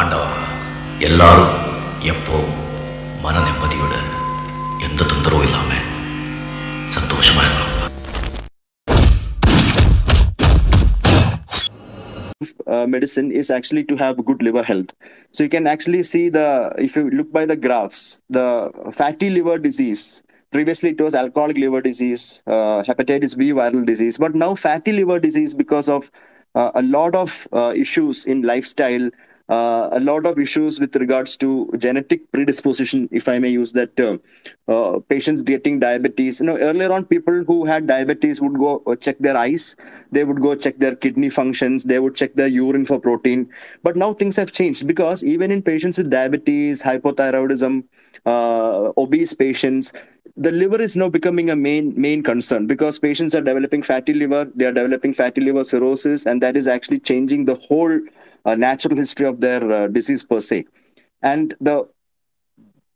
ஆண்டவா எல்லாரும் எப்போ மன நிம்மதியோட எந்த தொந்தரவும் இல்லாம சந்தோஷமா இருக்கலாம் uh, medicine is actually to have good liver health. So you can actually see the, if you look by the graphs, the fatty liver disease. Previously, it was alcoholic liver disease, uh, hepatitis B viral disease, but now fatty liver disease because of uh, a lot of uh, issues in lifestyle, uh, a lot of issues with regards to genetic predisposition, if I may use that term. Uh, patients getting diabetes. You know, earlier on, people who had diabetes would go uh, check their eyes, they would go check their kidney functions, they would check their urine for protein. But now things have changed because even in patients with diabetes, hypothyroidism, uh, obese patients, the liver is now becoming a main main concern because patients are developing fatty liver they are developing fatty liver cirrhosis and that is actually changing the whole uh, natural history of their uh, disease per se. And the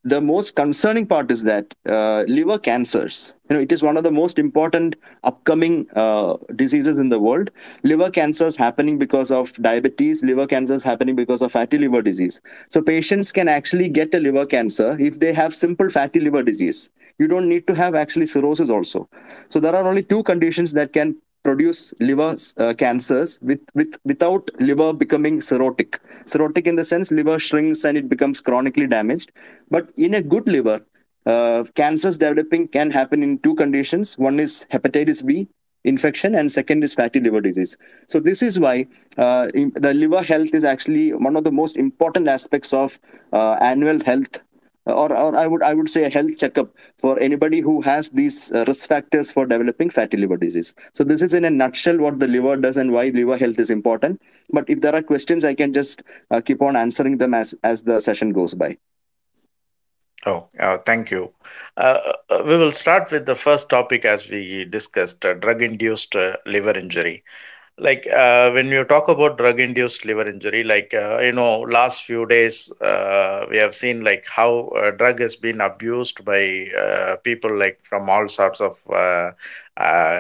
the most concerning part is that uh, liver cancers you know it is one of the most important upcoming uh, diseases in the world. Liver cancers happening because of diabetes liver cancers happening because of fatty liver disease. So patients can actually get a liver cancer if they have simple fatty liver disease. You don't need to have actually cirrhosis also. So there are only two conditions that can produce liver uh, cancers with, with without liver becoming cirrhotic. Cirrhotic in the sense liver shrinks and it becomes chronically damaged. But in a good liver uh, cancers developing can happen in two conditions one is hepatitis b infection and second is fatty liver disease so this is why uh, the liver health is actually one of the most important aspects of uh, annual health or, or I would I would say a health checkup for anybody who has these uh, risk factors for developing fatty liver disease. So this is in a nutshell what the liver does and why liver health is important. But if there are questions, I can just uh, keep on answering them as as the session goes by. Oh, uh, thank you. Uh, uh, we will start with the first topic as we discussed uh, drug induced uh, liver injury. Like uh, when you talk about drug induced liver injury, like, uh, you know, last few days, uh, we have seen like how uh, drug has been abused by uh, people like from all sorts of, uh,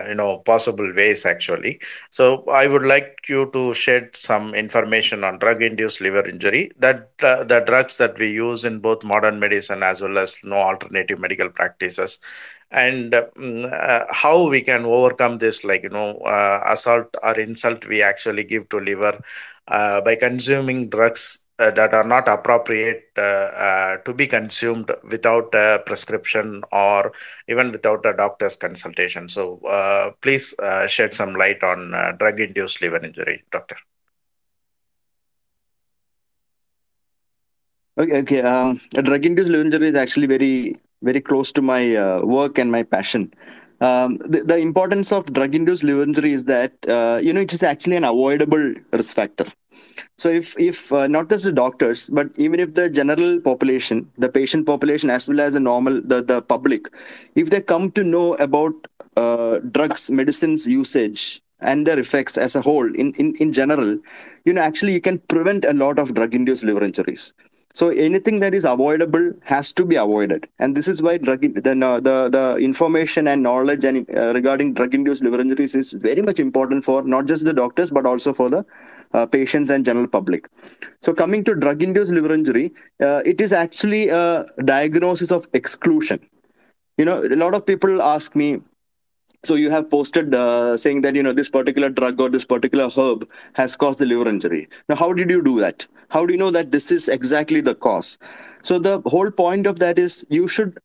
you know, possible ways actually. So I would like you to shed some information on drug induced liver injury that the drugs that we use in both modern medicine as well as no alternative medical practices and mm, uh, how we can overcome this like you know uh, assault or insult we actually give to liver uh, by consuming drugs uh, that are not appropriate uh, uh, to be consumed without a prescription or even without a doctor's consultation so please shed some light on drug induced liver injury doctor Okay, okay. Um, drug-induced liver injury is actually very, very close to my uh, work and my passion. Um, the, the importance of drug-induced liver injury is that uh, you know it is actually an avoidable risk factor. So if if uh, not just the doctors, but even if the general population, the patient population, as well as the normal the the public, if they come to know about uh, drugs, medicines usage and their effects as a whole in, in in general, you know actually you can prevent a lot of drug-induced liver injuries. So anything that is avoidable has to be avoided, and this is why drug the the, the information and knowledge and uh, regarding drug-induced liver injuries is very much important for not just the doctors but also for the uh, patients and general public. So coming to drug-induced liver injury, uh, it is actually a diagnosis of exclusion. You know, a lot of people ask me, so you have posted uh, saying that you know this particular drug or this particular herb has caused the liver injury. Now how did you do that? How do you know that this is exactly the cause? So the whole point of that is you should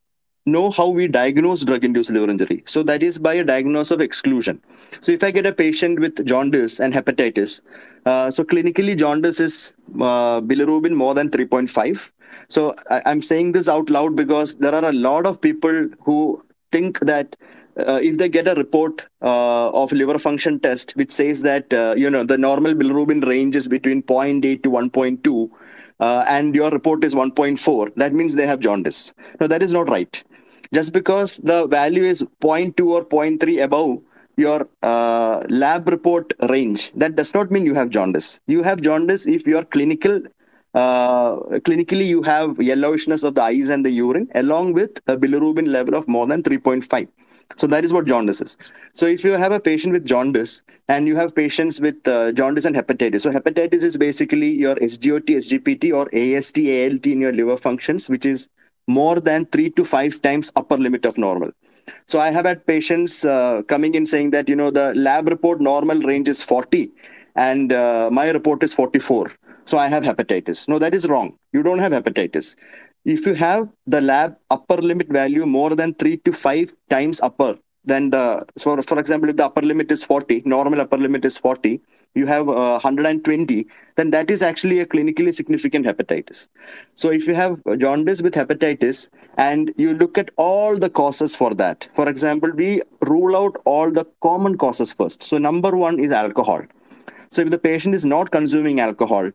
know how we diagnose drug induced liver injury. So that is by a diagnosis of exclusion. So if i get a patient with jaundice and hepatitis uh, so clinically jaundice is uh, bilirubin more than 3.5 so I, i'm saying this out loud because there are a lot of people who think that uh, if they get a report uh, of liver function test which says that uh, you know the normal bilirubin range is between 0.8 to 1.2 uh, and your report is 1.4 that means they have jaundice. No that is not right. Just because the value is 0.2 or 0.3 above your uh, lab report range that does not mean you have jaundice. You have jaundice if your clinical uh, clinically you have yellowishness of the eyes and the urine along with a bilirubin level of more than 3.5 So that is what jaundice is. So if you have a patient with jaundice and you have patients with uh, jaundice and hepatitis, so hepatitis is basically your SGOT, SGPT, or AST, ALT in your liver functions, which is more than three to five times upper limit of normal. So I have had patients uh, coming in saying that you know the lab report normal range is 40, and uh, my report is 44. So I have hepatitis. No, that is wrong. You don't have hepatitis if you have the lab upper limit value more than three to five times upper than the so for example if the upper limit is 40 normal upper limit is 40 you have uh, 120 then that is actually a clinically significant hepatitis. So if you have jaundice with hepatitis and you look at all the causes for that for example we rule out all the common causes first. So number one is alcohol. So if the patient is not consuming alcohol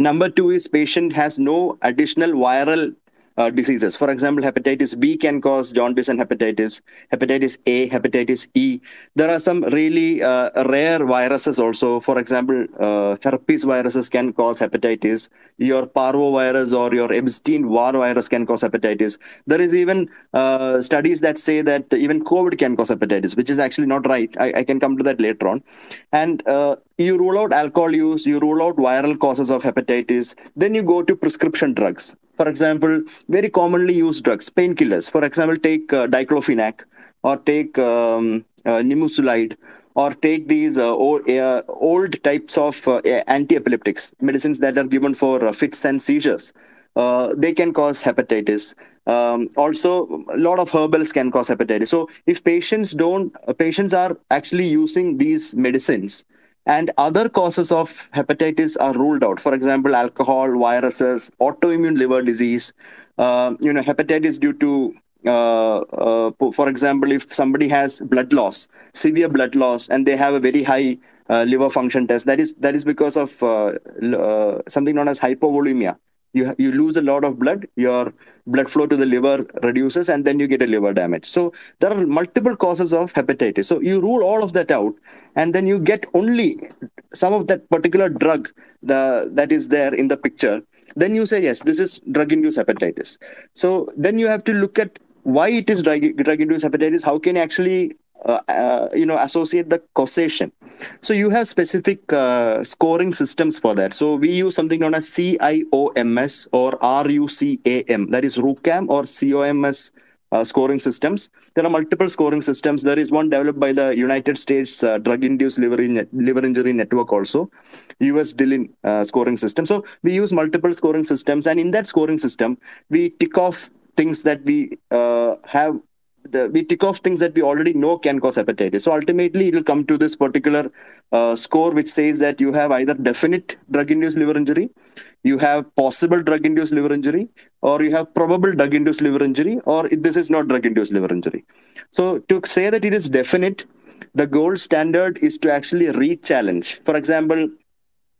Number two is patient has no additional viral uh, diseases. For example, hepatitis B can cause jaundice and hepatitis, hepatitis A, hepatitis E. There are some really uh, rare viruses also. For example, uh, herpes viruses can cause hepatitis. Your parvovirus or your Epstein-Barr virus can cause hepatitis. There is even uh, studies that say that even COVID can cause hepatitis, which is actually not right. I, I can come to that later on. And uh, you rule out alcohol use, you rule out viral causes of hepatitis, then you go to prescription drugs. For example, very commonly used drugs, painkillers. For example, take uh, diclofenac or take um, uh, nimesulide or take these uh, old, uh, old, types of uh, anti-epileptics, medicines that are given for uh, fits and seizures. they can cause hepatitis. Um, also, a lot of herbals can cause hepatitis. So, if patients don't, patients are actually using these medicines and other causes of hepatitis are ruled out. For example alcohol viruses autoimmune liver disease. Uh, you know hepatitis due to uh, uh, for example if somebody has blood loss severe blood loss and they have a very high uh, liver function test that is that is because of uh, uh, something known as hypovolemia. You you lose a lot of blood your blood flow to the liver reduces and then you get a liver damage. So there are multiple causes of hepatitis. So you rule all of that out and then you get only some of that particular drug the, that is there in the picture. Then you say yes this is drug induced hepatitis. So then you have to look at why it is drug, induced hepatitis. How can you actually uh, uh, you know associate the causation so you have specific uh, scoring systems for that so we use something known as CIOMS or RUCAM that is RUCAM or CIOMS uh, scoring systems. There are multiple scoring systems. There is one developed by the United States uh, Drug Induced Liver, in, Liver Injury Network, also, US DILIN uh, scoring system. So we use multiple scoring systems, and in that scoring system, we tick off things that we have the, we tick off things that we already know can cause hepatitis. So ultimately, it will come to this particular uh, score, which says that you have either definite drug-induced liver injury, you have possible drug-induced liver injury, or you have probable drug-induced liver injury, or this is not drug-induced liver injury. So to say that it is definite, the gold standard is to actually re-challenge. For example,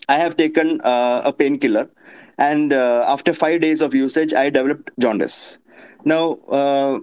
I have taken uh, a painkiller, and uh, after five days of usage, I developed jaundice. Now uh,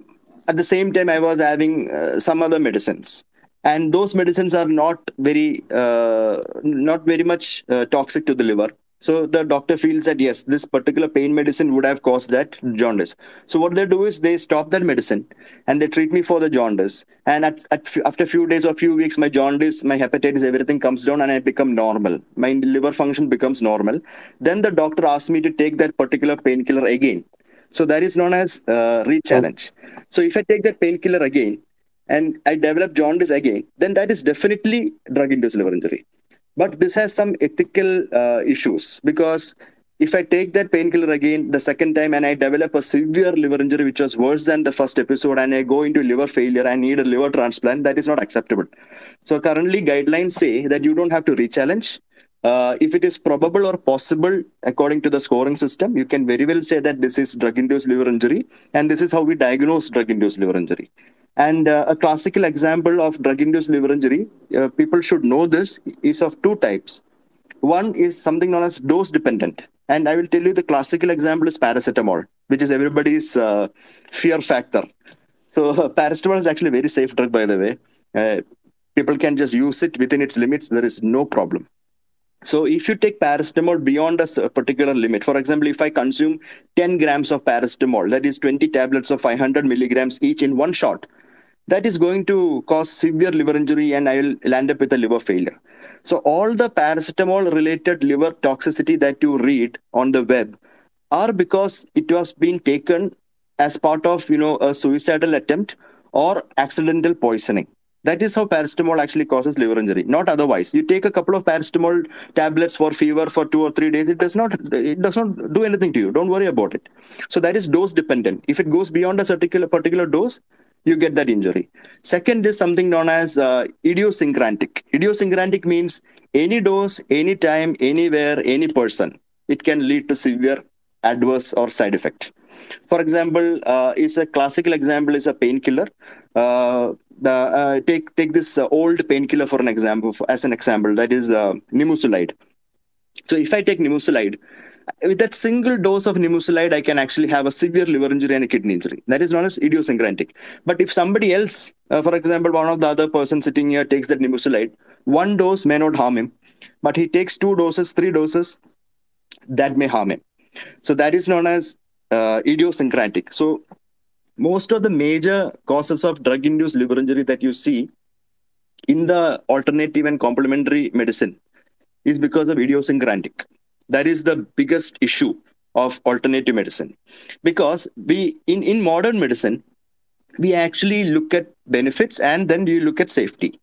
at the same time i was having uh, some other medicines. And those medicines are not very uh, not very much uh, toxic to the liver. So the doctor feels that yes this particular pain medicine would have caused that jaundice. So what they do is they stop that medicine and they treat me for the jaundice. And at, at after a few days or few weeks my jaundice my hepatitis everything comes down and i become normal. My liver function becomes normal. Then the doctor asks me to take that particular painkiller again so that is known as uh, re-challenge. So if I take that painkiller again and I develop jaundice again, then that is definitely drug-induced liver injury. But this has some ethical uh, issues because if I take that painkiller again the second time and I develop a severe liver injury which was worse than the first episode and I go into liver failure, I need a liver transplant, that is not acceptable. So currently guidelines say that you don't have to re-challenge uh, if it is probable or possible according to the scoring system, you can very well say that this is drug-induced liver injury, and this is how we diagnose drug-induced liver injury. And uh, a classical example of drug-induced liver injury, uh, people should know this, is of two types. One is something known as dose-dependent, and I will tell you the classical example is paracetamol, which is everybody's uh, fear factor. So paracetamol is actually a very safe drug, by the way. Uh, people can just use it within its limits. There is no problem so if you take paracetamol beyond a particular limit, for example, if I consume 10 grams of paracetamol, that is 20 tablets of 500 milligrams each in one shot, that is going to cause severe liver injury and I will land up with a liver failure. So all the paracetamol related liver toxicity that you read on the web are because it was being taken as part of you know a suicidal attempt or accidental poisoning. That is how paracetamol actually causes liver injury, not otherwise. You take a couple of paracetamol tablets for fever for two or three days, it does not it does not do anything to you. Don't worry about it. So that is dose dependent. If it goes beyond a particular particular dose, you get that injury. Second is something known as uh, idiosyncratic. Idiosyncratic means any dose, any time, anywhere, any person. It can lead to severe adverse or side effect. For example, uh, is a classical example is a painkiller. Uh, the uh, take take this uh, old painkiller for an example as an example that is uh, nimesulide. So if I take nimesulide, with that single dose of nimesulide, I can actually have a severe liver injury and a kidney injury. That is known as idiosyncratic. But if somebody else, uh, for example, one of the other person sitting here takes that nimesulide, one dose may not harm him, but he takes two doses, three doses, that may harm him. So that is known as uh, idiosyncratic. So most of the major causes of drug-induced liver injury that you see in the alternative and complementary medicine is because of idiosyncratic. That is the biggest issue of alternative medicine. Because we in, in modern medicine, we actually look at benefits and then you look at safety.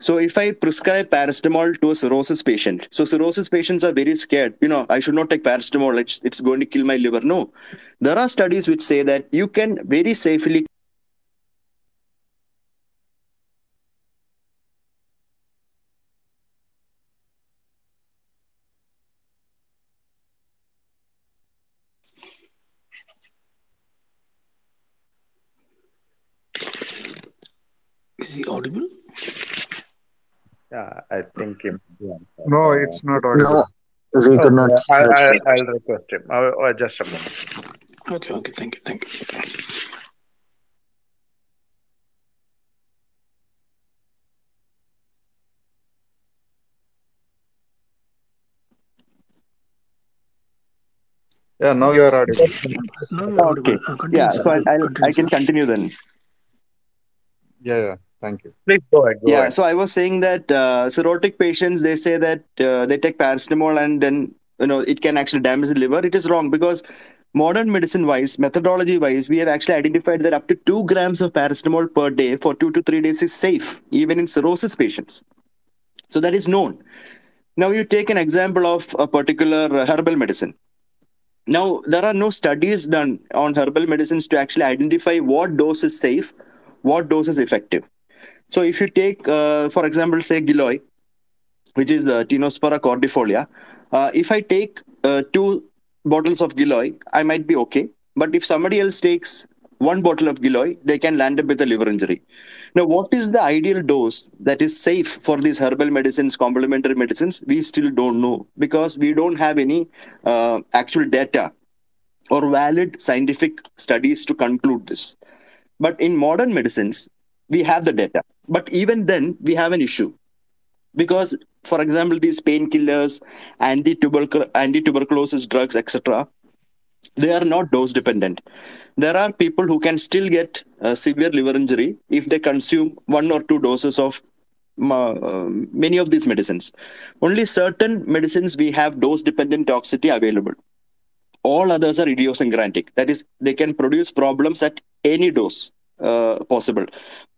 So if I prescribe paracetamol to a cirrhosis patient, so cirrhosis patients are very scared, you know, I should not take paracetamol, it's, it's going to kill my liver. No, there are studies which say that you can very safely Is he audible? Yeah, I him. No, it's not audible. No, we could not. I, I, I'll request him. Uh, uh, just a moment. Okay, okay, thank you, thank you. Yeah, now you are audible. No, you're audible. Okay. Uh, yeah so I, I'll, I can continue then Yeah, yeah. Thank you. Please go ahead. Go yeah ahead. so i was saying that uh, cirrhotic patients they say that uh, they take paracetamol and then you know it can actually damage the liver it is wrong because modern medicine wise methodology wise we have actually identified that up to 2 grams of paracetamol per day for 2 to 3 days is safe even in cirrhosis patients so that is known now you take an example of a particular herbal medicine now there are no studies done on herbal medicines to actually identify what dose is safe what dose is effective so if you take, uh, for example, say Giloy, which is uh, Tinospora cordifolia, uh, if I take uh, two bottles of Giloy, I might be okay. But if somebody else takes one bottle of Giloy, they can land up with a liver injury. Now, what is the ideal dose that is safe for these herbal medicines, complementary medicines? We still don't know because we don't have any uh, actual data or valid scientific studies to conclude this. But in modern medicines, we have the data. But even then, we have an issue because, for example, these painkillers, anti-tubercul- anti-tuberculosis drugs, etc., they are not dose dependent. There are people who can still get severe liver injury if they consume one or two doses of uh, many of these medicines. Only certain medicines we have dose dependent toxicity available. All others are idiosyncratic. That is, they can produce problems at any dose uh, possible.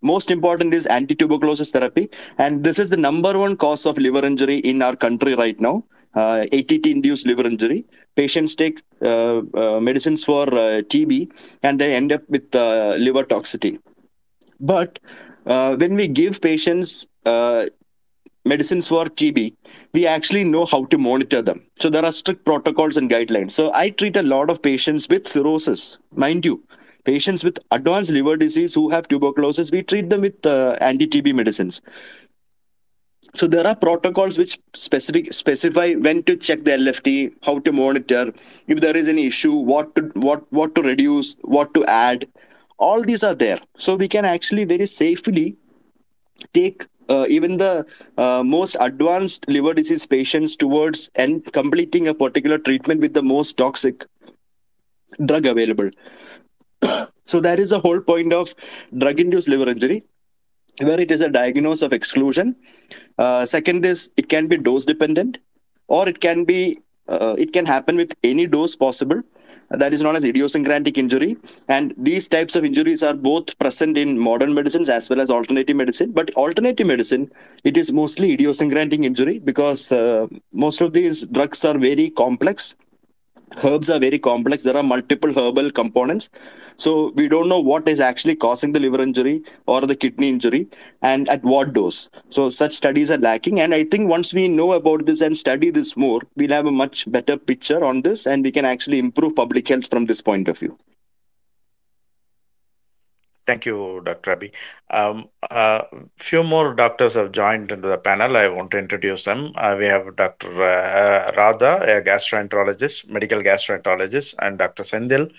Most important is anti-tuberculosis therapy, and this is the number one cause of liver injury in our country right now. Uh, ATT-induced liver injury. Patients take uh, uh, medicines for uh, TB, and they end up with uh, liver toxicity. But when we give patients medicines for TB, we actually know how to monitor them. So there are strict protocols and guidelines. So I treat a lot of patients with cirrhosis, mind you patients with advanced liver disease who have tuberculosis, we treat them with uh, anti-TB medicines. So there are protocols which specific specify when to check the LFT, how to monitor, if there is any issue, what to what what to reduce, what to add. All these are there, so we can actually very safely take uh, even the uh, most advanced liver disease patients towards and completing a particular treatment with the most toxic drug available. So that is the whole point of drug-induced liver injury, where it is a diagnosis of exclusion. Uh, second is it can be dose dependent, or it can be uh, it can happen with any dose possible. That is known as idiosyncratic injury, and these types of injuries are both present in modern medicines as well as alternative medicine. But alternative medicine, it is mostly idiosyncratic injury because uh, most of these drugs are very complex herbs are very complex. There are multiple herbal components. So we don't know what is actually causing the liver injury or the kidney injury and at what dose. So such studies are lacking. And i think once we know about this and study this more we'll have a much better picture on this and we can actually improve public health from this point of view Thank you, Dr. Abby. Um, uh, few more doctors have joined into the panel. I want to introduce them. Uh, we have Dr. Uh, Radha, a gastroenterologist, medical gastroenterologist, and Dr. Senthil,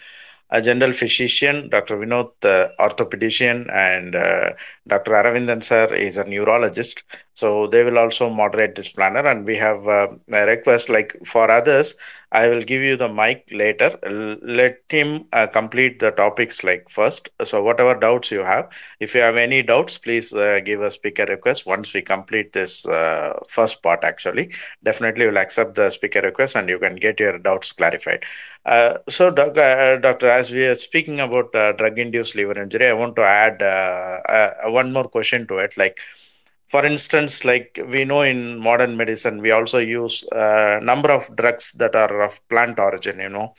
a general physician, Dr. Vinod, uh, orthopedician, and uh, Dr. Aravindan sir is a neurologist. So they will also moderate this planner. And we have uh, a request like for others, I will give you the mic later. Let him uh, complete the topics like first. So whatever doubts you have, if you have any doubts, please uh, give a speaker request once we complete this uh, first part. Actually, definitely will accept the speaker request and you can get your doubts clarified. Uh, so, doc, uh, doctor, as we are speaking about drug-induced liver injury, I want to add one more question to it. Like, for instance, like we know in modern medicine, we also use a number of drugs that are of plant origin. You know,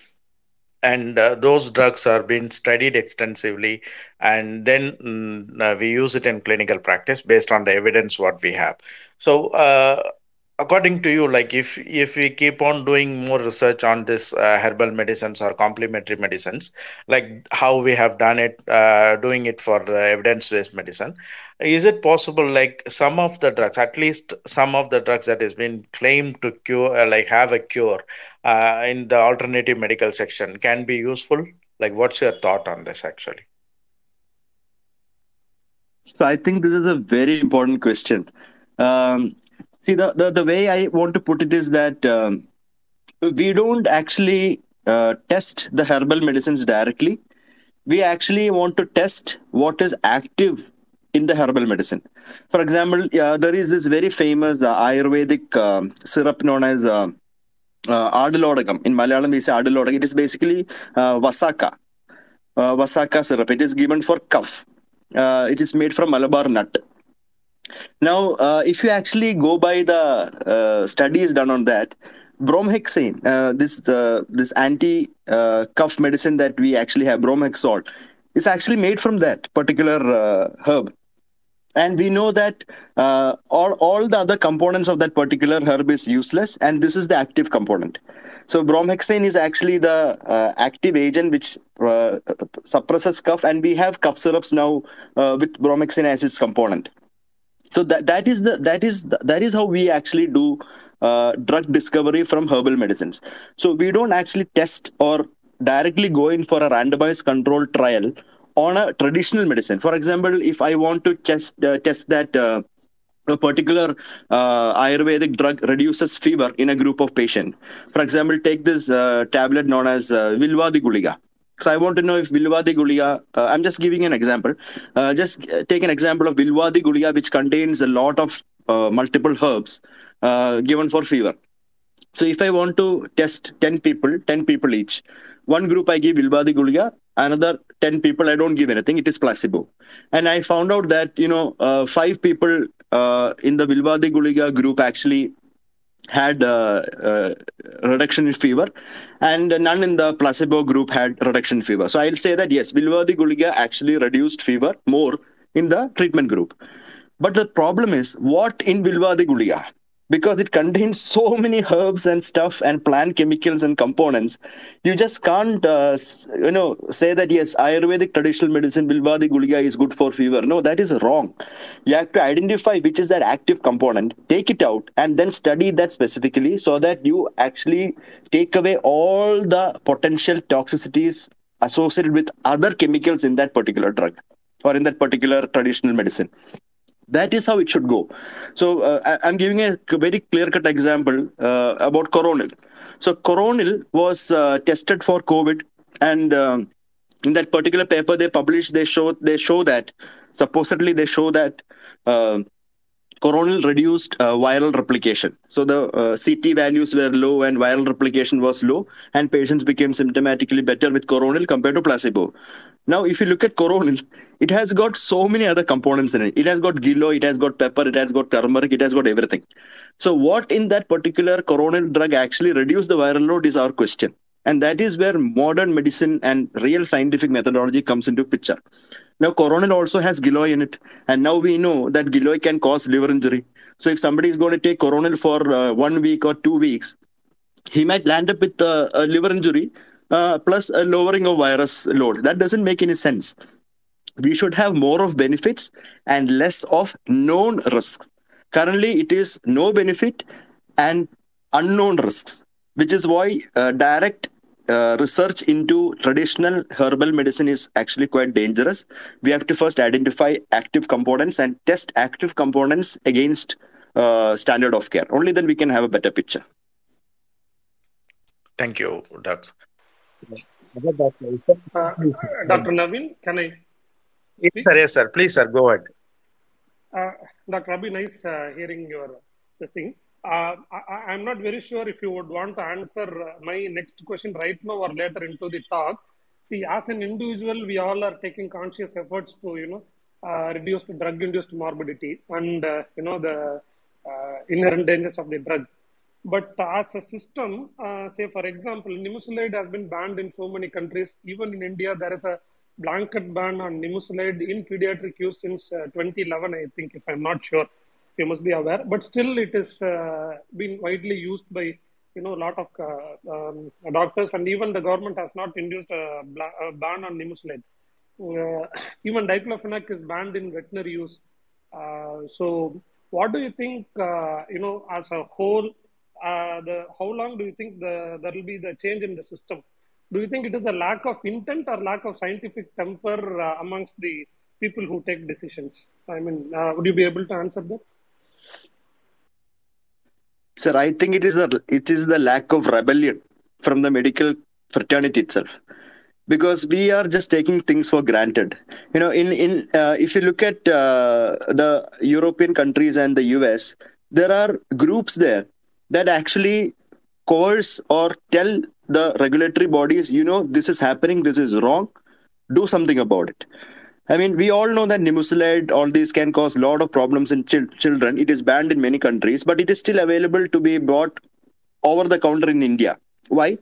and uh, those drugs are being studied extensively and then mm, uh, we use it in clinical practice based on the evidence what we have so uh, according to you like if if we keep on doing more research on this uh, herbal medicines or complementary medicines like how we have done it uh, doing it for the evidence based medicine is it possible like some of the drugs at least some of the drugs that has been claimed to cure uh, like have a cure uh, in the alternative medical section can be useful? Like what's your thought on this actually? So i think this is a very important question. Um, see the, the the way i want to put it is that um, we don't actually uh, test the herbal medicines directly we actually want to test what is active in the herbal medicine for example uh, there is this very famous uh, ayurvedic um, syrup known as uh, uh. In Malayalam, we say Adalodagam. It is basically uh, Vasaka. Uh, Vasaka syrup. It is given for cough. It is made from Malabar nut. Now, uh, if you actually go by the uh, studies done on that, bromhexine, uh, this uh, this anti cough medicine that we actually have, bromhexol, is actually made from that particular uh, herb. And we know that uh, all, all the other components of that particular herb is useless and this is the active component. So bromhexine is actually the active agent which suppresses cough and we have cough syrups now with bromhexine as its component so that that is the that is that is how we actually do uh, drug discovery from herbal medicines so we don't actually test or directly go in for a randomized controlled trial on a traditional medicine. For example, if I want to test uh, test that uh, a particular uh, Ayurvedic drug reduces fever in a group of patient. For example, take this uh, tablet known as uh, Vilvadi Guliga. So I want to know if Vilvadi Guliga, uh, I'm just giving an example. Uh, just uh, take an example of Vilvadi Guliga, which contains a lot of uh, multiple herbs uh, given for fever. So if I want to test 10 people, 10 people each, one group I give Vilvadi Guliga, another 10 people I don't give anything, it is placebo. And I found out that, you know, uh, five people in the Vilvadi Guliga group actually had uh, uh, reduction in fever and none in the placebo group had reduction in fever. So I'll say that yes, Vilvadi Guliga actually reduced fever more in the treatment group. But the problem is what in Vilvadi Guliga? Because it contains so many herbs and stuff and plant chemicals and components. You just can't uh, you know say that yes ayurvedic traditional medicine vilvadi guliga is good for fever. No that is wrong. You have to identify which is that active component take it out and then study that specifically so that you actually take away all the potential toxicities associated with other chemicals in that particular drug or in that particular traditional medicine that is how it should go. So uh, I, am giving a very clear cut example uh, about coronil so coronil was uh, tested for covid and um, in that particular paper they published they show they show that supposedly they show that uh, coronil reduced uh, viral replication. So the uh, ct values were low and viral replication was low and patients became symptomatically better with coronil compared to placebo now if you look at coronil it has got so many other components in it. It has got giloy it has got pepper it has got turmeric it has got everything. So what in that particular coronil drug actually reduced the viral load is our question. And that is where modern medicine and real scientific methodology comes into picture. Now coronil also has giloy in it. And now we know that giloy can cause liver injury. So if somebody is going to take coronil for uh, one week or two weeks he might land up with uh, a liver injury uh, plus a lowering of virus load that doesn't make any sense we should have more of benefits and less of known risks currently it is no benefit and unknown risks which is why uh, direct uh, research into traditional herbal medicine is actually quite dangerous. We have to first identify active components and test active components against uh, standard of care. Only then we can have a better picture. Thank you, Doctor. Uh, Dr. Naveen, can I? Yes, sir. Yes, sir. Please, sir. Go ahead. Uh, Dr. Abby, nice uh, hearing your this thing. Uh, I, I'm not very sure if you would want to answer uh, my next question right now or later into the talk. See, as an individual, we all are taking conscious efforts to, you know, uh, reduce the drug-induced morbidity and, uh, you know, the uh, inherent dangers of the drug. But as a system, uh, say for example, nimesulide has been banned in so many countries. Even in India, there is a blanket ban on nimesulide in pediatric use since uh, 2011, I think, if I'm not sure. You must be aware. But still it is uh, been widely used by you know a lot of uh, um, doctors. And even the government has not induced a, a ban on nimesulide uh, even diclofenac is banned in veterinary use. Uh, so what do you think you know as a whole uh, the how long do you think the there will be the change in the system? Do you think it is a lack of intent or lack of scientific temper amongst the people who take decisions? I mean would you be able to answer that? Sir, I think it is the it is the lack of rebellion from the medical fraternity itself, because we are just taking things for granted. You know, in in uh, if you look at uh, the European countries and the US, there are groups there that actually coerce or tell the regulatory bodies, you know, this is happening, this is wrong, do something about it. I mean, we all know that nimesulide, all these can cause a lot of problems in chil- children. It is banned in many countries, but it is still available to be bought over the counter in India. Why?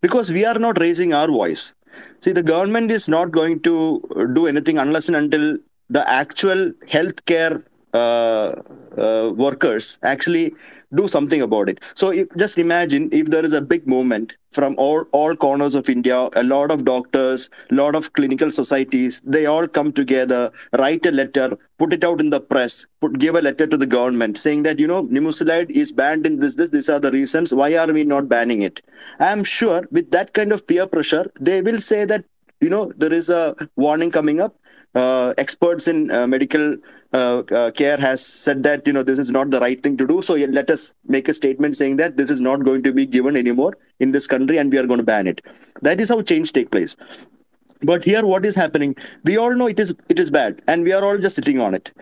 Because we are not raising our voice. See, the government is not going to do anything unless and until the actual healthcare uh, uh, workers actually do something about it. So if, just imagine if there is a big movement from all, all corners of India, a lot of doctors, a lot of clinical societies, they all come together, write a letter, put it out in the press, put give a letter to the government saying that, you know, nimesulide is banned in this, this, these are the reasons. Why are we not banning it? I'm sure with that kind of peer pressure, they will say that, you know, there is a warning coming up uh, experts in uh, medical uh, uh, care has said that you know this is not the right thing to do. So let us make a statement saying that this is not going to be given anymore in this country and we are going to ban it. That is how change take place. But here what is happening? We all know it is it is bad and we are all just sitting on it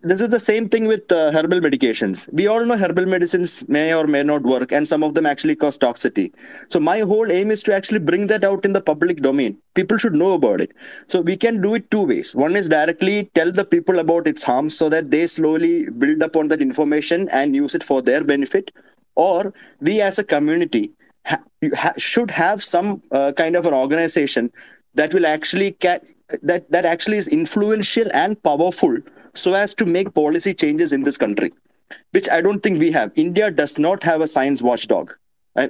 this is the same thing with uh, herbal medications. We all know herbal medicines may or may not work, and some of them actually cause toxicity. So, my whole aim is to actually bring that out in the public domain. People should know about it. So, we can do it two ways. One is directly tell the people about its harms so that they slowly build upon that information and use it for their benefit. Or we as a community ha- ha- should have some uh, kind of an organization that will actually ca- that that actually is influential and powerful so as to make policy changes in this country which i don't think we have. India does not have a science watchdog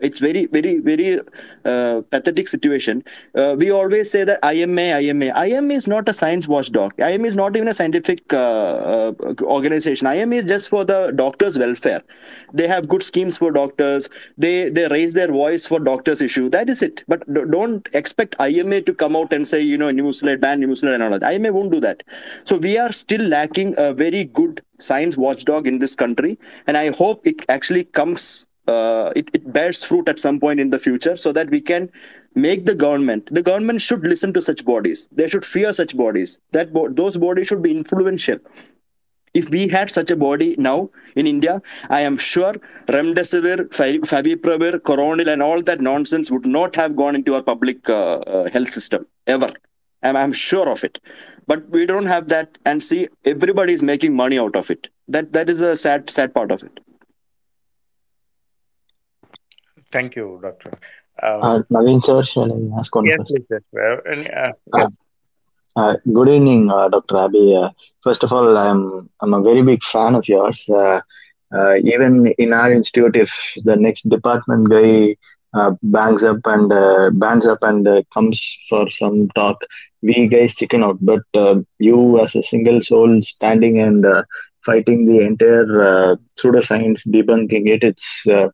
it's very very very uh, pathetic situation. Uh, we always say that ima ima ima is not a science watchdog. Ima is not even a scientific uh, uh, organization. Ima is just for the doctors welfare. They have good schemes for doctors. They they raise their voice for doctors issue. That is it. But don't expect ima to come out and say you know nimesulide ban nimesulide and all that. Ima won't do that. So we are still lacking a very good science watchdog in this country. And i hope it actually comes uh, it, it bears fruit at some point in the future so that we can make the government the government should listen to such bodies they should fear such bodies that bo- those bodies should be influential if we had such a body now in India, I am sure remdesivir, Favi- favipiravir, coronil, and all that nonsense would not have gone into our public uh, uh, health system ever. I'm, I'm sure of it. But we don't have that, and see, everybody is making money out of it. That that is a sad, sad part of it. Thank you, Doctor. Um, Uh, Naveen sir, shall I ask one yes, question? yes. Uh, uh, Uh, yes. Uh, good evening, uh, Dr. Abby. Uh, first of all, I'm I'm a very big fan of yours. Uh, uh, even in our institute, if the next department guy uh, bangs up and uh, bands up and uh, comes for some talk, we guys chicken out. But uh, you, as a single soul, standing and uh, fighting the entire uh, pseudoscience, debunking it, it's uh,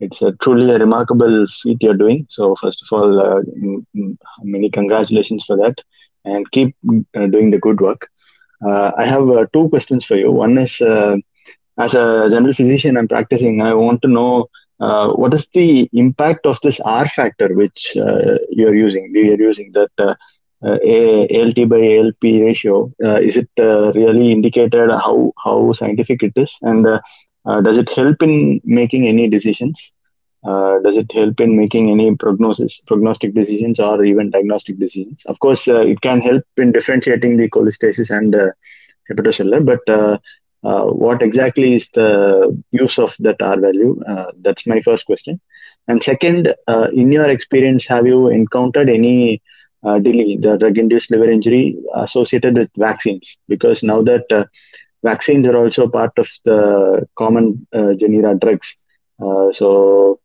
it's a truly a remarkable feat you're doing. So, first of all, uh, many congratulations for that and keep uh, doing the good work. Uh, I have uh, two questions for you. One is, uh, as a general physician, I'm practicing. I want to know uh, what is the impact of this R factor which you're using. Are using that ALT by ALP ratio. Is it really indicated how how scientific it is, and uh, does it help in making any decisions? Uh, does it help in making any prognosis, prognostic decisions, or even diagnostic decisions? Of course, uh, it can help in differentiating the cholestasis and uh, hepatocellular. But uh, uh, what exactly is the use of that R value? Uh, that's my first question. And second, in your experience, have you encountered any DILI, the drug-induced liver injury, associated with vaccines? Because now that vaccines are also part of the common uh, genera drugs, uh, so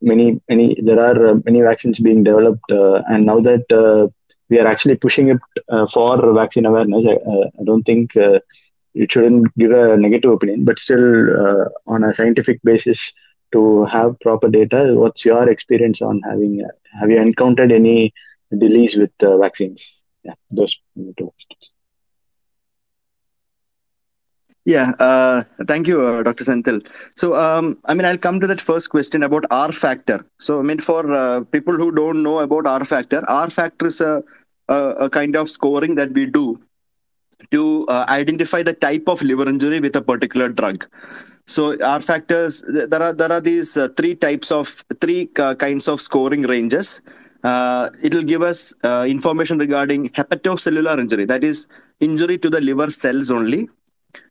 many many there are uh, many vaccines being developed uh, and now that uh, we are actually pushing it for vaccine awareness i, I don't think it shouldn't give a negative opinion but still on a scientific basis to have proper data what's your experience on having have you encountered any DILIs with vaccines? Yeah those two questions Yeah, uh, thank you, uh, Dr. Senthil. So, um, I mean, I'll come to that first question about R factor. So, I mean, for uh, people who don't know about R factor, R factor is a, a, a kind of scoring that we do to uh, identify the type of liver injury with a particular drug. So, R factors, there are there are these uh, three types of three uh, kinds of scoring ranges. It'll give us information regarding hepatocellular injury, that is injury to the liver cells only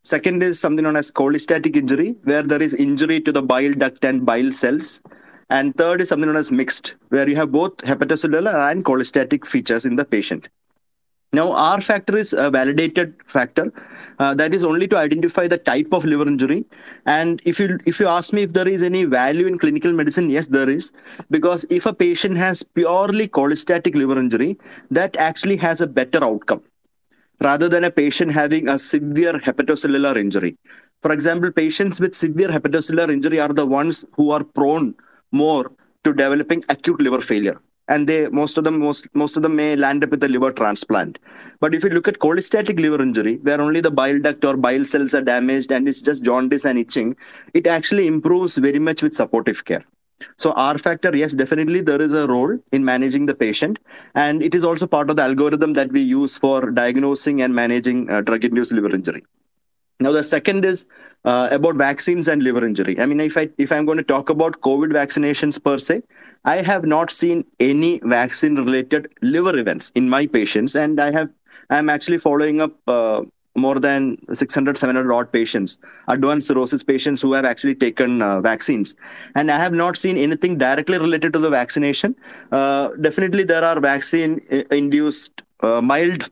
Second is something known as cholestatic injury, where there is injury to the bile duct and bile cells. And third is something known as mixed, where you have both hepatocellular and cholestatic features in the patient. Now, R factor is a validated factor uh, that is only to identify the type of liver injury. And if you if you ask me if there is any value in clinical medicine, yes, there is, because if a patient has purely cholestatic liver injury, that actually has a better outcome rather than a patient having a severe hepatocellular injury. For example, patients with severe hepatocellular injury are the ones who are prone more to developing acute liver failure. And they most of them most most of them may land up with a liver transplant. But if you look at cholestatic liver injury, where only the bile duct or bile cells are damaged and it's just jaundice and itching, it actually improves very much with supportive care. So R factor, yes, definitely there is a role in managing the patient, and it is also part of the algorithm that we use for diagnosing and managing uh, drug-induced liver injury. Now the second is uh, about vaccines and liver injury. I mean, if I if I'm going to talk about COVID vaccinations per se, I have not seen any vaccine-related liver events in my patients, and I have I'm actually following up. Uh, more than 600 700 odd patients advanced cirrhosis patients who have actually taken uh, vaccines. And i have not seen anything directly related to the vaccination. Uh, definitely there are vaccine uh, induced uh, mild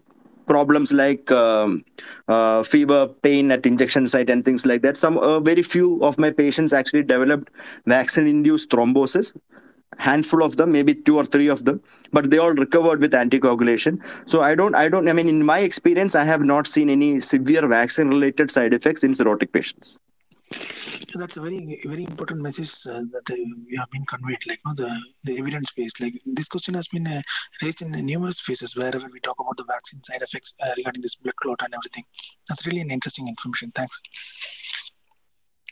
problems like um, uh, fever pain at injection site and things like that. Some uh, very few of my patients actually developed vaccine induced thrombosis handful of them maybe two or three of them but they all recovered with anticoagulation. So i don't i don't i mean in my experience i have not seen any severe vaccine related side effects in cirrhotic patients. That's a very very important message uh, that uh, we have been conveyed like no the the evidence based like this question has been uh, raised in numerous phases wherever we talk about the vaccine side effects uh, regarding this blood clot and everything. That's really an interesting information. Thanks.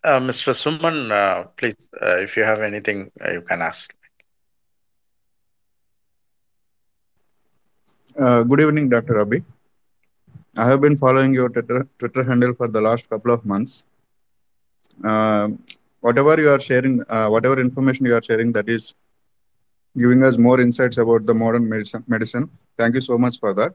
Uh, Mr. Suman, uh, please, uh, if you have anything, uh, you can ask. Uh, good evening, Dr. Abby. I have been following your Twitter, Twitter handle for the last couple of months. Uh, whatever you are sharing, uh, whatever information you are sharing, that is giving us more insights about the modern medicine. medicine. Thank you so much for that.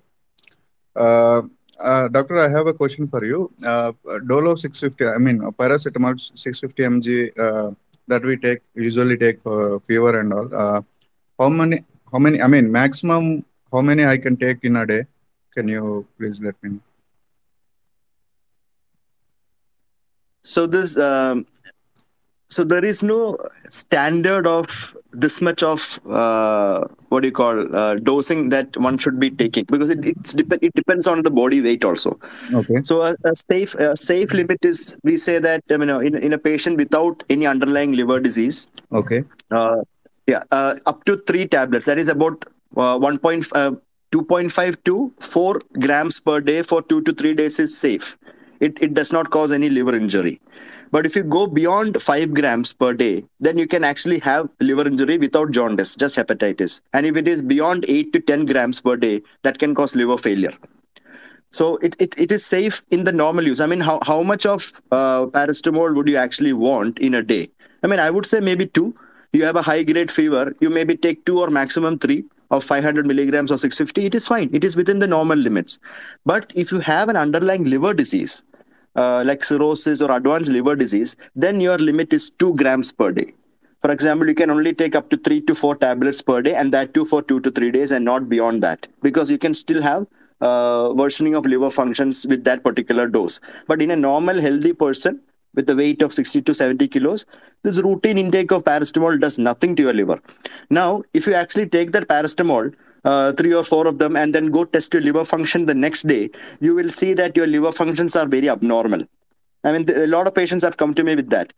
Uh, uh, doctor, I have a question for you. Uh, Dolo 650, I mean, paracetamol 650 mg that we take usually take for fever and all. How many? How many? I mean, maximum. How many I can take in a day? Can you please let me know? So this, um, so there is no standard of this much of uh, what do you call uh, dosing that one should be taking because it it's dep- it depends on the body weight also. Okay. So a, a safe a safe limit is we say that I mean uh, in in a patient without any underlying liver disease, Okay. uh, yeah, uh, up to three tablets. That is about uh, uh, two point five to four grams per day for two to three days is safe. It it does not cause any liver injury. But if you go beyond five grams per day, then you can actually have liver injury without jaundice, just hepatitis. And if it is beyond eight to ten grams per day, that can cause liver failure. So it, it, it is safe in the normal use. I mean, how, how much of uh, paracetamol would you actually want in a day? I mean, I would say maybe two. You have a high grade fever, you maybe take two or maximum three of 500 milligrams or 650. It is fine. It is within the normal limits. But if you have an underlying liver disease, uh, like cirrhosis or advanced liver disease, then your limit is two grams per day. For example, you can only take up to three to four tablets per day, and that too for two to three days, and not beyond that, because you can still have uh, worsening of liver functions with that particular dose. But in a normal, healthy person with a weight of 60 to 70 kilos, this routine intake of paracetamol does nothing to your liver. Now, if you actually take that paracetamol, uh, three or four of them, and then go test your liver function the next day, you will see that your liver functions are very abnormal. I mean, a lot of patients have come to me with that.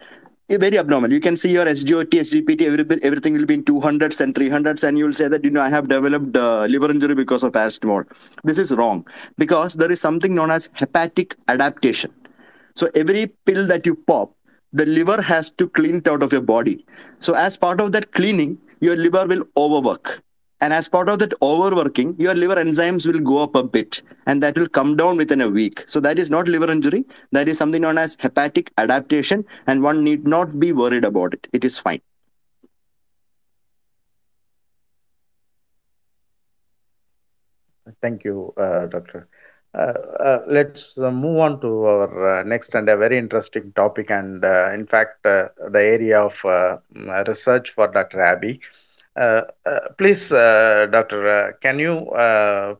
Very abnormal. You can see your SGOT, SGPT, every, everything will be in 200s and 300s, and you will say that, you know, I have developed uh, liver injury because of paracetamol. This is wrong because there is something known as hepatic adaptation. So every pill that you pop, the liver has to clean it out of your body. So as part of that cleaning, your liver will overwork. And as part of that overworking, your liver enzymes will go up a bit and that will come down within a week. So that is not liver injury. That is something known as hepatic adaptation, and one need not be worried about it. It is fine. Thank you, uh, Doctor. Uh, uh, let's uh, move on to our next and a very interesting topic, and in fact, the area of research for Dr. Abby. Uh, uh, please, uh, Doctor, can you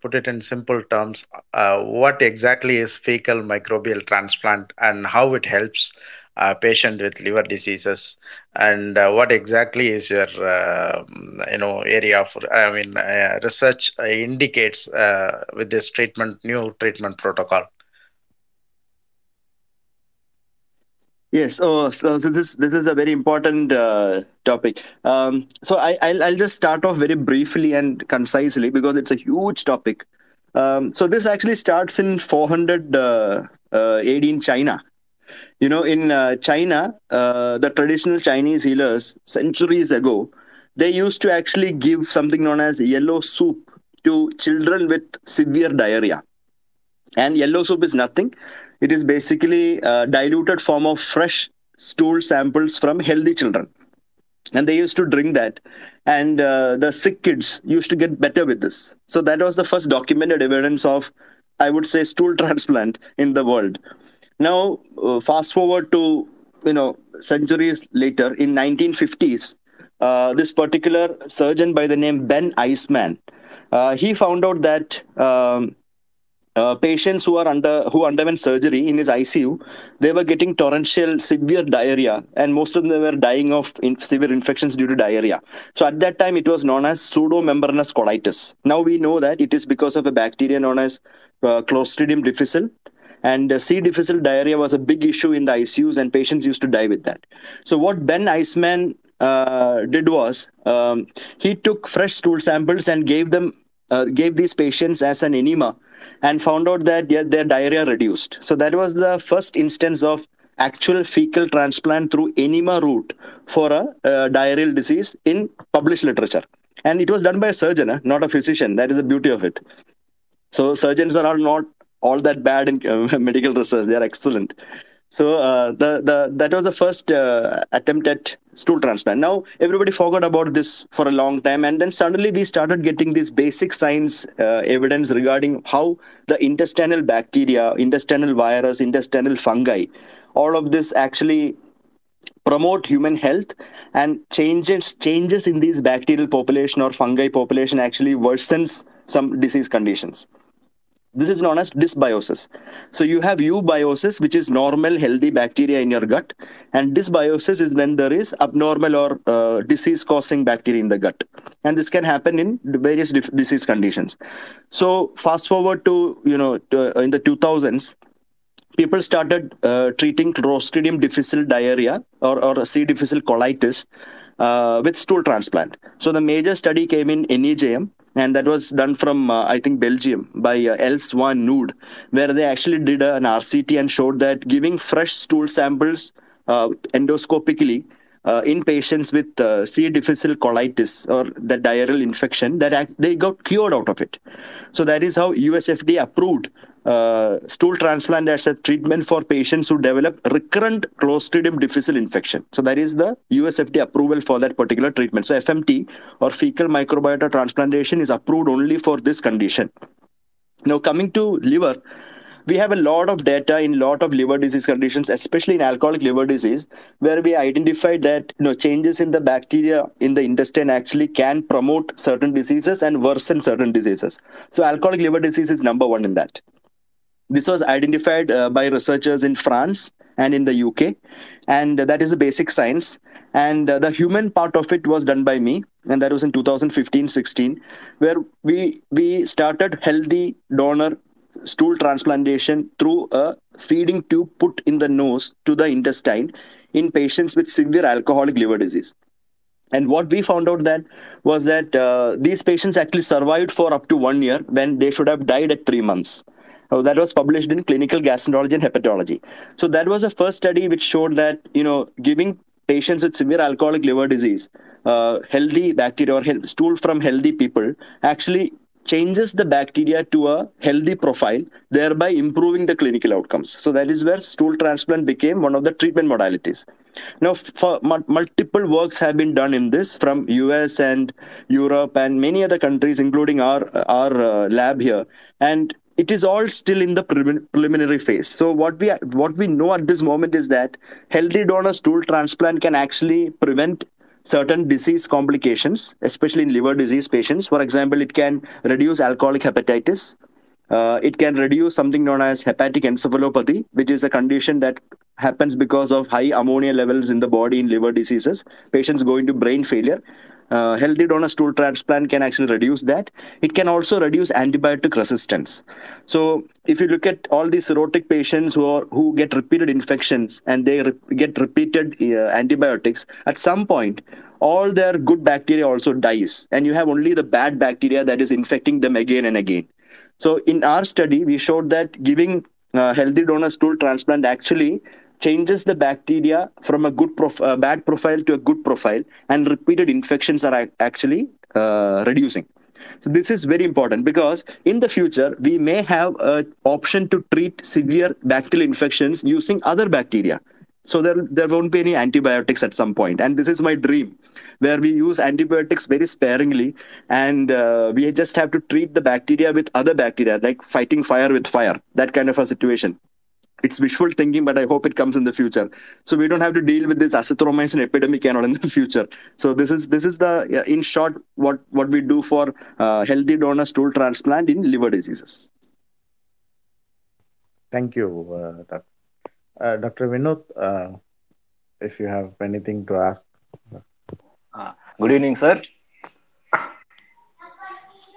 put it in simple terms? What exactly is fecal microbial transplant and how it helps a patient with liver diseases? And uh, what exactly is your, uh, you know, area of, I mean, uh, research uh, indicates uh, with this treatment, new treatment protocol? Yes. Oh, so, so this this is a very important uh, topic. Um, so I I'll, I'll just start off very briefly and concisely because it's a huge topic. Um, so this actually starts in 400 uh, uh, AD in China. You know, in uh, China, uh, the traditional Chinese healers centuries ago, they used to actually give something known as yellow soup to children with severe diarrhea. And yellow soup is nothing. It is basically a diluted form of fresh stool samples from healthy children. And they used to drink that. And uh, the sick kids used to get better with this. So that was the first documented evidence of, I would say, stool transplant in the world. Now, uh, fast forward to, you know, centuries later, in 1950s, uh, this particular surgeon by the name Ben Eisman, uh, he found out that um, uh, patients who are under who underwent surgery in his ICU, they were getting torrential severe diarrhea, and most of them were dying of in, severe infections due to diarrhea. So at that time, it was known as pseudomembranous colitis. Now we know that it is because of a bacteria known as uh, Clostridium difficile, and uh, C. difficile diarrhea was a big issue in the ICUs, and patients used to die with that. So what Ben Eisman uh, did was um, he took fresh stool samples and gave them uh, gave these patients as an enema and found out that yeah, their diarrhea reduced. So that was the first instance of actual fecal transplant through enema route for a uh, diarrheal disease in published literature. And it was done by a surgeon, not a physician. That is the beauty of it. So surgeons are not all that bad in uh, medical research. They are excellent. So uh, the the that was the first uh, attempt at stool transplant. Now everybody forgot about this for a long time, and then suddenly we started getting this basic science uh, evidence regarding how the intestinal bacteria, intestinal virus, intestinal fungi, all of this actually promote human health and changes changes in these bacterial population or fungi population actually worsens some disease conditions this is known as dysbiosis. So you have eubiosis, which is normal, healthy bacteria in your gut, and dysbiosis is when there is abnormal or uh, disease-causing bacteria in the gut, and this can happen in various disease conditions. So fast forward to you know to, uh, in the 2000s, people started uh, treating Clostridium difficile diarrhea or, or C. difficile colitis uh, with stool transplant. So the major study came in NEJM, and that was done from uh, I think Belgium by uh, Els van Nood, where they actually did an RCT and showed that giving fresh stool samples uh, endoscopically uh, in patients with uh, C. difficile colitis or the diarrheal infection, that act- they got cured out of it. So that is how USFD approved uh, stool transplant as a treatment for patients who develop recurrent Clostridium difficile infection. So that is the USFD approval for that particular treatment. So FMT or fecal microbiota transplantation is approved only for this condition. Now coming to liver, we have a lot of data in lot of liver disease conditions, especially in alcoholic liver disease, where we identified that you know changes in the bacteria in the intestine actually can promote certain diseases and worsen certain diseases. So alcoholic liver disease is number one in that. This was identified uh, by researchers in France and in the UK, and that is the basic science. And uh, the human part of it was done by me, and that was in 2015-16, where we we started healthy donor stool transplantation through a feeding tube put in the nose to the intestine in patients with severe alcoholic liver disease. And what we found out that was that uh, these patients actually survived for up to one year when they should have died at three months. Uh, that was published in Clinical Gastroenterology and Hepatology. So that was a first study which showed that you know giving patients with severe alcoholic liver disease uh, healthy bacteria or he- stool from healthy people actually changes the bacteria to a healthy profile, thereby improving the clinical outcomes. So that is where stool transplant became one of the treatment modalities. Now, multiple works have been done in this from US and Europe and many other countries, including our our uh, lab here, and it is all still in the prelim- preliminary phase. So what we what we know at this moment is that healthy donor stool transplant can actually prevent certain disease complications, especially in liver disease patients. For example, it can reduce alcoholic hepatitis. Uh, it can reduce something known as hepatic encephalopathy, which is a condition that happens because of high ammonia levels in the body in liver diseases. Patients go into brain failure. Uh, healthy donor stool transplant can actually reduce that. It can also reduce antibiotic resistance. So, if you look at all these cirrhotic patients who are who get repeated infections and they re- get repeated uh, antibiotics, at some point, all their good bacteria also dies, and you have only the bad bacteria that is infecting them again and again. So, in our study, we showed that giving uh, healthy donor stool transplant actually changes the bacteria from a good prof- uh, bad profile to a good profile and repeated infections are ac- actually uh, reducing. So this is very important because in the future we may have an option to treat severe bacterial infections using other bacteria. So there there won't be any antibiotics at some point. And this is my dream where we use antibiotics very sparingly and uh, we just have to treat the bacteria with other bacteria like fighting fire with fire that kind of a situation it's wishful thinking, but I hope it comes in the future. So we don't have to deal with this azithromycin epidemic and all in the future. So this is this is the in short what what we do for uh, healthy donor stool transplant in liver diseases. Thank you, uh, doc- uh, Dr. Vinod. Uh, if you have anything to ask. Uh, good evening, sir.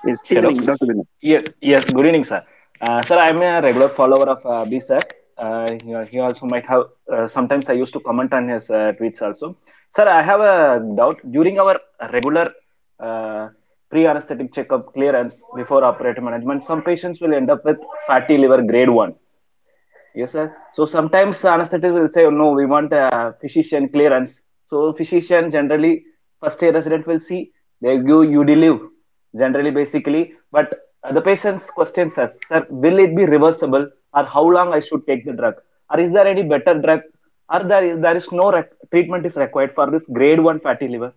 Yes, evening, Dr. Vinod. Yes, yes. Good evening, sir. Uh, sir, I'm a regular follower of uh, B sir. Uh, he, also might have. Uh, sometimes I used to comment on his uh, tweets also. Sir, I have a doubt. During our regular uh, pre-anesthetic checkup clearance before operative management, some patients will end up with fatty liver grade one. Yes, sir. So sometimes anesthetists will say, no, we want a physician clearance. So physician generally, first year resident will see, they give Udiliv, generally basically. But the patient's question says, sir, will it be reversible or how long I should take the drug? Or is there any better drug? Or there, there is no rec- treatment is required for this grade 1 fatty liver?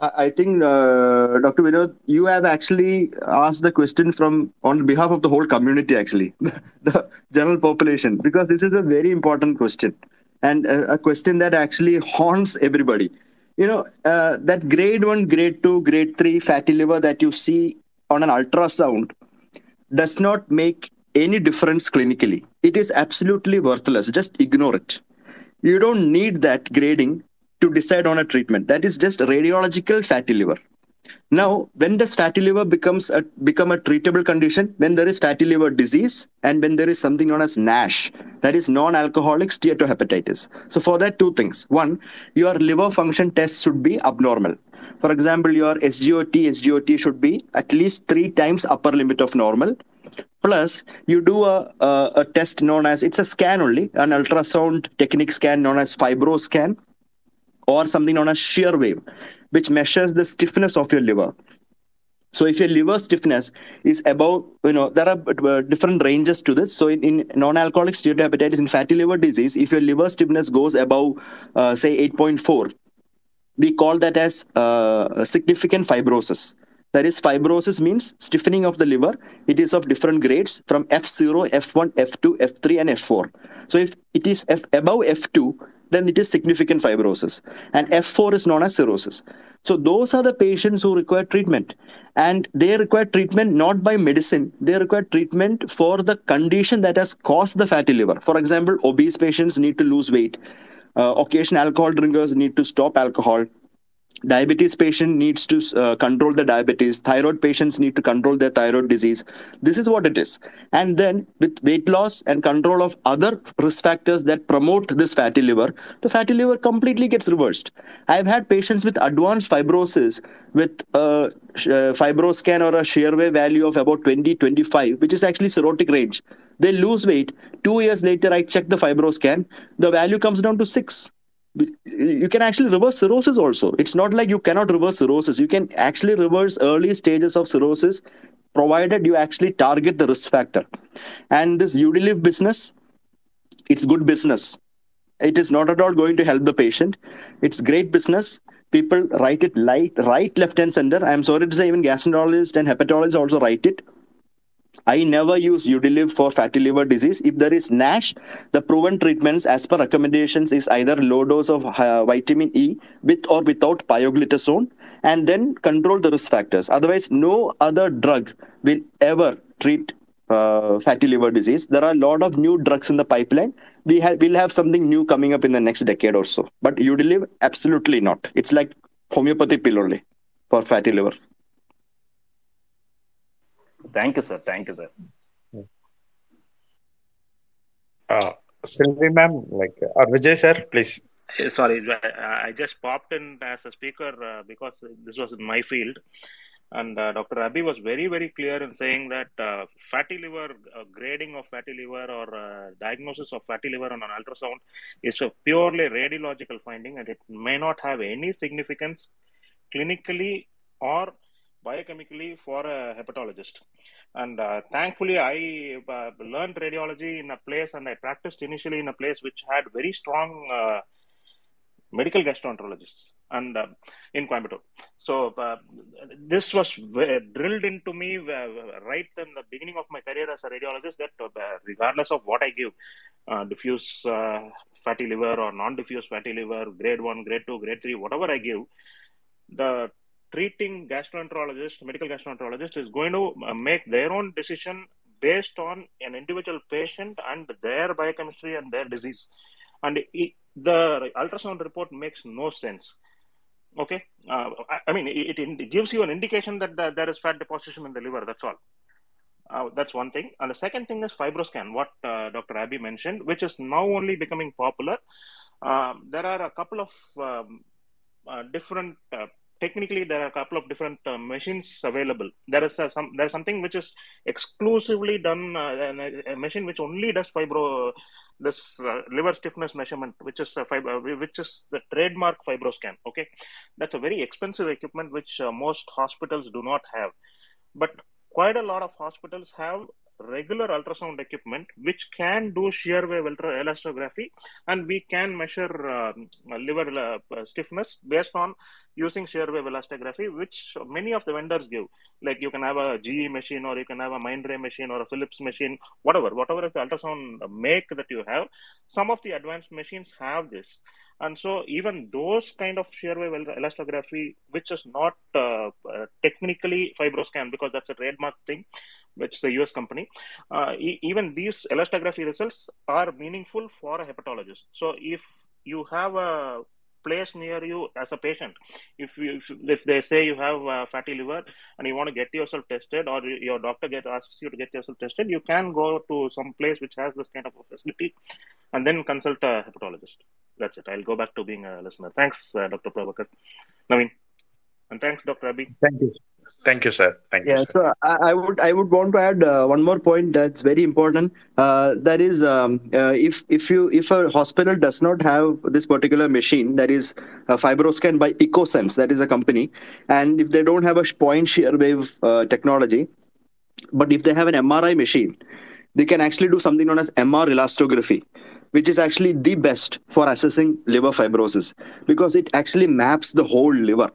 I think, uh, Dr. Vinod, you have actually asked the question from on behalf of the whole community, actually, the general population, because this is a very important question and a, a question that actually haunts everybody. You know, uh, that grade one, grade two, grade three fatty liver that you see on an ultrasound does not make any difference clinically. It is absolutely worthless. Just ignore it. You don't need that grading to decide on a treatment. That is just radiological fatty liver. Now, when does fatty liver becomes a become a treatable condition? When there is fatty liver disease and when there is something known as NASH, that is non-alcoholic steatohepatitis. So for that, two things. One, your liver function test should be abnormal. For example, your SGOT, SGOT should be at least three times upper limit of normal. Plus, you do a, a, a test known as it's a scan only, an ultrasound technique scan known as fibroscan or something known as shear wave, which measures the stiffness of your liver. So if your liver stiffness is above, you know, there are uh, different ranges to this. So in, in non-alcoholic steatohepatitis, in fatty liver disease, if your liver stiffness goes above, uh, say, 8.4, we call that as uh, significant fibrosis. That is, fibrosis means stiffening of the liver. It is of different grades from F0, F1, F2, F3, and F4. So if it is F above F2, then it is significant fibrosis. And F4 is known as cirrhosis. So those are the patients who require treatment. And they require treatment not by medicine, they require treatment for the condition that has caused the fatty liver. For example, obese patients need to lose weight. Uh, occasional alcohol drinkers need to stop alcohol diabetes patient needs to uh, control the diabetes. Thyroid patients need to control their thyroid disease. This is what it is. And then with weight loss and control of other risk factors that promote this fatty liver the fatty liver completely gets reversed. I've had patients with advanced fibrosis with a uh, fibroscan or a shear wave value of about 20 25 which is actually cirrhotic range. They lose weight. 2 years later i check the fibroscan. The value comes down to 6 you can actually reverse cirrhosis also. It's not like you cannot reverse cirrhosis. You can actually reverse early stages of cirrhosis provided you actually target the risk factor. And this Udiliv business, it's good business. It is not at all going to help the patient. It's great business. People write it light, right, left, and center. I'm sorry to say, even gastroenterologists and hepatologists also write it. I never use Udiliv for fatty liver disease. If there is NASH, the proven treatments as per recommendations is either low dose of uh, vitamin E with or without pioglitazone and then control the risk factors. Otherwise, no other drug will ever treat uh, fatty liver disease. There are a lot of new drugs in the pipeline. We have will have something new coming up in the next decade or so. But Udiliv, absolutely not. It's like homeopathy pill only for fatty liver. Thank you, sir. Thank you, sir. Uh, Sylvie ma'am, like, or Vijay sir, please. Sorry, I just popped in as a speaker uh, because this was in my field. And uh, Dr. Abby was very, very clear in saying that uh, fatty liver, uh, grading of fatty liver or uh, diagnosis of fatty liver on an ultrasound is a purely radiological finding and it may not have any significance clinically or biochemically for a hepatologist. And uh, thankfully, I uh, learned radiology in a place and I practiced initially in a place which had very strong uh, medical gastroenterologists and uh, in Coimbatore. So uh, this was drilled into me uh, right in the beginning of my career as a radiologist that regardless of what I give, diffuse fatty liver or non-diffuse fatty liver, grade one, grade two, grade three, whatever I give, the treating gastroenterologist, medical gastroenterologist is going to make their own decision based on an individual patient and their biochemistry and their disease. And it, the ultrasound report makes no sense. Okay, uh, I, I, mean, it, it, gives you an indication that the, there is fat deposition in the liver. That's all. Uh, that's one thing. And the second thing is fibroscan, what uh, Dr. Abby mentioned, which is now only becoming popular. Um, there are a couple of um, uh, different uh, technically there are a couple of different uh, machines available. There is uh, some there's something which is exclusively done uh, a machine which only does fibro this uh, liver stiffness measurement, which is fibro, which is the trademark FibroScan. Okay, that's a very expensive equipment which uh, most hospitals do not have, but quite a lot of hospitals have regular ultrasound equipment which can do shear wave elastography and we can measure uh, liver uh, stiffness based on using shear wave elastography which many of the vendors give. Like you can have a ge machine or you can have a mindray machine or a philips machine whatever whatever is the ultrasound make that you have some of the advanced machines have this. And so even those kind of shear wave elastography which is not uh, uh, technically fibroscan because that's a trademark thing which is a US company, uh, e- even these elastography results are meaningful for a hepatologist. So if you have a place near you as a patient, if you if, they say you have a fatty liver and you want to get yourself tested, or your doctor get asks you to get yourself tested, you can go to some place which has this kind of a facility, and then consult a hepatologist. That's it. I'll go back to being a listener. Thanks, uh, Dr. Prabhakar. Naveen. And thanks, Dr. Abby. Thank you. Thank you, sir. Thank yeah, you. so I, I would I would want to add uh, one more point that's very important. Uh, that is, um, uh, if if you if a hospital does not have this particular machine, that is a FibroScan by Echosens, that is a company, and if they don't have a point shear wave uh, technology, but if they have an MRI machine, they can actually do something known as MR elastography which is actually the best for assessing liver fibrosis because it actually maps the whole liver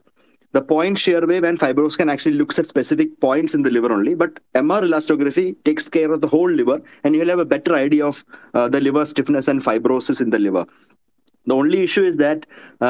the point shear wave and fibroscan actually looks at specific points in the liver only but mr elastography takes care of the whole liver and you'll have a better idea of uh, the liver stiffness and fibrosis in the liver. The only issue is that uh,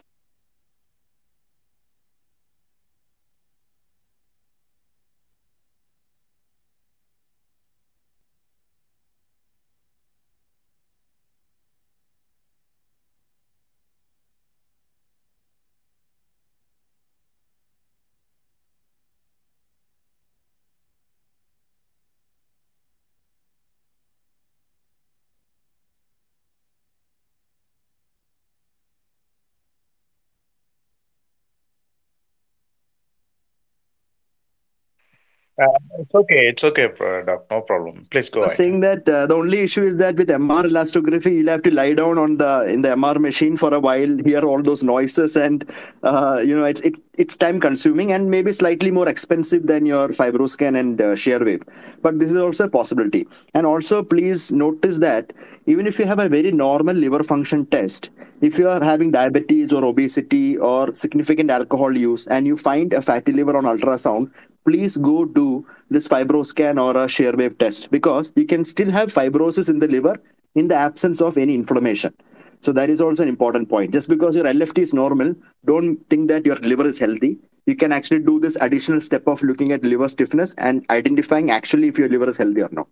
Uh, it's okay. It's okay, Doc. No problem. Please go I was ahead. saying that uh, the only issue is that with MR elastography, you'll have to lie down on the in the MR machine for a while, hear all those noises, and uh, you know it's it's it's time consuming and maybe slightly more expensive than your fibroscan and uh, shear wave. But this is also a possibility. And also, please notice that even if you have a very normal liver function test, if you are having diabetes or obesity or significant alcohol use, and you find a fatty liver on ultrasound, please go do this fibroscan or a shear wave test because you can still have fibrosis in the liver in the absence of any inflammation. So that is also an important point. Just because your LFT is normal, don't think that your liver is healthy. You can actually do this additional step of looking at liver stiffness and identifying actually if your liver is healthy or not.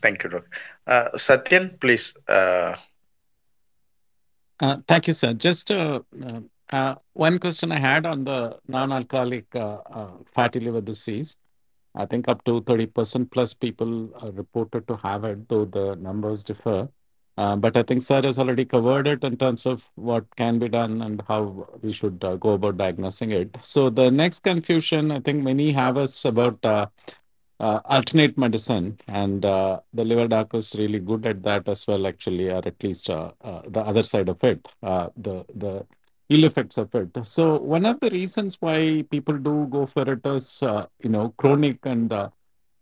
Thank you, Dr. Uh, Satyan, please. Uh... Uh, thank you, sir. Just uh, uh, one question I had on the non-alcoholic uh, uh, fatty liver disease. I think up to 30% plus people are reported to have it, though the numbers differ. Uh, but I think sir has already covered it in terms of what can be done and how we should uh, go about diagnosing it. So the next confusion I think many have is about uh, uh, alternate medicine, and uh, the liver doc is really good at that as well, actually, or at least uh, uh the other side of it, uh, the ill effects of it. So one of the reasons why people do go for it is, uh, you know, chronic and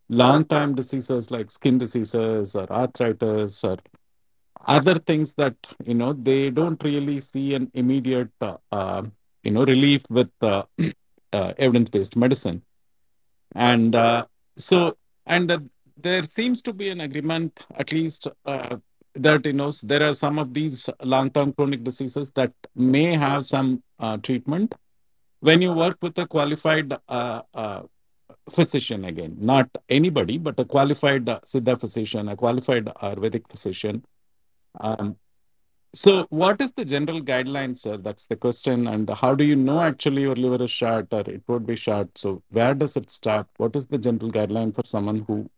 long-time diseases like skin diseases or arthritis or other things that you know they don't really see an immediate you know relief with evidence-based medicine and so and uh, there seems to be an agreement at least uh, that you know there are some of these long-term chronic diseases that may have some uh, treatment when you work with a qualified uh, uh, physician again. Not anybody but a qualified uh, siddha physician a qualified ayurvedic physician. Um, so what is the general guidelines sir? That's the question. And how do you know actually your liver is short or it would be short? So where does it start? What is the general guideline for someone who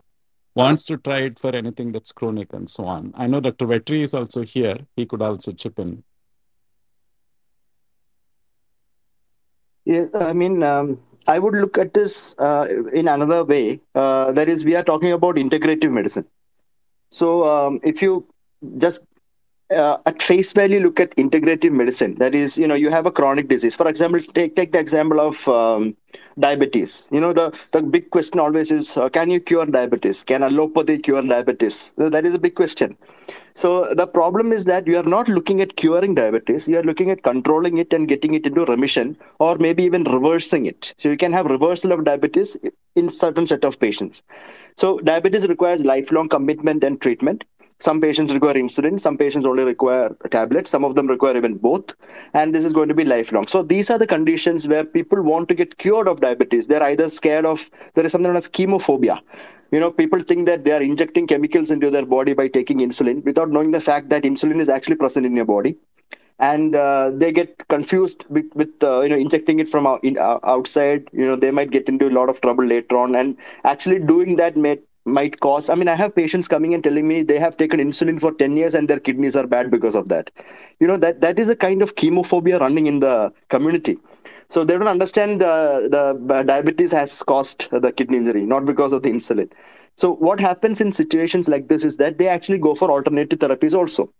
wants to try it for anything that's chronic and so on. I know Dr. Vetri is also here. He could also chip in. Yes, I mean, um, I would look at this uh, in another way. Uh, that is, we are talking about integrative medicine. So um, if you just uh, at face value look at integrative medicine, that is, you know, you have a chronic disease. For example, take take the example of um, diabetes. You know, the the big question always is, uh, can you cure diabetes? Can allopathy cure diabetes? So that is a big question. So the problem is that you are not looking at curing diabetes. You are looking at controlling it and getting it into remission, or maybe even reversing it. So you can have reversal of diabetes in certain set of patients. So diabetes requires lifelong commitment and treatment. Some patients require insulin, some patients only require tablets, some of them require even both, and this is going to be lifelong. So these are the conditions where people want to get cured of diabetes. They're either scared of there is something known as chemophobia. You know, people think that they are injecting chemicals into their body by taking insulin without knowing the fact that insulin is actually present in your body and uh, they get confused with, with uh, you know injecting it from out, in, uh, outside you know they might get into a lot of trouble later on and actually doing that may might cause i mean i have patients coming and telling me they have taken insulin for 10 years and their kidneys are bad because of that. You know that that is a kind of chemophobia running in the community. So they don't understand the, the uh, diabetes has caused the kidney injury not because of the insulin. So what happens in situations like this is that they actually go for alternative therapies also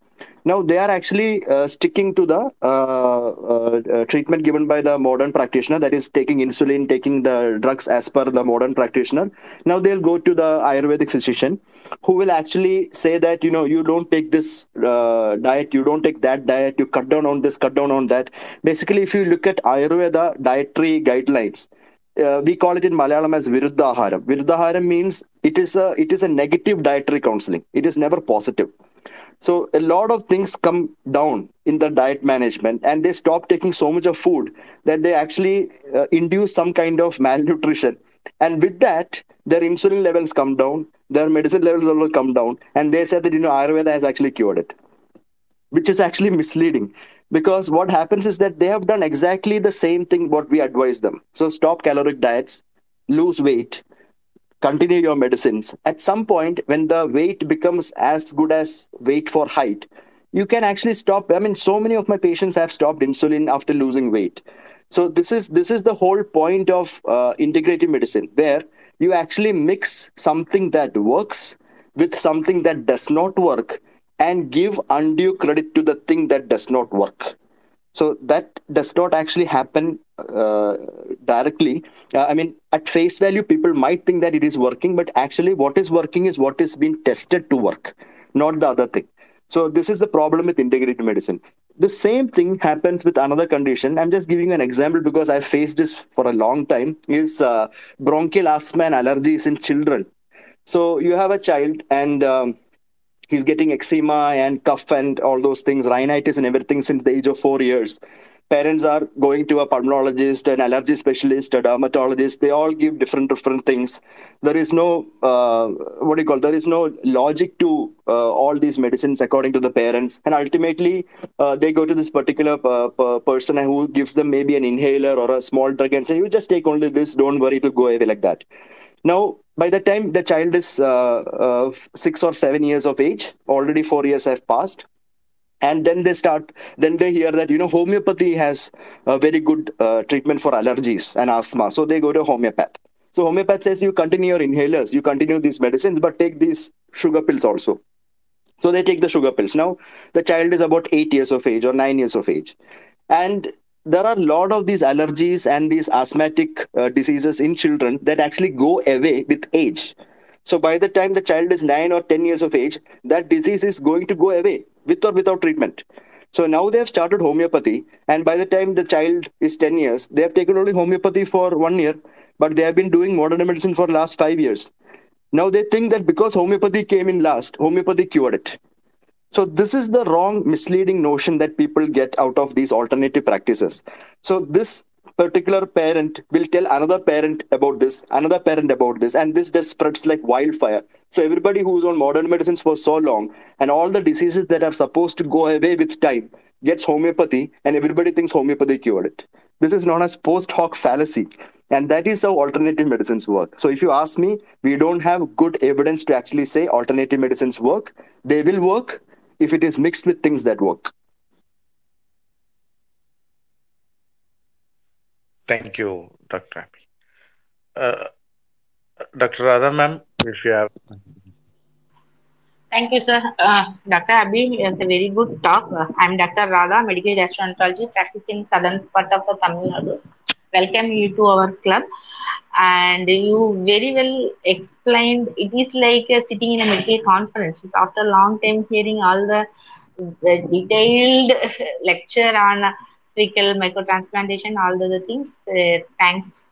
now they are actually uh, sticking to the uh, uh, uh, treatment given by the modern practitioner, that is taking insulin, taking the drugs as per the modern practitioner. Now they'll go to the Ayurvedic physician, who will actually say that you know you don't take this uh, diet, you don't take that diet, you cut down on this, cut down on that. Basically, if you look at Ayurveda dietary guidelines, uh, we call it in Malayalam as Viruddhaharam. Viruddhaharam means it is a it is a negative dietary counseling. It is never positive. So a lot of things come down in the diet management, and they stop taking so much of food that they actually uh, induce some kind of malnutrition. And with that, their insulin levels come down, their medicine levels will come down, and they said that you know Ayurveda has actually cured it, which is actually misleading because what happens is that they have done exactly the same thing what we advise them. So stop caloric diets, lose weight, continue your medicines. At some point, when the weight becomes as good as weight for height, you can actually stop. I mean, so many of my patients have stopped insulin after losing weight. So this is this is the whole point of uh, integrative medicine, where you actually mix something that works with something that does not work, and give undue credit to the thing that does not work. So that does not actually happen uh, directly. Uh, I mean, at face value, people might think that it is working, but actually, what is working is what is being tested to work, not the other thing. So this is the problem with integrative medicine. The same thing happens with another condition. I'm just giving an example because I faced this for a long time. Is uh, bronchial asthma and allergies in children. So you have a child and um, he's getting eczema and cough and all those things, rhinitis and everything since the age of four years. Parents are going to a pulmonologist, an allergy specialist, a dermatologist. They all give different different things. There is no uh, what do you call? There is no logic to uh, all these medicines according to the parents, and ultimately uh, they go to this particular uh, person who gives them maybe an inhaler or a small drug and say, "You just take only this. Don't worry, it'll go away like that." Now, by the time the child is uh, uh, six or seven years of age, already four years have passed. And then they start, then they hear that, you know, homeopathy has a very good uh, treatment for allergies and asthma. So they go to homeopath. So homeopath says you continue your inhalers, you continue these medicines, but take these sugar pills also. So they take the sugar pills. Now the child is about eight years of age or nine years of age. And there are a lot of these allergies and these asthmatic uh, diseases in children that actually go away with age. So by the time the child is 9 or 10 years of age, that disease is going to go away with or without treatment. So now they have started homeopathy, and by the time the child is 10 years, they have taken only homeopathy for one year, but they have been doing modern medicine for last five years. Now they think that because homeopathy came in last, homeopathy cured it. So this is the wrong, misleading notion that people get out of these alternative practices. So this particular parent will tell another parent about this, another parent about this, and this just spreads like wildfire. So everybody who's on modern medicines for so long, and all the diseases that are supposed to go away with time, gets homeopathy, and everybody thinks homeopathy cured it. This is known as post hoc fallacy. And that is how alternative medicines work. So if you ask me, we don't have good evidence to actually say alternative medicines work. They will work if it is mixed with things that work. Thank you, Dr. Abby. Uh, Dr. Radha ma'am, if you have. Thank you, sir. Uh, Dr. Abby, it's a very good talk. Uh, I'm Dr. Radha, medical gastroenterology, practicing southern part of the Tamil Nadu. Welcome you to our club. And you very well explained. It is like uh, sitting in a medical conference. After a long time hearing all the, the detailed lecture on fecal microtransplantation, all the other things. Uh, thanks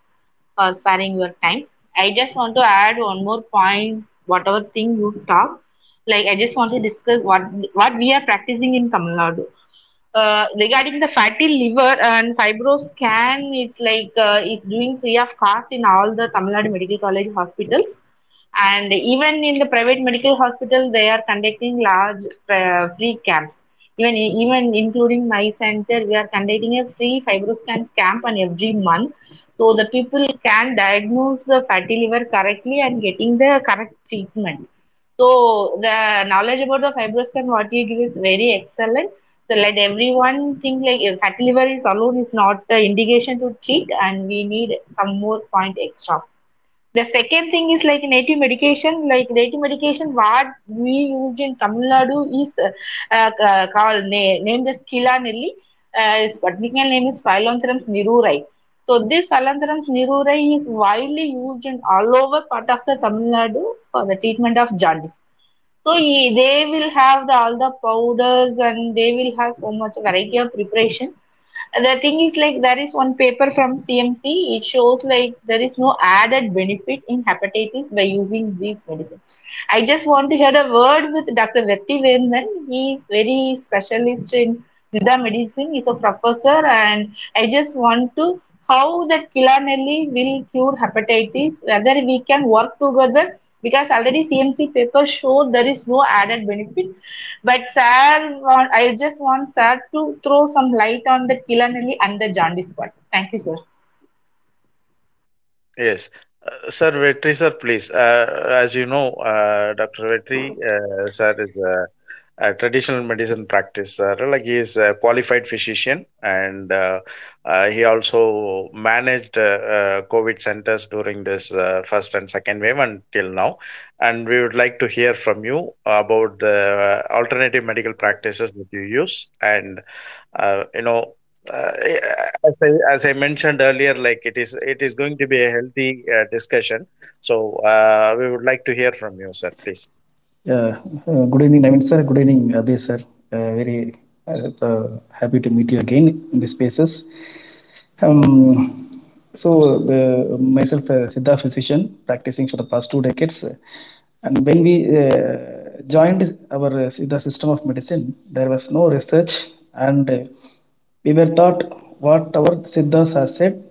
for sparing your time. I just want to add one more point, whatever thing you talk. Like I just want to discuss what what we are practicing in Tamil Nadu. Uh, regarding the fatty liver and fibroscan, it's like uh, it's doing free of cost in all the Tamil Nadu Medical College hospitals, and even in the private medical hospital, they are conducting large uh, free camps. Even even including my center, we are conducting a free fibroscan camp on every month, so the people can diagnose the fatty liver correctly and getting the correct treatment. So the knowledge about the fibroscan what you give is very excellent. So let everyone think like fatty liver is alone is not the indication to treat, and we need some more point extra. The second thing is like native medication. Like native medication, what we used in Tamil Nadu is uh, uh, called na- named as Kilanelli. Uh, its botanical name is Phyllanthus niruri. So this Phyllanthus niruri is widely used in all over part of the Tamil Nadu for the treatment of jaundice. So they will have the, all the powders and they will have so much variety of preparation. The thing is like there is one paper from CMC. It shows like there is no added benefit in hepatitis by using these medicines. I just want to hear a word with Dr. Vetri Vendan. He is very specialist in Siddha medicine. He's a professor, and I just want to how that Kilanelli will cure hepatitis. Whether we can work together because already CMC paper showed there is no added benefit. But sir, I just want sir to throw some light on the Kilanelli and the jaundice part. Thank you, sir. Yes. Uh, sir Vetri, sir, please. Uh, as you know, uh, Dr. Vetri, uh, sir is a, traditional medicine practice. Like he is a qualified physician, and uh, uh, he also managed uh, uh, COVID centers during this first and second wave until now. And we would like to hear from you about the alternative medical practices that you use, and you know uh, as, I, as I mentioned earlier, like it is, it is going to be a healthy uh, discussion. So uh, we would like to hear from you, sir, please. Yeah, uh, good evening, Naveen sir. Good evening, Abby sir. Uh, very uh, uh, happy to meet you again in the spaces. Um, so, myself, a Siddha physician, practicing for the past two decades. And when we uh, joined our Siddha system of medicine, there was no research, and uh, we were taught what our Siddhas have said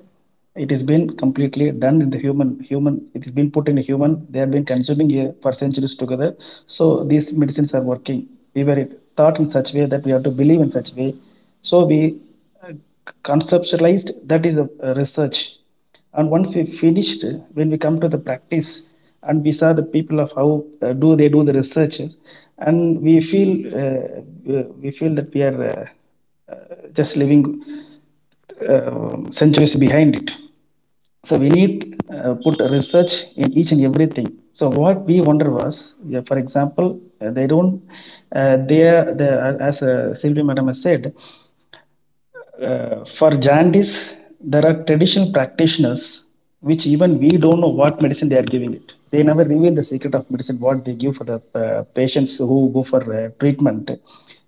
it has been completely done in the human human it has been put in a human they have been consuming here for centuries together. So these medicines are working. We were taught in such way that we have to believe in such way. So we uh, conceptualized that is a, a research. And once we finished when we come to the practice and we saw the people of how uh, do they do the researches and we feel uh, we feel that we are uh, just living uh, centuries behind it. So we need uh, put research in each and everything. So what we wonder was, yeah, for example, uh, they don't, uh, they are, they as uh, Sylvia Madam has said, uh, for jaundice, there are traditional practitioners which even we don't know what medicine they are giving it. They never reveal the secret of medicine, what they give for the uh, patients who go for uh, treatment.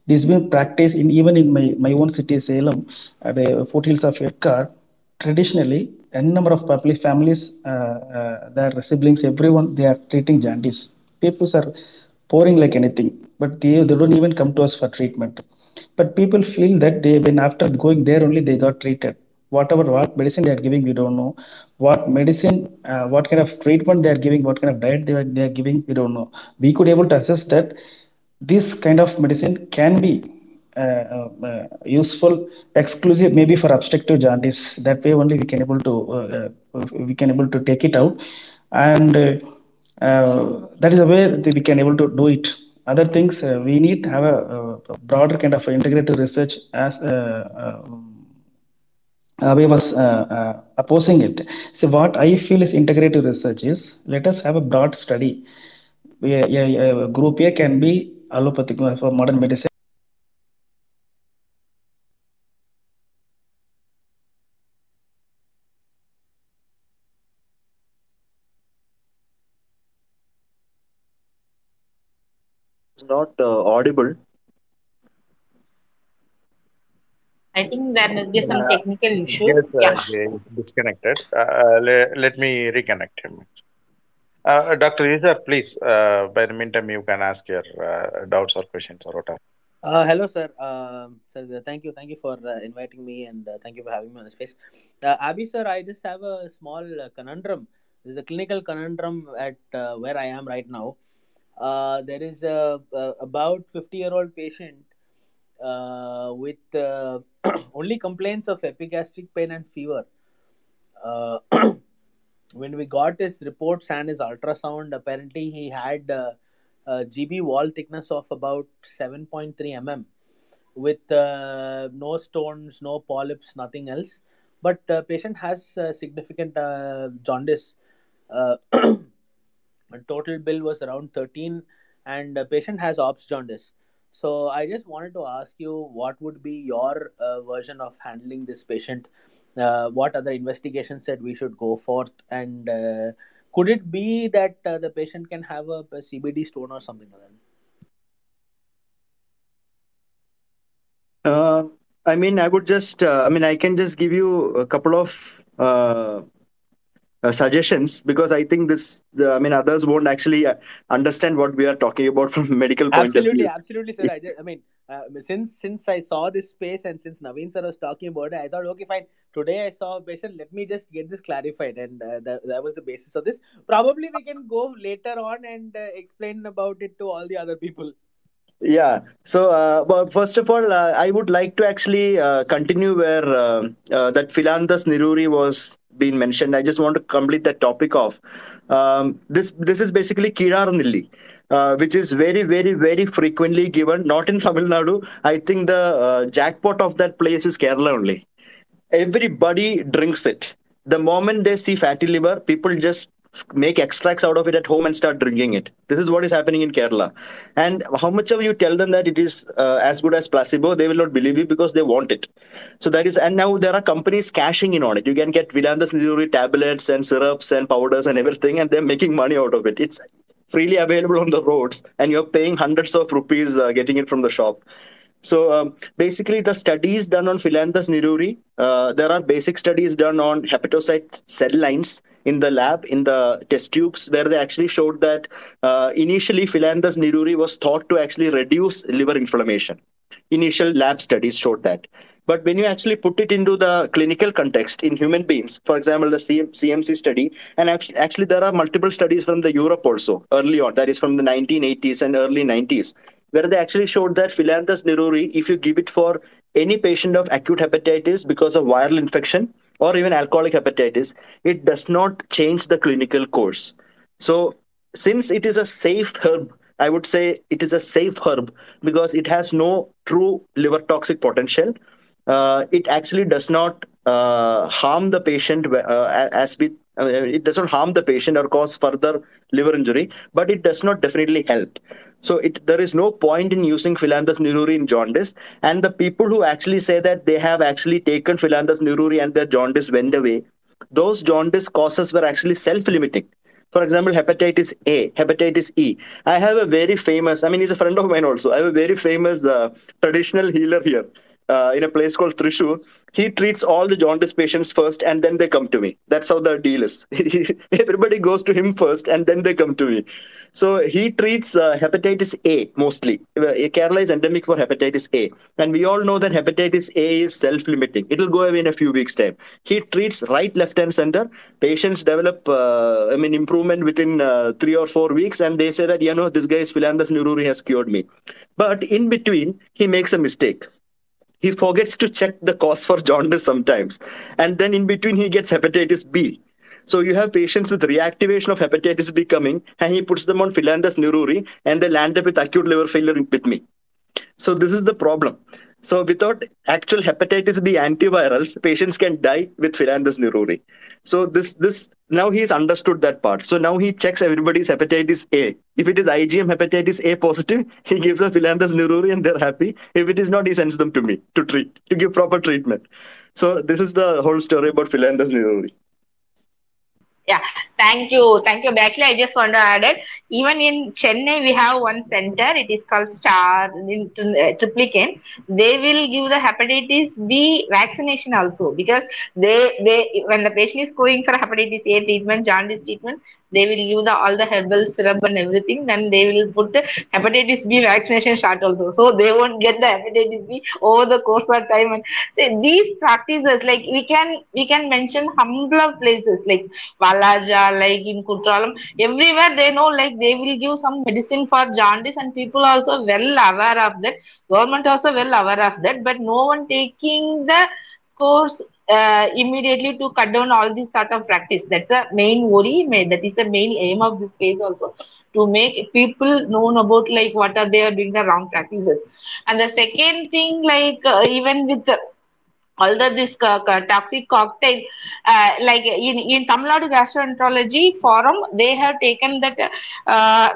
This been practiced in even in my, my own city, Salem, at the foothills of Yercaud. Traditionally, any number of public families, uh, uh, their siblings, everyone, they are treating jaundice. People are pouring like anything, but they, they don't even come to us for treatment. But people feel that they, when after going there only, they got treated. Whatever what medicine they are giving, we don't know. What medicine, uh, what kind of treatment they are giving, what kind of diet they are, they are giving, we don't know. We could able to assess that this kind of medicine can be uh, uh, useful exclusive maybe for obstructive jaundice that way only we can able to uh, we can able to take it out and that is the way that we can able to do it other things we need to have a, a, broader kind of integrated research as Abe was uh, uh, opposing it. So what I feel is integrative research is let us have a broad study. A- a- a group A can be allopathic uh, for modern medicine. It's not uh, audible. I think there will be some Uh, technical issue. Yes, uh, Yeah. disconnected. Uh, le- let me reconnect him. Uh, Dr. Isar, please, uh, by the meantime, you can ask your uh, doubts or questions or whatever. Uh, hello, sir. Um, sir, uh, thank you, thank you for uh, inviting me, and uh, thank you for having me on the space. Uh, Abby, sir, I just have a small uh, conundrum. There's a clinical conundrum at uh, where I am right now. Uh, there is a, a about 50 year old patient uh, with uh, only complaints of epigastric pain and fever. When we got his reports and his ultrasound, apparently he had uh, a GB wall thickness of about 7.3 mm with uh, no stones, no polyps, nothing else. But uh, patient has uh, significant uh, jaundice. Uh, total bill was around 13 and patient has ops jaundice. So I just wanted to ask you what would be your version of handling this patient? Uh, what other investigations that we should go forth and uh, could it be that uh, the patient can have a, a CBD stone or something like that? Uh, I mean, I would just, uh, I mean, I can just give you a couple of uh, suggestions because I think this, the, I mean, others won't actually uh, understand what we are talking about from a medical point of view. absolutely, absolutely, sir. I, just, I mean, uh, since since I saw this space and since Naveen sir was talking about it, I thought, okay, fine. Today I saw a patient. Let me just get this clarified, and uh, that, that was the basis of this. Probably we can go later on and uh, explain about it to all the other people. Yeah. So, uh, well, first of all, uh, I would like to actually uh, continue where uh, uh, that Phyllanthus niruri was being mentioned. I just want to complete that topic off. Um, this this is basically Kirar Nilli. Uh, which is very, very, very frequently given, not in Tamil Nadu. I think the jackpot of that place is Kerala only. Everybody drinks it. The moment they see fatty liver, people just make extracts out of it at home and start drinking it. This is what is happening in Kerala. And how much of you tell them that it is uh, as good as placebo, they will not believe you because they want it. So that is, and now there are companies cashing in on it. You can get Phyllanthus niruri tablets and syrups and powders and everything, and they're making money out of it. It's freely available on the roads, and you're paying hundreds of rupees uh, getting it from the shop. So um, basically, the studies done on Phyllanthus niruri, uh, there are basic studies done on hepatocyte cell lines in the lab, in the test tubes, where they actually showed that uh, initially Phyllanthus niruri was thought to actually reduce liver inflammation. Initial lab studies showed that. But when you actually put it into the clinical context in human beings, for example, the CM, CMC study, and actually, actually there are multiple studies from the Europe also early on, that is from the 1980s and early 90s, where they actually showed that Phyllanthus niruri, if you give it for any patient of acute hepatitis because of viral infection or even alcoholic hepatitis, it does not change the clinical course. So, since it is a safe herb, I would say it is a safe herb because it has no true liver toxic potential. Uh, it actually does not uh, harm the patient uh, as with it doesn't harm the patient or cause further liver injury, but it does not definitely help. So it, there is no point in using Phyllanthus niruri in jaundice. And the people who actually say that they have actually taken Phyllanthus niruri and their jaundice went away, those jaundice causes were actually self-limiting. For example, hepatitis A, hepatitis E. I have a very famous, I mean, he's a friend of mine also. I have a very famous uh, traditional healer here uh, in a place called Thrissur. He treats all the jaundice patients first and then they come to me. That's how the deal is. Everybody goes to him first and then they come to me. So he treats uh, hepatitis A mostly. Uh, Kerala is endemic for hepatitis A. And we all know that hepatitis A is self limiting. It will go away in a few weeks' time. He treats right, left, and center. Patients develop, uh, I mean, improvement within uh, three or four weeks and they say that, you know, this guy's Phyllanthus niruri has cured me. But in between, he makes a mistake he forgets to check the cause for jaundice sometimes. And then in between, he gets hepatitis B. So you have patients with reactivation of hepatitis B coming, and he puts them on Phyllanthus niruri, and they land up with acute liver failure with me. So this is the problem. So without actual hepatitis B antivirals, patients can die with Phyllanthus niruri. So this this now he's understood that part. So now he checks everybody's hepatitis A. If it is IgM hepatitis A positive, he gives a Phyllanthus niruri and they're happy. If it is not, he sends them to me to treat to give proper treatment. So this is the whole story about Phyllanthus niruri. Yeah, thank you. Thank you. Actually, I just want to add it. Even in Chennai, we have one center. It is called Star in uh. They will give the hepatitis B vaccination also because they they when the patient is going for hepatitis A treatment, jaundice treatment, they will give the all the herbal syrup and everything. Then they will put the hepatitis B vaccination shot also, so they won't get the hepatitis B over the course of time. And so these practices, like we can we can mention humbler places like Valaja, like in Kutralam, everywhere they know like they will give some medicine for jaundice, and people also well aware of that. Government also well aware of that, but no one taking the course uh, immediately to cut down all this sort of practice. That's the main worry. That is the main aim of this case also to make people known about like what are they are doing the wrong practices. And the second thing, like uh, even with the, the this toxic cocktail uh, like in in Tamil Nadu gastroenterology forum they have taken that uh,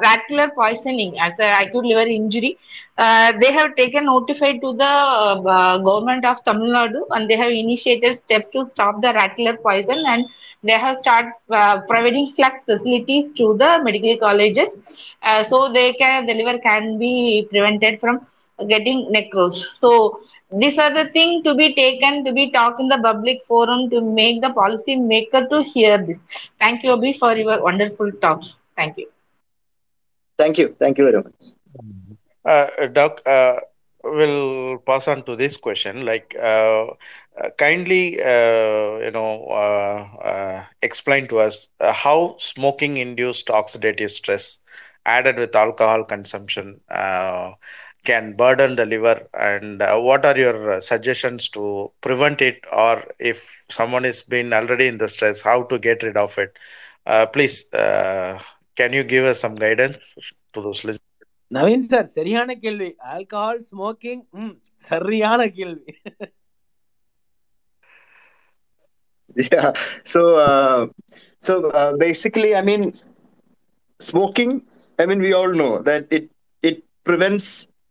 poisoning as a acute liver injury. Uh, they have taken notified to the uh, government of Tamil Nadu and they have initiated steps to stop the rat killer poison and they have started providing PLEX facilities to the medical colleges. So they can the liver can be prevented from getting necros. So these are the thing to be taken to be talked in the public forum to make the policy maker to hear this. Thank you, Abby, for your wonderful talk. Thank you. Thank you. Thank you very much. Uh, Doc, uh, we'll pass on to this question. Like, uh, kindly, you know, explain to us how smoking-induced oxidative stress added with alcohol consumption can burden the liver and uh, what are your suggestions to prevent it or if someone is been already in the stress how to get rid of it uh, please uh, can you give us some guidance to those listeners Naveen sir சரியான கேள்வி alcohol smoking ம் சரியான கேள்வி yeah so uh, so uh, basically i mean smoking i mean we all know that it it prevents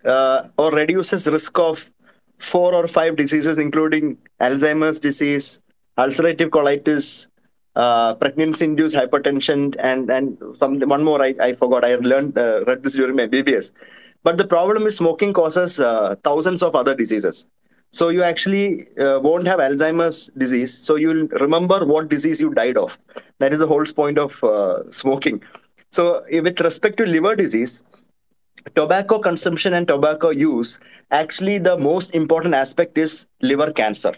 uh, or reduces risk of four or five diseases, including Alzheimer's disease, ulcerative colitis, uh, pregnancy-induced hypertension, and and some one more I, I forgot. I learned uh, read this during my BBS. But the problem is smoking causes thousands of other diseases. So you actually won't have Alzheimer's disease. So you'll remember what disease you died of. That is the whole point of smoking. So with respect to liver disease, tobacco consumption and tobacco use actually the most important aspect is liver cancer.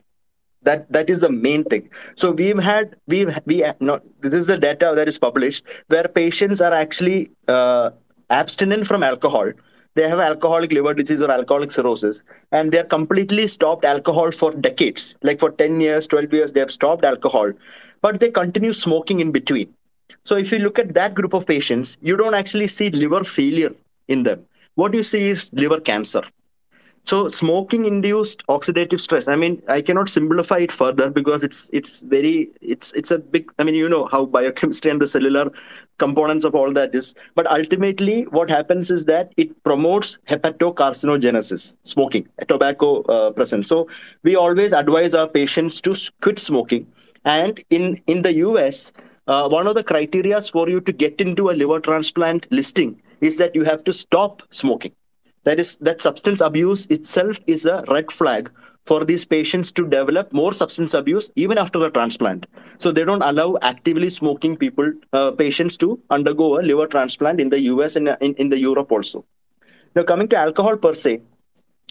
That that is the main thing. So we've had we've we not this is the data that is published where patients are actually uh, abstinent from alcohol. They have alcoholic liver disease or alcoholic cirrhosis and they're completely stopped alcohol for decades. Like for 10 years 12 years they have stopped alcohol but they continue smoking in between. So if you look at that group of patients you don't actually see liver failure in them. What you see is liver cancer. So smoking induced oxidative stress. I mean, I cannot simplify it further because it's it's very it's it's a big. I mean, you know how biochemistry and the cellular components of all that is. But ultimately, what happens is that it promotes hepatocarcinogenesis. Smoking, tobacco uh, present. So we always advise our patients to quit smoking. And in in the US, uh, one of the criteria for you to get into a liver transplant listing is that you have to stop smoking. That is, that substance abuse itself is a red flag for these patients to develop more substance abuse even after the transplant. So they don't allow actively smoking people, uh, patients to undergo a liver transplant in the US and in, in the Europe also. Now coming to alcohol per se,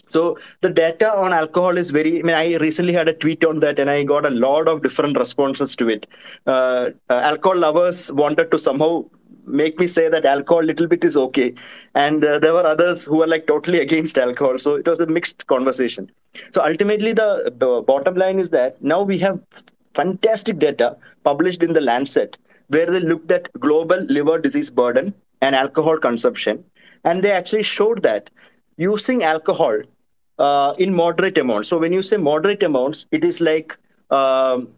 so the data on alcohol is very. I mean, I recently had a tweet on that, and I got a lot of different responses to it. Uh, uh, alcohol lovers wanted to somehow make me say that alcohol little bit is okay. And uh, there were others who were like totally against alcohol. So it was a mixed conversation. So ultimately the, the bottom line is that now we have fantastic data published in the lancet where they looked at global liver disease burden and alcohol consumption. And they actually showed that using alcohol uh, in moderate amounts. So when you say moderate amounts, it is like um,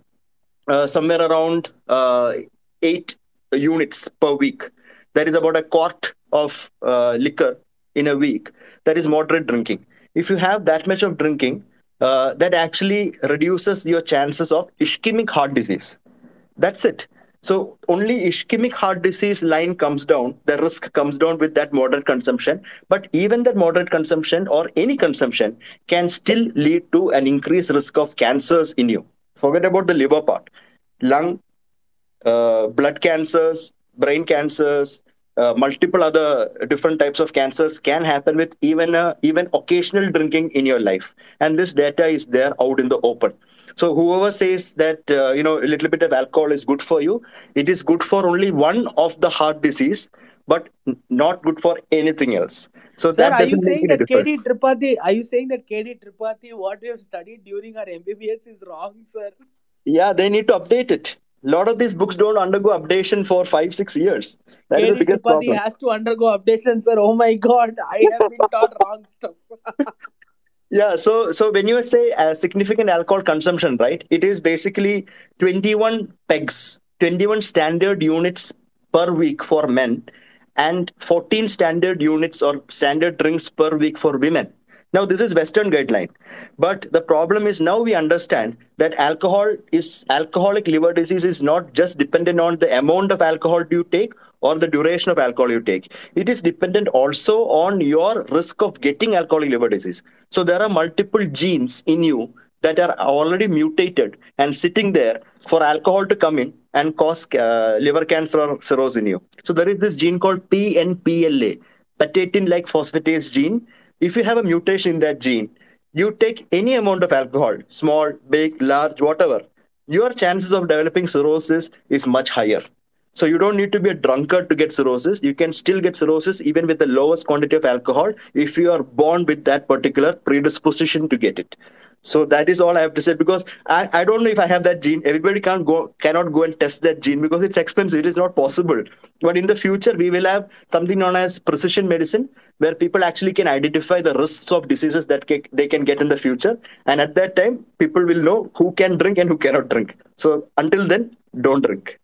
uh, somewhere around uh, eight units per week. That is about a quart of uh, liquor in a week. That is moderate drinking. If you have that much of drinking, uh, that actually reduces your chances of ischemic heart disease. That's it. So only ischemic heart disease line comes down, the risk comes down with that moderate consumption. But even that moderate consumption or any consumption can still lead to an increased risk of cancers in you. Forget about the liver part, lung, blood cancers, brain cancers, uh, multiple other different types of cancers can happen with even a, even occasional drinking in your life. And this data is there out in the open. So whoever says that uh, you know a little bit of alcohol is good for you, it is good for only one of the heart disease, but not good for anything else. So Sir, that are you saying that KD. Tripathi? Are you saying that KD Tripathi, what we have studied during our MBBS, is wrong, sir? Yeah, they need to update it. A lot of these books don't undergo updation for five, six years. That is the biggest Tripathi problem. has to undergo updation, sir. Oh my God, I have been taught wrong stuff. Yeah, so so when you say uh, significant alcohol consumption, right, it is basically 21 pegs, 21 standard units per week for men, and 14 standard units or standard drinks per week for women. Now, this is Western guideline, but the problem is now we understand that alcohol is alcoholic liver disease is not just dependent on the amount of alcohol you take or the duration of alcohol you take. It is dependent also on your risk of getting alcoholic liver disease. So there are multiple genes in you that are already mutated and sitting there for alcohol to come in and cause uh, liver cancer or cirrhosis in you. So there is this gene called PNPLA, patatin-like phosphatase gene. If you have a mutation in that gene, you take any amount of alcohol, small, big, large, whatever, your chances of developing cirrhosis is much higher. So you don't need to be a drunkard to get cirrhosis. You can still get cirrhosis even with the lowest quantity of alcohol if you are born with that particular predisposition to get it. So that is all I have to say because I, I don't know if I have that gene. Everybody can't go cannot go and test that gene because it's expensive. It is not possible. But in the future, we will have something known as precision medicine, where people actually can identify the risks of diseases that they can get in the future. And at that time, people will know who can drink and who cannot drink. So until then, don't drink.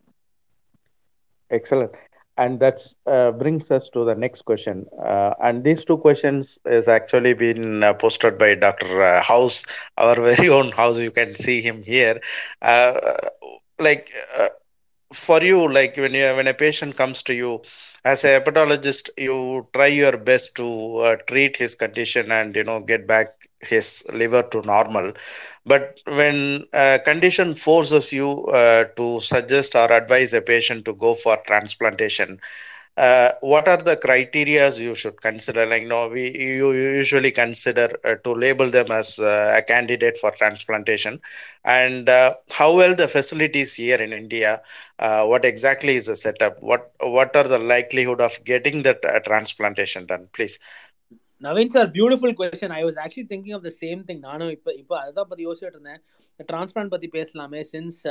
Excellent. And that uh, brings us to the next question. Uh, and these two questions is actually been uh, posted by Dr. Uh, House, our very own House. You can see him here. Uh, like uh, for you, like when you when a patient comes to you as a hepatologist, you try your best to treat his condition and you know get back his liver to normal. But when a condition forces you uh, to suggest or advise a patient to go for transplantation, uh, what are the criterias you should consider? Like, no, we you usually consider uh, to label them as uh, a candidate for transplantation, and uh, how well the facilities here in India. Uh, what exactly is the setup? What what are the likelihood of getting that uh, transplantation done? Please. Naveen sir beautiful question I was actually thinking of the same thing நானும் இப்போ இப்போ அதான் பற்றி யோசிச்சுட்டு இருந்தேன் transplant பற்றி பேசலாமே since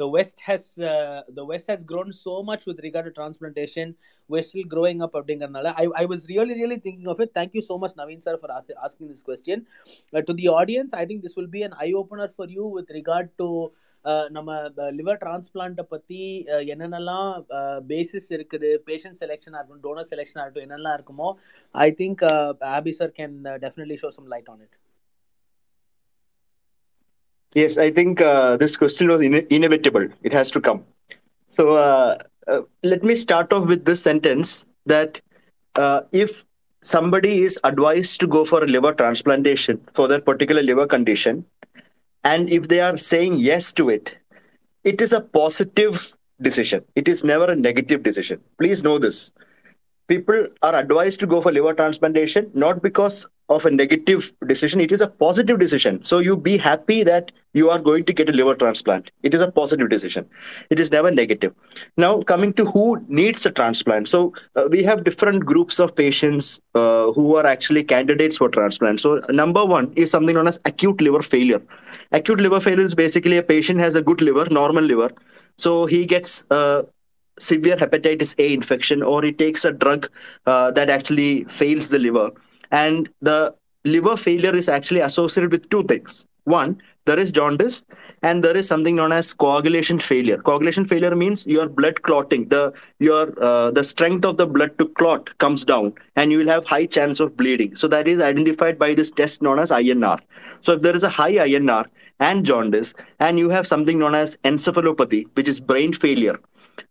the west has uh, the west has grown so much with regard to transplantation we're still growing up அப்படிங்கறதுனால I, I was really really thinking of it thank you so much naveen sir for ask, asking this question uh, to the audience i think this will be an eye opener for you with regard to uh, நம்ம liver டிரான்ஸ்பிளான்ட்டை பற்றி என்னென்னலாம் basis இருக்குது patient செலெக்ஷனாக இருக்கட்டும் toner செலெக்ஷனாக இருக்கட்டும் என்னெல்லாம் இருக்குமோ I think Abhi sir can definitely show some light on it Yes, I think uh, this question was in- inevitable. It has to come. So uh, uh, let me start off with this sentence that uh, if somebody is advised to go for a liver transplantation for their particular liver condition, and if they are saying yes to it, it is a positive decision. It is never a negative decision. Please know this. People are advised to go for liver transplantation not because of a negative decision, it is a positive decision. So you be happy that you are going to get a liver transplant. It is a positive decision. It is never negative. Now, coming to who needs a transplant. So uh, we have different groups of patients uh, who are actually candidates for transplant. So number one is something known as acute liver failure. Acute liver failure is basically a patient has a good liver, normal liver. So he gets uh, severe hepatitis A infection or he takes a drug uh, that actually fails the liver and the liver failure is actually associated with two things. One, there is jaundice, and there is something known as coagulation failure. Coagulation failure means your blood clotting, the your uh, the strength of the blood to clot comes down, and you will have high chance of bleeding. So that is identified by this test known as INR. So if there is a high INR and jaundice, and you have something known as encephalopathy, which is brain failure,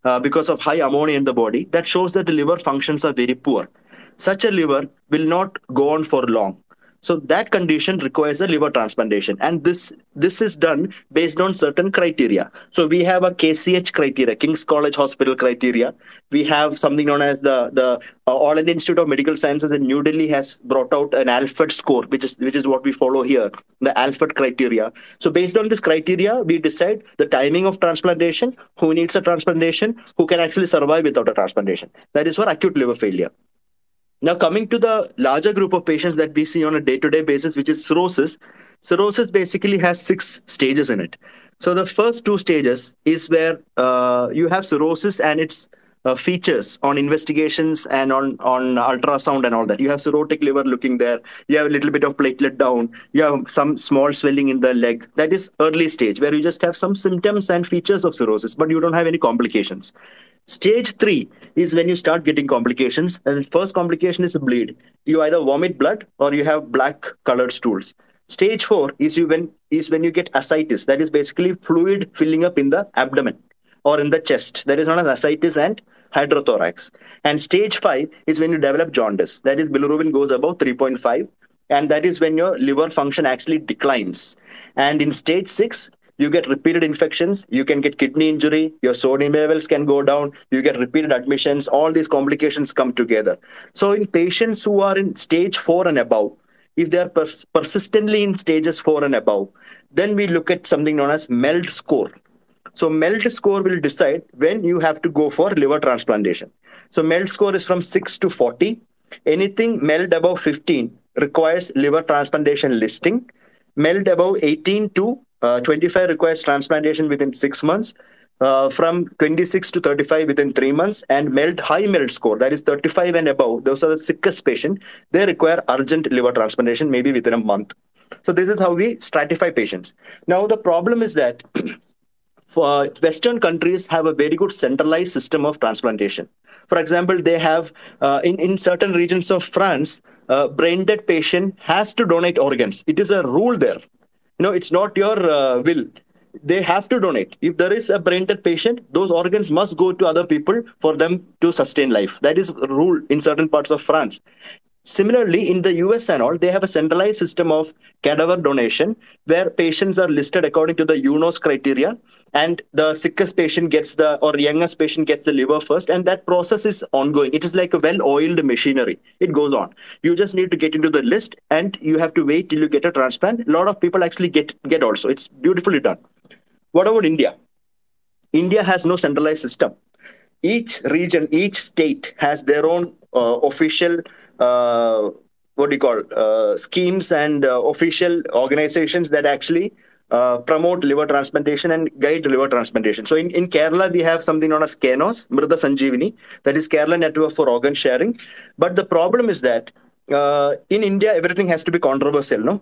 uh, because of high ammonia in the body, that shows that the liver functions are very poor. Such a liver will not go on for long. So that condition requires a liver transplantation, and this this is done based on certain criteria. So we have a KCH criteria, King's College Hospital criteria. We have something known as the the uh, All India Institute of Medical Sciences in New Delhi has brought out an ALFED score, which is which is what we follow here, the ALFED criteria. So based on this criteria, we decide the timing of transplantation, who needs a transplantation, who can actually survive without a transplantation. That is for acute liver failure. Now, coming to the larger group of patients that we see on a day to day basis, which is cirrhosis, cirrhosis basically has six stages in it. So, the first two stages is where uh, you have cirrhosis and its uh, features on investigations and on, on ultrasound and all that. You have cirrhotic liver looking there, you have a little bit of platelet down, you have some small swelling in the leg. That is early stage where you just have some symptoms and features of cirrhosis, but you don't have any complications. Stage three is when you start getting complications, and first complication is a bleed. You either vomit blood or you have black colored stools. Stage four is you when is when you get ascites. That is basically fluid filling up in the abdomen or in the chest. That is known as ascites and hydrothorax. And stage five is when you develop jaundice. That is bilirubin goes above 3.5, and that is when your liver function actually declines. And in stage six, you get repeated infections, you can get kidney injury, your sodium levels can go down, you get repeated admissions, all these complications come together. So, in patients who are in stage four and above, if they are pers- persistently in stages four and above, then we look at something known as MELD score. So, MELD score will decide when you have to go for liver transplantation. So, MELD score is from 6 to 40. Anything MELD above 15 requires liver transplantation listing. MELD above 18 to 25 requires transplantation within six months. Uh, from 26 to 35 within three months, and MELD high MELD score, that is 35 and above, those are the sickest patient. They require urgent liver transplantation, maybe within a month. So this is how we stratify patients. Now the problem is that for Western countries have a very good centralized system of transplantation. For example, they have uh, in in certain regions of France, a brain dead patient has to donate organs. It is a rule there. You know, it's not your uh, will. They have to donate. If there is a brain dead patient, those organs must go to other people for them to sustain life. That is rule in certain parts of France. Similarly, in the US and all, they have a centralized system of cadaver donation where patients are listed according to the UNOS criteria, and the sickest patient gets the or youngest patient gets the liver first, and that process is ongoing. It is like a well-oiled machinery. It goes on. You just need to get into the list, and you have to wait till you get a transplant. A lot of people actually get get also. It's beautifully done. What about India? India has no centralized system. Each region, each state has their own uh, official what do you call uh, schemes and uh, official organizations that actually uh, promote liver transplantation and guide liver transplantation. So in, in Kerala, we have something known as KENOS, Mrida Sanjeevani, that is Kerala Network for Organ Sharing. But the problem is that uh, in India, everything has to be controversial, no?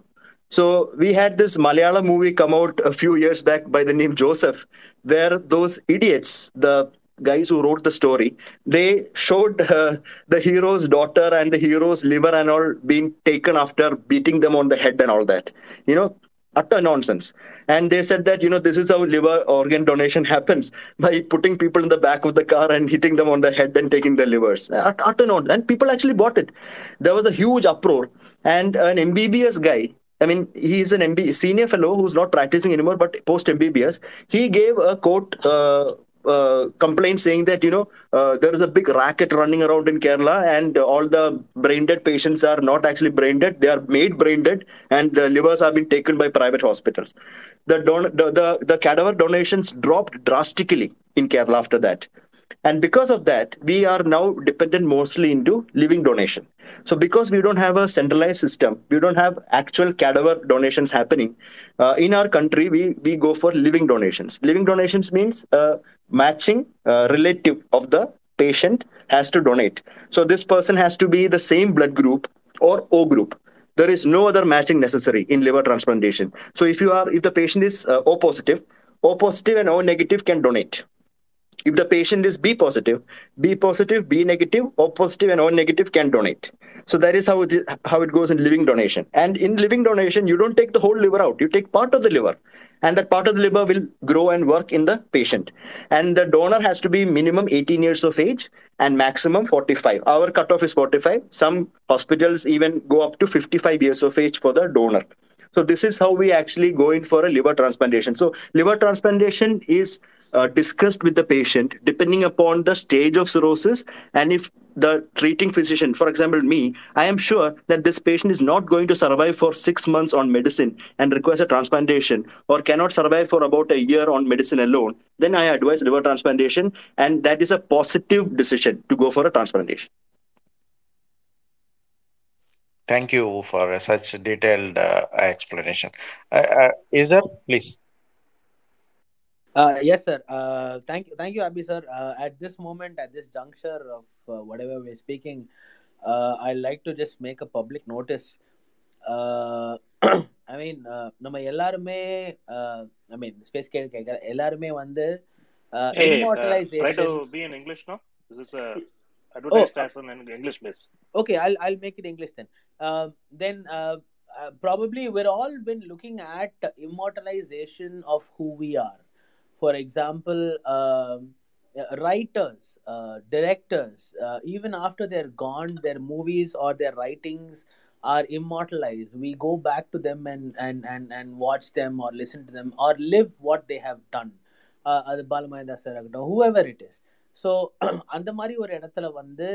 So we had this Malayalam movie come out a few years back by the name Joseph, where those idiots, the guys who wrote the story, they showed uh, the hero's daughter and the hero's liver and all being taken after beating them on the head and all that. You know, utter nonsense. And they said that, you know, this is how liver organ donation happens by putting people in the back of the car and hitting them on the head and taking their livers. Ut- Utter nonsense. And people actually bought it. There was a huge uproar. And an MBBS guy, I mean, he's an MB senior fellow who's not practicing anymore, but post MBBS, he gave a quote uh, uh, complaint saying that you know uh, there is a big racket running around in Kerala and all the brain dead patients are not actually brain dead; they are made brain dead, and the livers have been taken by private hospitals. The don- the, the the cadaver donations dropped drastically in Kerala after that. And because of that, we are now dependent mostly into living donation. So because we don't have a centralized system, we don't have actual cadaver donations happening. Uh, in our country, we we go for living donations. Living donations means uh, matching uh, relative of the patient has to donate. So this person has to be the same blood group or O group. there is no other matching necessary in liver transplantation. So if you are, if the patient is uh, O positive, O positive and O negative can donate. If the patient is B positive, B positive, B negative, O positive, and O negative can donate. So that is how how it goes in living donation. And in living donation, you don't take the whole liver out; you take part of the liver, and that part of the liver will grow and work in the patient. And the donor has to be minimum 18 years of age and maximum 45. Our cutoff is 45. Some hospitals even go up to 55 years of age for the donor. So this is how we actually go in for a liver transplantation. So liver transplantation is uh, discussed with the patient depending upon the stage of cirrhosis and if the treating physician, for example, me, I am sure that this patient is not going to survive for six months on medicine and requires a transplantation or cannot survive for about a year on medicine alone, then I advise liver transplantation. And that is a positive decision to go for a transplantation. Thank you for such detailed uh, explanation. Uh, uh, is there, please? Uh, yes, sir. Uh, thank you, thank you, Abby, sir. Uh, at this moment, at this juncture of uh, whatever we're speaking, uh, I like to just make a public notice. Uh, I mean uh, நம்ம எல்லாருமே uh, I mean, space கேட் கேட்கற எல்லாருமே வந்து immortalisation be in English no this is advertised oh, as an English base. Okay, I'll I'll make it English then. Uh, then uh, uh, probably we're all been looking at immortalization of who we are. For example, um, uh, writers, uh, directors, uh, even after they're gone, their movies or their writings are immortalized. We go back to them and and and and watch them or listen to them or live what they have done. Uh, whoever it is. So அந்த மாதிரி ஒரு இடத்துல வந்து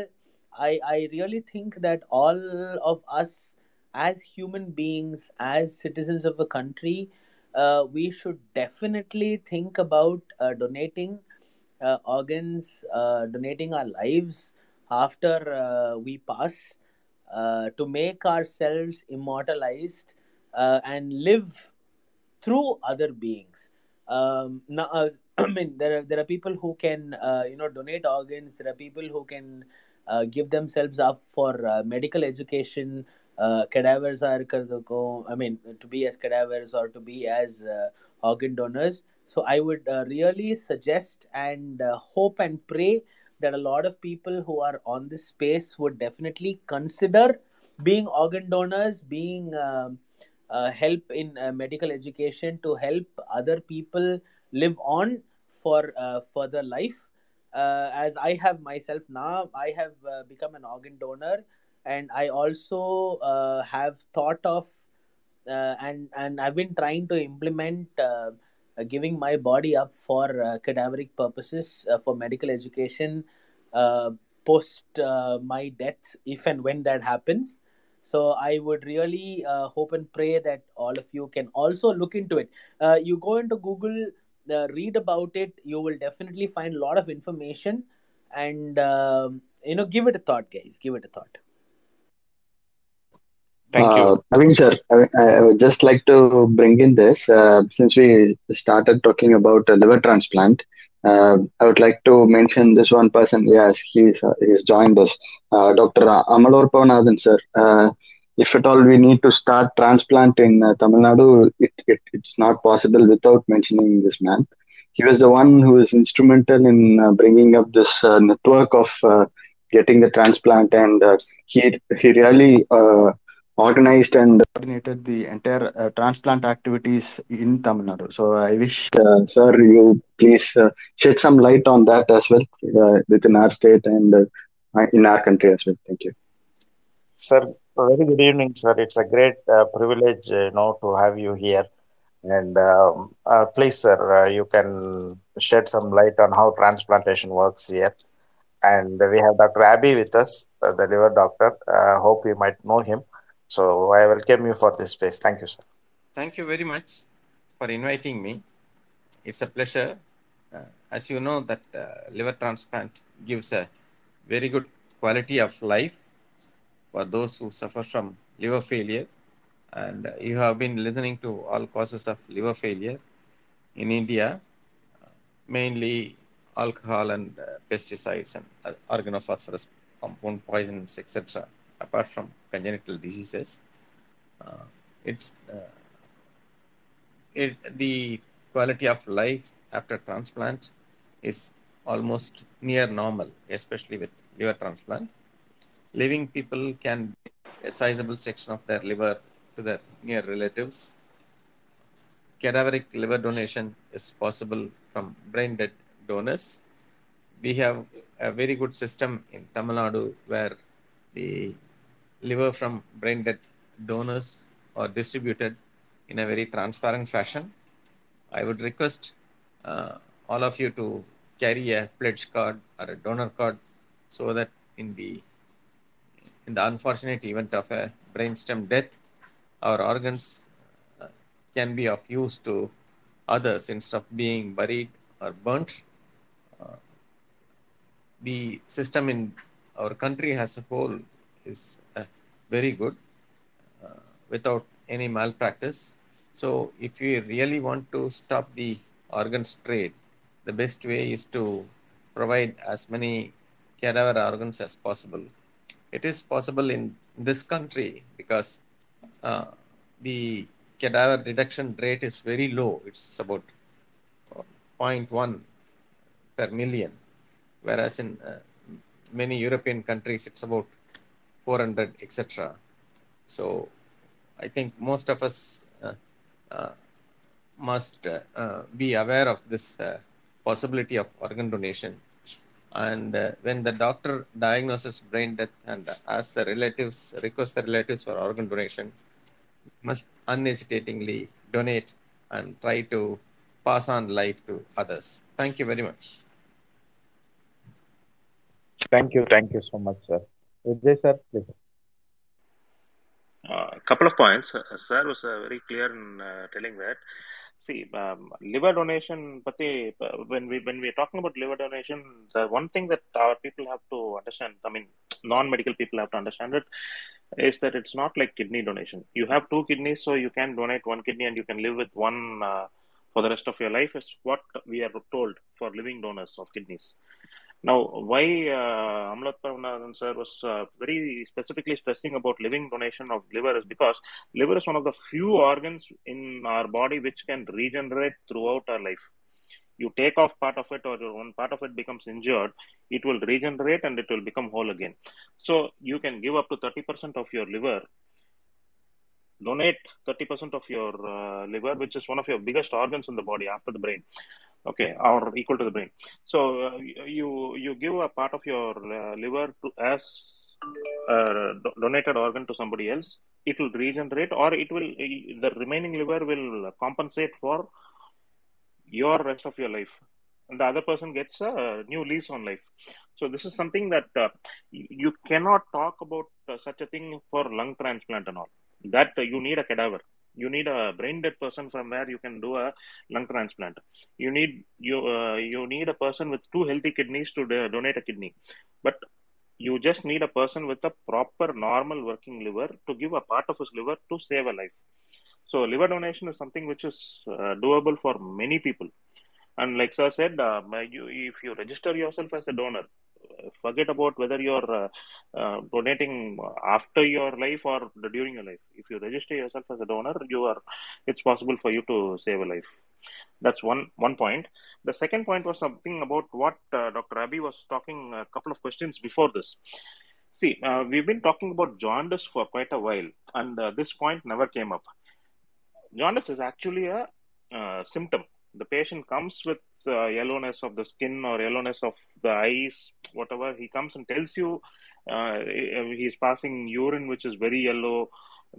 I I really think that all of us as human beings, as citizens of a country, uh, we should definitely think about uh, donating uh, organs, uh, donating our lives after uh, we pass uh, to make ourselves immortalized uh, and live through other beings. Um, now, uh, I mean, there are there are people who can uh, you know donate organs. There are people who can uh, give themselves up for uh, medical education. Uh, cadavers are go I mean, to be as cadavers or to be as uh, organ donors. So I would uh, really suggest and hope and pray that a lot of people who are on this space would definitely consider being organ donors, being um, help in medical education to help other people live on for uh, further life. Uh, as I have myself now, I have uh, become an organ donor, and I also uh, have thought of uh, and and I've been trying to implement uh, giving my body up for cadaveric purposes for medical education post my death, if and when that happens. So I would really hope and pray that all of you can also look into it. You go into Google, uh, read about it. You will definitely find a lot of information, and um, you know, give it a thought, guys. Give it a thought. Thank you. Uh, Naveen sir, I, I would just like to bring in this uh, since we started talking about uh, liver transplant. Uh, I would like to mention this one person. Yes, he's uh, he's joined us, uh, Dr. Amalorpavanathan sir. If at all we need to start transplant in uh, Tamil Nadu, it, it, it's not possible without mentioning this man. He was the one who was instrumental in uh, bringing up this uh, network of uh, getting the transplant, and uh, he he really uh, organized and coordinated the entire uh, transplant activities in Tamil Nadu. So I wish, uh, sir, you please uh, shed some light on that as well uh, within our state and uh, in our country as well. Thank you. Sir, very good evening, sir. It's a great uh, privilege, uh, you know, to have you here. And um, uh, please, sir, uh, you can shed some light on how transplantation works here. And we have Dr. Abby with us, uh, the liver doctor. Uh, hope you might know him. So I welcome you for this space. Thank you, sir. Thank you very much for inviting me. It's a pleasure. Uh, as you know, that liver transplant gives a very good quality of life for those who suffer from liver failure. And you have been listening to all causes of liver failure in India, mainly alcohol and uh, pesticides and uh, organophosphorus compound poisons, etc. Apart from congenital diseases, Uh, it's uh, it, the quality of life after transplant is almost near normal, especially with liver transplant. Living people can a sizable section of their liver to their near relatives. Cadaveric liver donation is possible from brain dead donors. We have a very good system in Tamil Nadu where the liver from brain dead donors are distributed in a very transparent fashion. I would request uh, all of you to carry a pledge card or a donor card so that in the in the unfortunate event of a brainstem death, our organs uh, can be of use to others instead of being buried or burnt. Uh, the system in our country as a whole is uh, very good uh, without any malpractice. So, if you really want to stop the organs trade, the best way is to provide as many cadaver organs as possible. It is possible in this country because uh, the cadaver reduction rate is very low. It's about uh, 0.1 per million, whereas in uh, many European countries it's about 400, etc. So I think most of us uh, uh, must uh, uh, be aware of this possibility of organ donation. And uh, when the doctor diagnoses brain death and asks the relatives, request the relatives for organ donation, must unhesitatingly donate and try to pass on life to others. Thank you very much. Thank you. Thank you so much, sir. Vijay, sir, please. A uh, couple of points. Uh, sir was uh, very clear in uh, telling that. See, um, liver donation, pati, when we when we're talking about liver donation, the one thing that our people have to understand, I mean, non-medical people have to understand it, is that it's not like kidney donation. You have two kidneys, so you can donate one kidney and you can live with one uh, for the rest of your life. Is what we are told for living donors of kidneys. Now, why uh, Amalorpavanathan sir was uh, very specifically stressing about living donation of liver is because liver is one of the few organs in our body which can regenerate throughout our life. You take off part of it, or one part of it becomes injured, it will regenerate and it will become whole again. So, you can give up to 30% of your liver donate 30% of your uh, liver, which is one of your biggest organs in the body after the brain, okay, or equal to the brain. So uh, you you give a part of your uh, liver to as a do- donated organ to somebody else. It will regenerate, or it will the remaining liver will compensate for your rest of your life and the other person gets a new lease on life so this is something that uh, you cannot talk about uh, such a thing for lung transplant and all that uh, you need a cadaver you need a brain dead person from where you can do a lung transplant. You need you uh, you need a person with two healthy kidneys to do- donate a kidney. But you just need a person with a proper normal working liver to give a part of his liver to save a life. So liver donation is something which is uh, doable for many people. And like sir said uh, you, if you register yourself as a donor forget about whether you're uh, uh, donating after your life or during your life. If you register yourself as a donor you are it's possible for you to save a life. That's one one point. The second point was something about what uh, dr Abby was talking a couple of questions before this. See uh, we've been talking about jaundice for quite a while and uh, this point never came up. Jaundice is actually a uh, symptom. The patient comes with uh, yellowness of the skin or yellowness of the eyes, whatever, he comes and tells you uh, he's passing urine which is very yellow,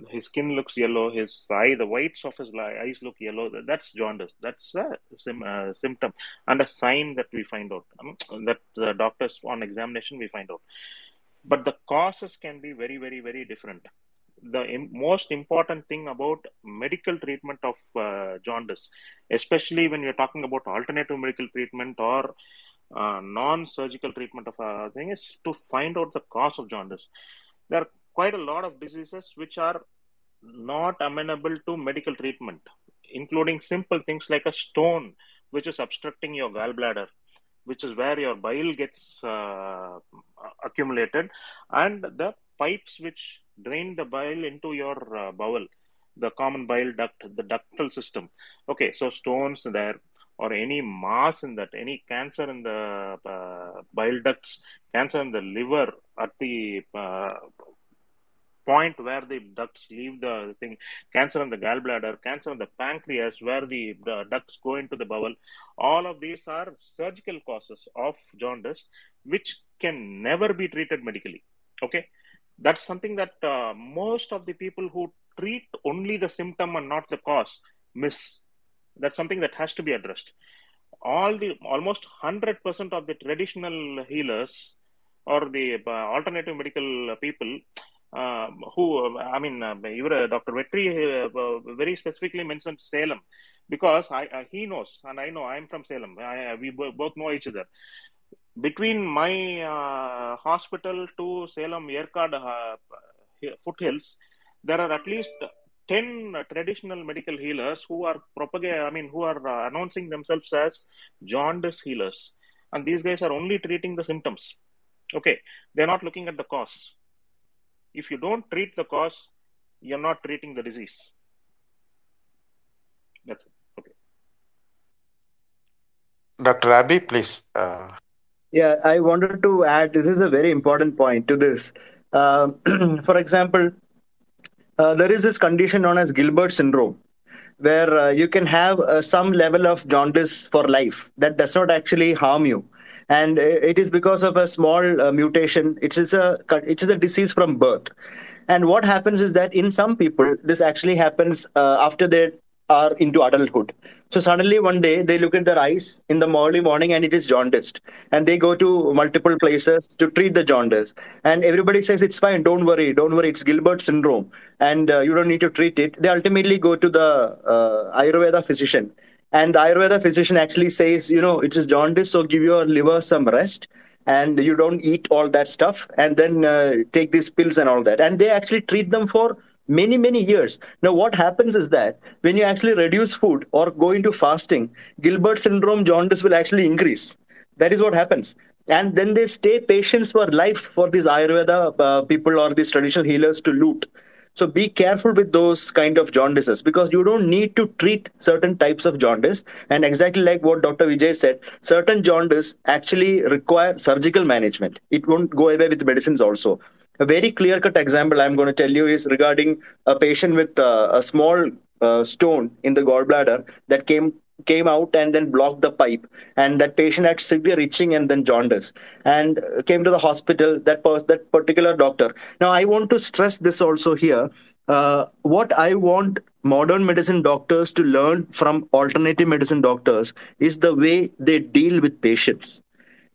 his skin looks yellow, his eye, the whites of his eyes look yellow. That's jaundice. That's a sim- uh, symptom and a sign that we find out, um, that the doctors on examination we find out. But the causes can be very, very, very different the Im- most important thing about medical treatment of uh, jaundice, especially when you're talking about alternative medical treatment or uh, non-surgical treatment of a thing, is to find out the cause of jaundice. There are quite a lot of diseases which are not amenable to medical treatment, including simple things like a stone which is obstructing your gallbladder which is where your bile gets uh, accumulated and the pipes which drain the bile into your uh, bowel, the common bile duct, the ductal system. Okay, so stones there or any mass in that, any cancer in the uh, bile ducts, cancer in the liver at the uh, point where the ducts leave the thing, cancer in the gallbladder, cancer in the pancreas, where the, the ducts go into the bowel. All of these are surgical causes of jaundice, which can never be treated medically. Okay, that's something that uh, most of the people who treat only the symptom and not the cause miss. That's something that has to be addressed. All the almost hundred percent of the traditional healers or the uh, alternative medical people uh, who I mean, uh, Dr. Vetri uh, very specifically mentioned Salem because I, uh, he knows and I know I'm from Salem. I, we both know each other. Between my uh, hospital to Salem Yercaud uh, foothills, there are at least 10 traditional medical healers who are propagating, I mean, who are announcing themselves as jaundice healers. And these guys are only treating the symptoms. Okay, they're not looking at the cause if you don't treat the cause, you're not treating the disease. That's it. Okay. Dr. Abby, please. Uh... Yeah, I wanted to add this is a very important point to this. Uh, for example, uh, there is this condition known as Gilbert syndrome, where uh, you can have uh, some level of jaundice for life that does not actually harm you. And it is because of a small uh, mutation. It is a it is a disease from birth. And what happens is that in some people this actually happens uh, after they are into adulthood. So suddenly one day they look at their eyes in the early morning and it is jaundiced. And they go to multiple places to treat the jaundice. And everybody says it's fine don't worry don't worry it's gilbert syndrome. And uh, you don't need to treat it. They ultimately go to the uh, ayurveda physician. And the Ayurveda physician actually says, you know, it is jaundice, so give your liver some rest and you don't eat all that stuff and then uh, take these pills and all that. And they actually treat them for many, many years. Now, what happens is that when you actually reduce food or go into fasting, Gilbert syndrome jaundice will actually increase. That is what happens. And then they stay patients for life for these Ayurveda uh, people or these traditional healers to loot. So be careful with those kind of jaundices because you don't need to treat certain types of jaundice. And exactly like what Dr. Vijay said, certain jaundice actually require surgical management. It won't go away with medicines also. A very clear cut example I'm going to tell you is regarding a patient with uh, a small uh, stone in the gallbladder that came came out and then blocked the pipe. And that patient had severe itching and then jaundice and came to the hospital. That was that particular doctor. Now i want to stress this also here. Uh, what i want modern medicine doctors to learn from alternative medicine doctors is the way they deal with patients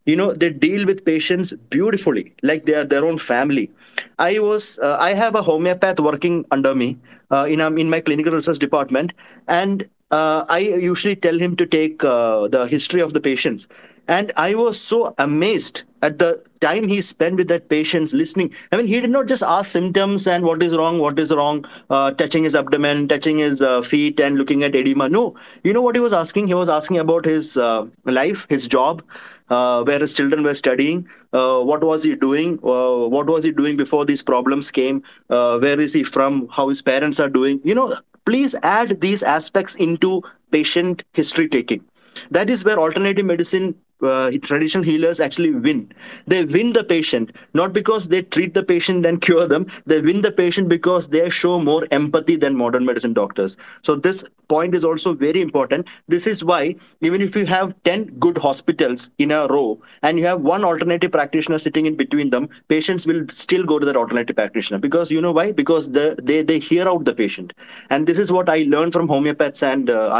you know they deal with patients beautifully like they are their own family i was uh, i have a homeopath working under me uh, in um, in my clinical research department and uh, I usually tell him to take uh, the history of the patients. And I was so amazed at the time he spent with that patient listening. I mean, he did not just ask symptoms and what is wrong, what is wrong, uh, touching his abdomen, touching his uh, feet, and looking at edema. No, you know what he was asking? He was asking about his uh, life, his job, uh, where his children were studying. Uh, what was he doing? Uh, what was he doing before these problems came? where is he from? How his parents are doing? You know, please add these aspects into patient history taking. That is where alternative medicine uh, traditional healers actually win. They win the patient not because they treat the patient and cure them. They win the patient because they show more empathy than modern medicine doctors. So this point is also very important. This is why even if you have 10 good hospitals in a row and you have one alternative practitioner sitting in between them, patients will still go to that alternative practitioner because you know why? Because the, they, they hear out the patient. And this is what I learned from homeopaths and uh.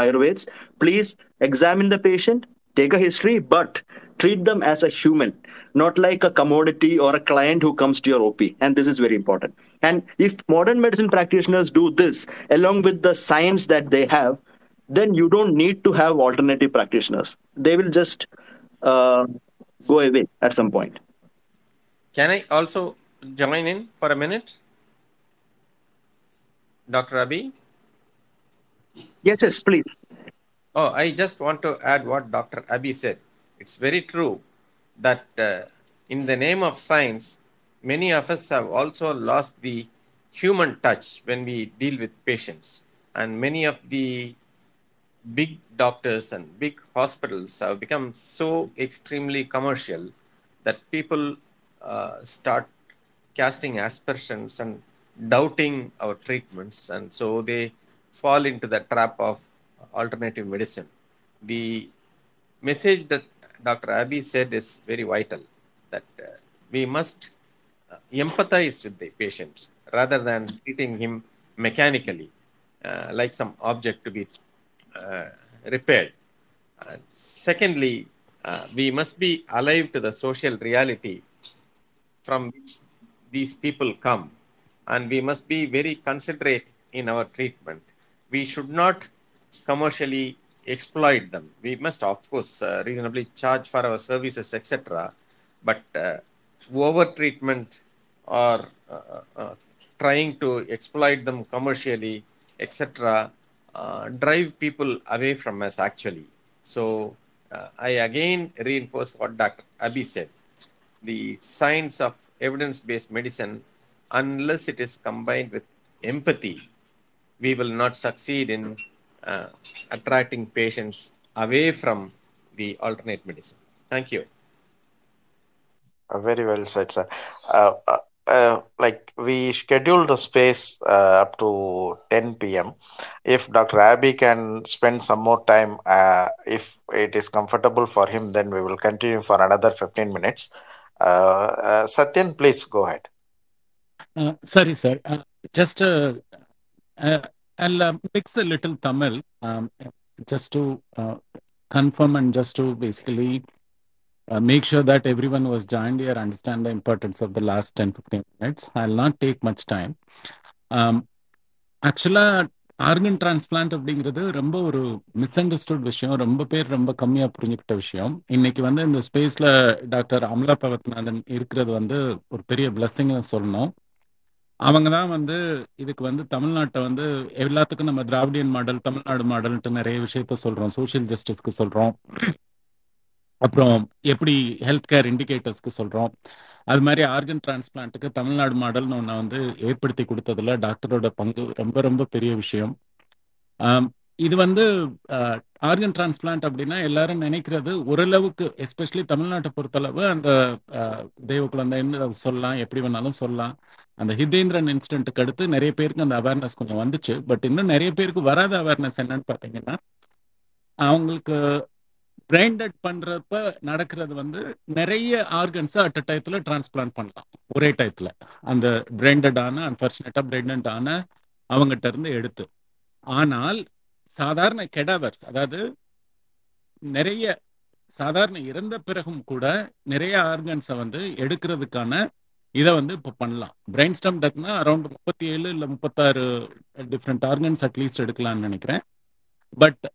Please examine the patient, take a history, but treat them as a human, not like a commodity or a client who comes to your OP. And this is very important. And if modern medicine practitioners do this along with the science that they have, then you don't need to have alternative practitioners. They will just uh, go away at some point. Can I also join in for a minute? Dr. Abby? Yes, yes, please. Oh, I just want to add what Dr. Abby said. It's very true that uh, in the name of science, many of us have also lost the human touch when we deal with patients. And many of the big doctors and big hospitals have become so extremely commercial that people uh, start casting aspersions and doubting our treatments and so they fall into the trap of alternative medicine the message that dr abby said is very vital that uh, we must uh, empathize with the patient rather than treating him mechanically uh, like some object to be uh, repaired. Uh, secondly, we must be alive to the social reality from which these people come, and we must be very considerate in our treatment. We should not commercially exploit them. We must, of course, uh, reasonably charge for our services, etc. But uh, over treatment or uh, uh, trying to exploit them commercially, etc., uh, drive people away from us actually. So uh, I again reinforce what Dr. Abby said. The science of evidence-based medicine, unless it is combined with empathy, we will not succeed in uh, attracting patients away from the alternate medicine. Thank you. Uh, very well said, sir. Uh, uh, uh, like we scheduled the space uh, up to 10 p.m. If Dr. Abby can spend some more time, uh, if it is comfortable for him, then we will continue for another 15 minutes. Uh, uh, Satyan, please go ahead. Uh, sorry, sir. Uh, just uh, uh, I'll uh, mix a little Tamil um, just to uh, confirm and just to basically uh, make sure that everyone who has joined here understand the importance of the last 10 15 minutes. I'll not take much time. Um, ஆக்சுவலாக organ transplant அப்படிங்கிறது ரொம்ப ஒரு miss understood விஷயம் ரொம்ப பேர் ரொம்ப கம்மியாக புரிஞ்சுக்கிட்ட விஷயம் இன்னைக்கு வந்து இந்த ஸ்பேஸில் டாக்டர் அமலா பகத்நாதன் இருக்கிறது வந்து ஒரு பெரிய பிளஸ்ஸிங்னு சொல்லணும் அவங்க தான் வந்து இதுக்கு வந்து தமிழ்நாட்டை வந்து எல்லாத்துக்கும் நம்ம திராவிடியன் மாடல் தமிழ்நாடு மாடல்ன்ட்டு நிறைய விஷயத்த சொல்கிறோம் சோஷியல் ஜஸ்டிஸ்க்கு சொல்கிறோம் அப்புறம் எப்படி ஹெல்த் கேர் இண்டிகேட்டர்ஸ்க்கு சொல்கிறோம் அது மாதிரி ஆர்கன் டிரான்ஸ்பிளான்ட்டுக்கு தமிழ்நாடு மாடல்னு ஒன்று வந்து ஏற்படுத்தி கொடுத்ததுல டாக்டரோட பங்கு ரொம்ப ரொம்ப பெரிய விஷயம். இது வந்து ஆர்கன் டிரான்ஸ்பிளான்ட் அப்படின்னா எல்லாரும் நினைக்கிறது ஓரளவுக்கு எஸ்பெஷலி தமிழ்நாட்டை பொறுத்தளவு அந்த தெய்வ குழந்தைன்னு சொல்லலாம் எப்படி வேணாலும் சொல்லலாம். அந்த ஹிதேந்திரன் இன்சிடென்ட்டுக்கு அடுத்து நிறைய பேருக்கு அந்த அவேர்னஸ் கொஞ்சம் வந்துச்சு. பட் இன்னும் நிறைய பேருக்கு வராத அவேர்னஸ் என்னன்னு பார்த்தீங்கன்னா அவங்களுக்கு பிரெயின் டெட் பண்றப்ப நடக்கிறது வந்து நிறைய ஆர்கன்ஸை அட் அ டயத்துல டிரான்ஸ்பிளான்ட் பண்ணலாம். ஒரே டயத்துல அந்த பிரெயின் டெட் ஆன அன்பார்ச்சுனேட்டா பிரெயின் டெட் ஆன அவங்ககிட்ட இருந்து எடுத்து. ஆனால் சாதாரண கெடவர்ஸ் அதாவது நிறைய சாதாரண இறந்த பிறகும் கூட நிறைய ஆர்கன்ஸை வந்து எடுக்கிறதுக்கான இதை வந்து இப்போ பண்ணலாம். பிரெயின் ஸ்டம் டெத்னா அரௌண்ட் முப்பத்தி ஏழு இல்லை முப்பத்தாறு டிஃப்ரெண்ட் ஆர்கன்ஸ் அட்லீஸ்ட் எடுக்கலாம்னு நினைக்கிறேன். பட்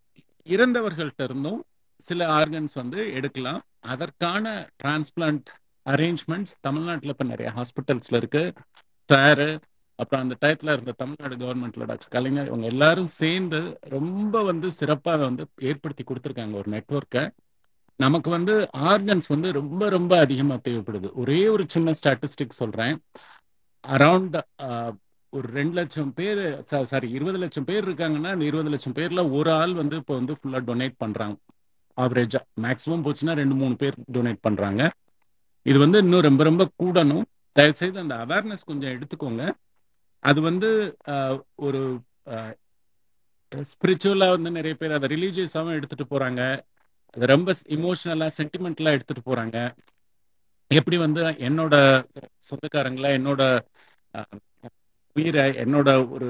இறந்தவர்கள்ட்ட இருந்தும் சில ஆர்கன்ஸ் வந்து எடுக்கலாம். அதற்கான டிரான்ஸ்பிளான்ட் அரேஞ்ச்மெண்ட்ஸ் தமிழ்நாட்டில் இப்போ நிறைய ஹாஸ்பிட்டல்ஸில் இருக்கு. சாரு அப்புறம் அந்த டயத்தில் இருந்த தமிழ்நாடு கவர்மெண்ட்ல டாக்டர் கலைஞர் இவங்க எல்லாரும் சேர்ந்து ரொம்ப வந்து சிறப்பாக வந்து ஏற்படுத்தி கொடுத்துருக்காங்க ஒரு நெட்ஒர்க்கை நமக்கு வந்து ஆர்கன்ஸ் வந்து ரொம்ப ரொம்ப அதிகமாக தேவைப்படுது. ஒரே ஒரு சின்ன ஸ்டாட்டிஸ்டிக் சொல்றேன். அரவுண்ட் ஒரு ரெண்டு லட்சம் பேர் சாரி இருபது லட்சம் பேர் இருக்காங்கன்னா அந்த இருபது லட்சம் பேர்ல ஒரு ஆள் வந்து இப்போ வந்து ஃபுல்லாக டொனேட் பண்றாங்க. ஆவரேஜா மேக்ஸிமம் போச்சுன்னா ரெண்டு மூணு பேர் டொனேட் பண்றாங்க. இது வந்து இன்னும் ரொம்ப ரொம்ப கூடணும். தயவுசெய்து அந்த அவேர்னஸ் கொஞ்சம் எடுத்துக்கோங்க. அது வந்து ஆஹ், ஒரு ஸ்பிரிச்சுவலா வந்து நிறைய பேர் அதை ரிலீஜியஸாவும் எடுத்துட்டு போறாங்க. அது ரொம்ப இமோஷனலா சென்டிமெண்டலா எடுத்துட்டு போறாங்க. எப்படி வந்து என்னோட சொந்தக்காரங்கள என்னோட உயிரை என்னோட ஒரு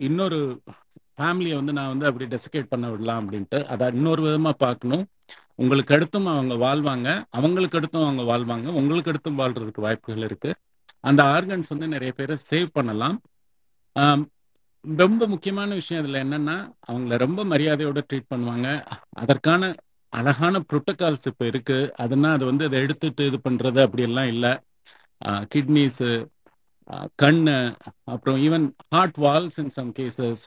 இன்னொரு ஃபேமிலியை வந்து நான் வந்து அப்படி டெசிகேட் பண்ண விடலாம் அப்படின்ட்டு அதை இன்னொரு விதமா பார்க்கணும். உங்களுக்கு அடுத்தும் அவங்க வாழ்வாங்க. அவங்களுக்கு அடுத்தும் அவங்க வாழ்வாங்க. உங்களுக்கு அடுத்தும் வாழ்றதுக்கு வாய்ப்புகள் இருக்கு. அந்த ஆர்கன்ஸ் வந்து நிறைய பேரை சேவ் பண்ணலாம். ரொம்ப முக்கியமான விஷயம் இதில் என்னன்னா அவங்கள ரொம்ப மரியாதையோட ட்ரீட் பண்ணுவாங்க. அதற்கான அழகான ப்ரோட்டோகால்ஸ் இப்போ இருக்கு. அதுனா அது வந்து அதை எடுத்துட்டு இது பண்ணுறது அப்படியெல்லாம் இல்லை. கிட்னிஸு கண் அப்புறம் even heart valves in some cases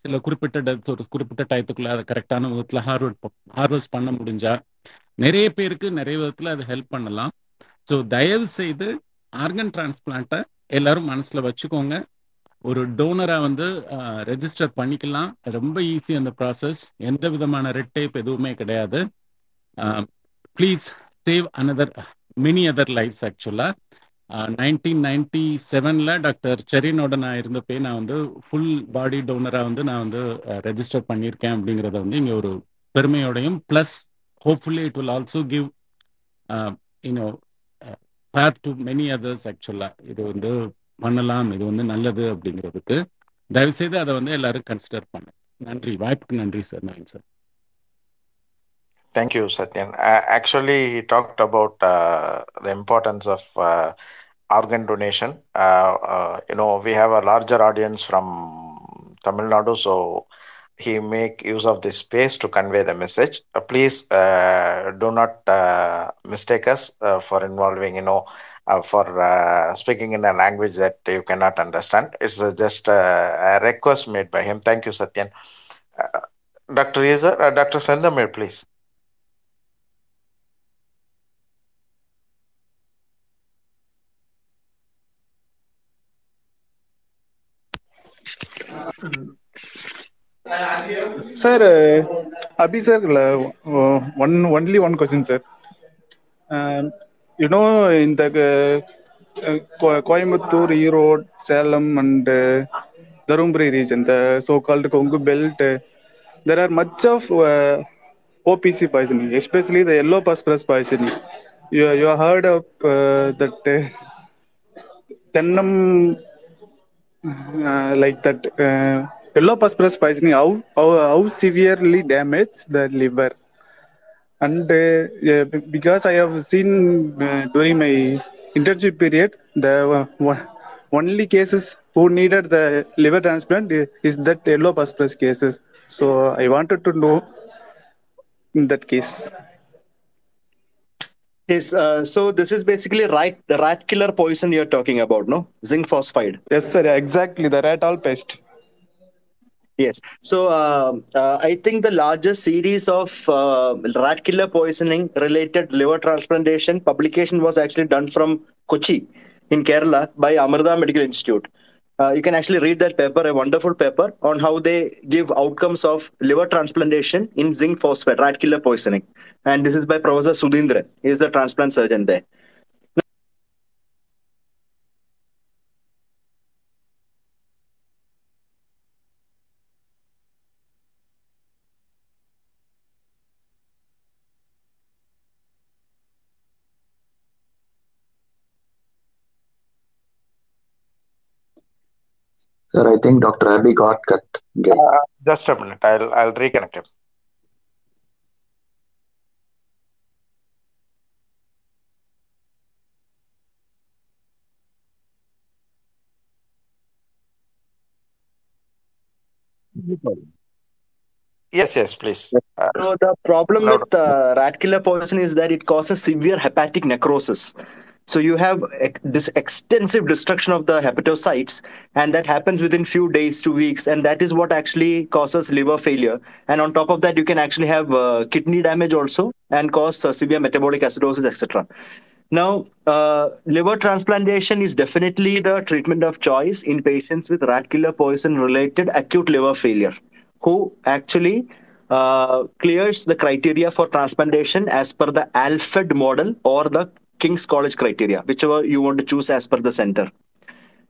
சில குறிப்பிட்ட death ஒரு குறிப்பிட்ட டயத்துக்குள்ள அதை கரெக்டான விதத்தில் ஹார்வெஸ்ட் ஹார்வெஸ்ட் பண்ண முடிஞ்சா நிறைய பேருக்கு நிறைய விதத்தில் அது ஹெல்ப் பண்ணலாம். ஸோ தயவு செய்து ஆர்கன் டிரான்ஸ்பிளான்ட்டை எல்லாரும் மனசுல வச்சுக்கோங்க. ஒரு டோனரா வந்து ரெஜிஸ்டர் பண்ணிக்கலாம். ரொம்ப ஈஸி அந்த ப்ராசஸ் எந்த விதமான ரெட் டேப் எதுவுமே கிடையாது. Please save another many other lifes ஆக்சுவலாக நைன்டீன் நைன்டி செவனில் டாக்டர் செரினோட நான் இருந்தப்பே நான் வந்து ஃபுல் பாடி டோனராக வந்து நான் வந்து ரெஜிஸ்டர் பண்ணியிருக்கேன் அப்படிங்கிறத வந்து இங்கே ஒரு பெருமையோடையும் plus hopefully it will also give you know path to many others ஆக்சுவலாக இது வந்து பண்ணலாம் இது வந்து நல்லது அப்படிங்கிறதுக்கு தயவுசெய்து அதை வந்து எல்லாரும் கன்சிடர் பண்ண நன்றி வாய்ப்புக்கு நன்றி சார் நான் sir Thank you, Satyan. Uh, actually, he talked about uh, the importance of uh, organ donation. Uh, uh, you know, we have a larger audience from Tamil Nadu, so he make use of this space to convey the message. Uh, please uh, do not uh, mistake us uh, for involving, you know, uh, for uh, speaking in a language that you cannot understand. It's just a, request made by him. Thank you, Satyan. Dr. Uh, Dr. Sendamir, please. Sir, uh, Abby sir, uh, one only one question, sir. Um, you know, in the uh, uh, Ko- Coimbatore, Erode, Salem, and uh, Dharmapuri region, the so-called Kongu Belt, uh, there are much of uh, OPC poisoning, especially the yellow phosphorus poisoning. You you have heard of that Tennam, like that yellow phosphorus poisoning, how, how how severely damage the liver. And uh, yeah, because I have seen uh, during my internship period, the uh, one- only cases who needed the liver transplant is, that yellow phosphorus cases. So I wanted to know in that case. Yes, uh, so this is basically rat, the rat killer poison you're talking about, no? Zinc phosphide. Yes, sir. Exactly. The rat all pest. Yes. So uh, uh, I think the largest series of uh, rat killer poisoning related liver transplantation publication was actually done from Kochi in Kerala by Amrita Medical Institute. Uh, you can actually read that paper, a wonderful paper on how they give outcomes of liver transplantation in zinc phosphate, rat killer poisoning. And this is by Professor Sudhindra. He is the transplant surgeon there. Sir, I think Dr. Abby got cut. again. Uh, just a minute. I'll I'll reconnect him. Yes, yes, please. Uh, So the problem loud- with uh, rat killer poison is that it causes severe hepatic necrosis. So you have this extensive destruction of the hepatocytes, and that happens within few days to weeks, and that is what actually causes liver failure. And on top of that, you can actually have uh, kidney damage also, and cause uh, severe metabolic acidosis, etc. Now, uh, liver transplantation is definitely the treatment of choice in patients with rat killer poison related acute liver failure, who actually uh, clears the criteria for transplantation as per the ALFED model or the King's College criteria, whichever you want to choose as per the center.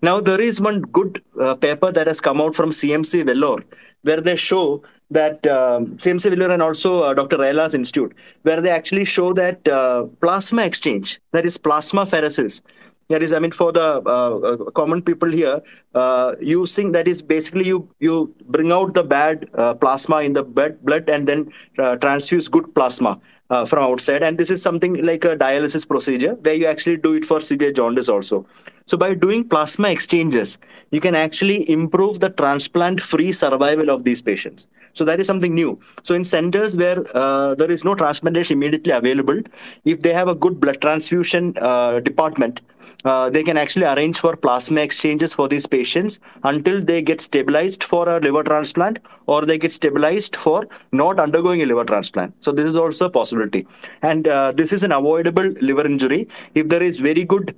Now, there is one good uh, paper that has come out from CMC Vellore where they show that um, CMC Vellore and also uh, Dr. Rela's Institute, where they actually show that uh, plasma exchange, that is plasmapheresis, that is, I mean, for the uh, uh, common people here, uh, using that is basically you you bring out the bad uh, plasma in the blood, blood and then uh, transfuse good plasma uh, from outside. And this is something like a dialysis procedure where you actually do it for severe jaundice also. So by doing plasma exchanges, you can actually improve the transplant-free survival of these patients. So that is something new. So in centers where uh, there is no transplantation immediately available, if they have a good blood transfusion uh, department, uh, they can actually arrange for plasma exchanges for these patients until they get stabilized for a liver transplant or they get stabilized for not undergoing a liver transplant. So this is also a possibility. And uh, this is an avoidable liver injury if there is very good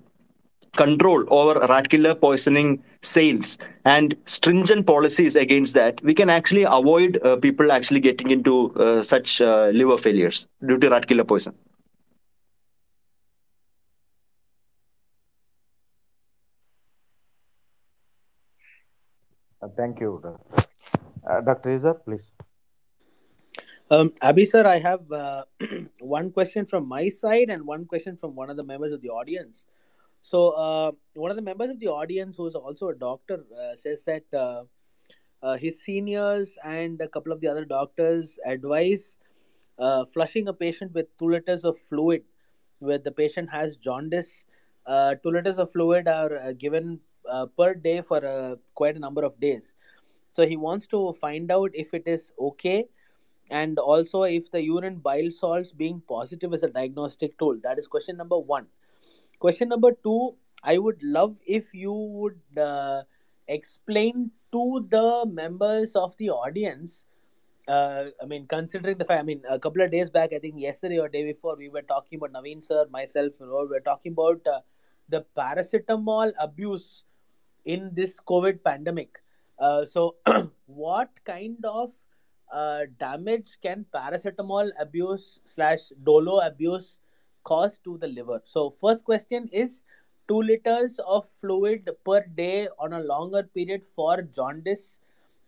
control over rat killer poisoning sales and stringent policies against that, we can actually avoid uh, people actually getting into uh, such uh, liver failures due to rat killer poison. Uh, thank you, Doctor. Uh, Dr. Izzat, please. Um, Abby sir, I have uh, one question from my side and one question from one of the members of the audience. So, uh, one of the members of the audience, who is also a doctor, uh, says that uh, uh, his seniors and a couple of the other doctors advise uh, flushing a patient with two liters of fluid where the patient has jaundice. Two liters of fluid are given per day for quite a number of days. So, he wants to find out if it is okay and also if the urine bile salts being positive is a diagnostic tool. That is question number one. Question number two I would love if you would uh, explain to the members of the audience. Uh, I mean, considering the fact, I mean, a couple of days back, I think yesterday or day before, we were talking about Naveen sir, myself, you know, we were talking about uh, the paracetamol abuse in this COVID pandemic. Uh, so, what kind of uh, damage can paracetamol abuse slash dolo abuse cause to the liver? So, first question is two liters of fluid per day on a longer period for jaundice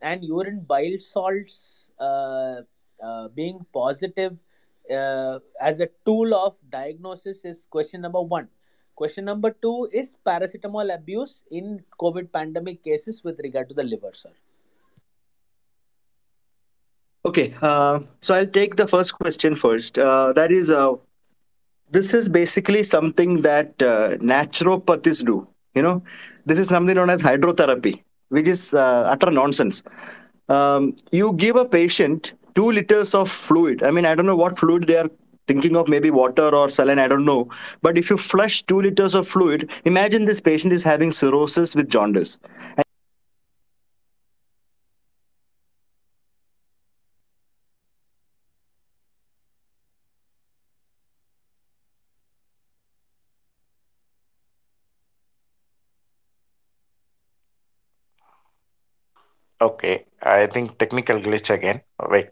and urine bile salts uh, uh, being positive uh, as a tool of diagnosis is question number one. Question number two is paracetamol abuse in COVID pandemic cases with regard to the liver, sir. Okay, uh, so I'll take the first question first. Uh, that is, uh, this is basically something that uh, naturopathists do. You know, this is something known as hydrotherapy, which is uh, utter nonsense. Um, you give a patient two liters of fluid. I mean, I don't know what fluid they are thinking of, maybe water or saline, I don't know. But if you flush two liters of fluid, imagine this patient is having cirrhosis with jaundice. Okay, I think technical glitch again. Wait.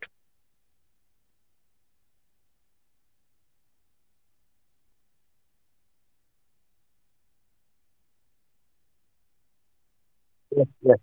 Yes, yes.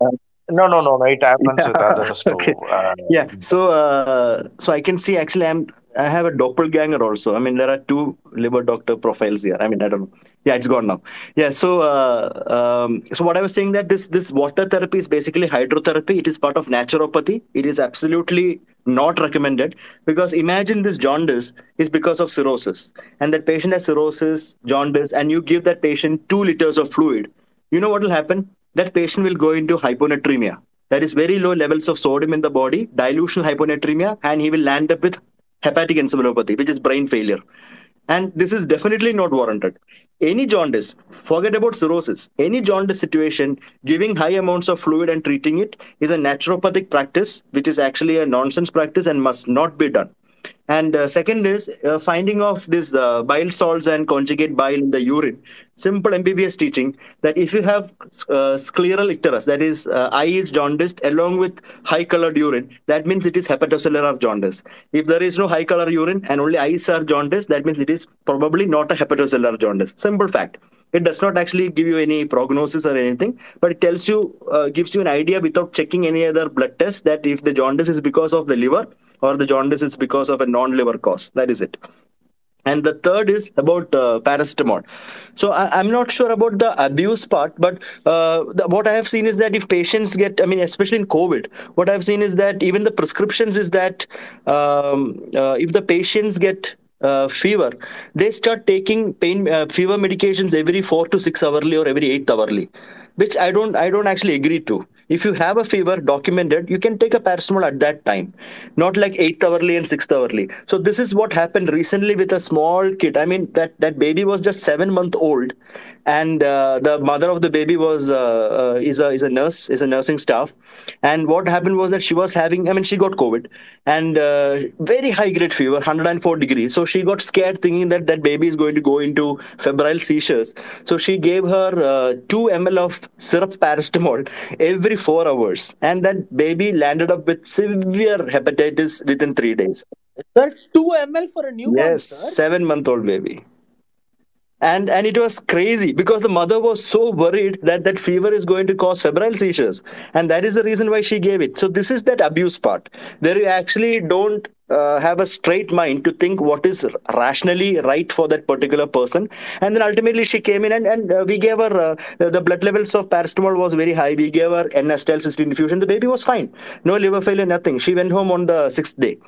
Uh, no, no, no, no. It happens with others too. okay. Uh, Yeah. So, uh, so I can see actually I'm I have a doppelganger also. I mean, there are two liver doctor profiles here. I mean, I don't know. Yeah, it's gone now. Yeah. So, uh, um, so what I was saying that this this water therapy is basically hydrotherapy. It is part of naturopathy. It is absolutely not recommended because imagine this jaundice is because of cirrhosis, and that patient has cirrhosis, jaundice, and you give that patient two liters of fluid. You know what will happen? That patient will go into hyponatremia. That is very low levels of sodium in the body, dilutional hyponatremia, and he will land up with hepatic encephalopathy, which is brain failure. And this is definitely not warranted. Any jaundice, forget about cirrhosis, any jaundice situation, giving high amounts of fluid and treating it is a naturopathic practice, which is actually a nonsense practice and must not be done. And uh, second is uh, finding of this uh, bile salts and conjugate bile in the urine. Simple MBBS teaching that if you have uh, scleral icterus, that is, uh, eye is jaundiced along with high colored urine, that means it is hepatocellular jaundice. If there is no high color urine and only eyes are jaundiced, that means it is probably not a hepatocellular jaundice. Simple fact. It does not actually give you any prognosis or anything, but it tells you, uh, gives you an idea without checking any other blood test that if the jaundice is because of the liver or the jaundice is because of a non-liver cause. That is it. And the third is about uh, paracetamol. So I, am not sure about the abuse part, but uh, the, what I have seen is that if patients get, I mean, especially in COVID, what I've seen is that even the prescriptions is that um, uh, if the patients get uh, fever, they start taking pain uh, fever medications every four to six hourly or every eight hourly, which I don't I don't actually agree to. If you have a fever documented, you can take a paracetamol at that time, not like eighth hourly and sixth hourly. So this is what happened recently with a small kid. I mean that that baby was just seven month old, and uh, the mother of the baby was uh, uh, is a is a nurse, is a nursing staff. And what happened was that she was having, I mean, she got COVID and uh, very high grade fever, 104 degrees. So she got scared, thinking that that baby is going to go into febrile seizures. So she gave her uh, two ml of syrup paracetamol every four hours, and that baby landed up with severe hepatitis within three days. Sir, 2 ml for a newborn, Yes, sir. seven month old baby. And and it was crazy because the mother was so worried that that fever is going to cause febrile seizures, and that is the reason why she gave it. So this is that abuse part where you actually don't uh, have a straight mind to think what is rationally right for that particular person, and then ultimately she came in and and uh, we gave her uh, the blood levels of paracetamol was very high. We gave her N-acetylcysteine infusion. The baby was fine, no liver failure, nothing. She went home on the sixth day.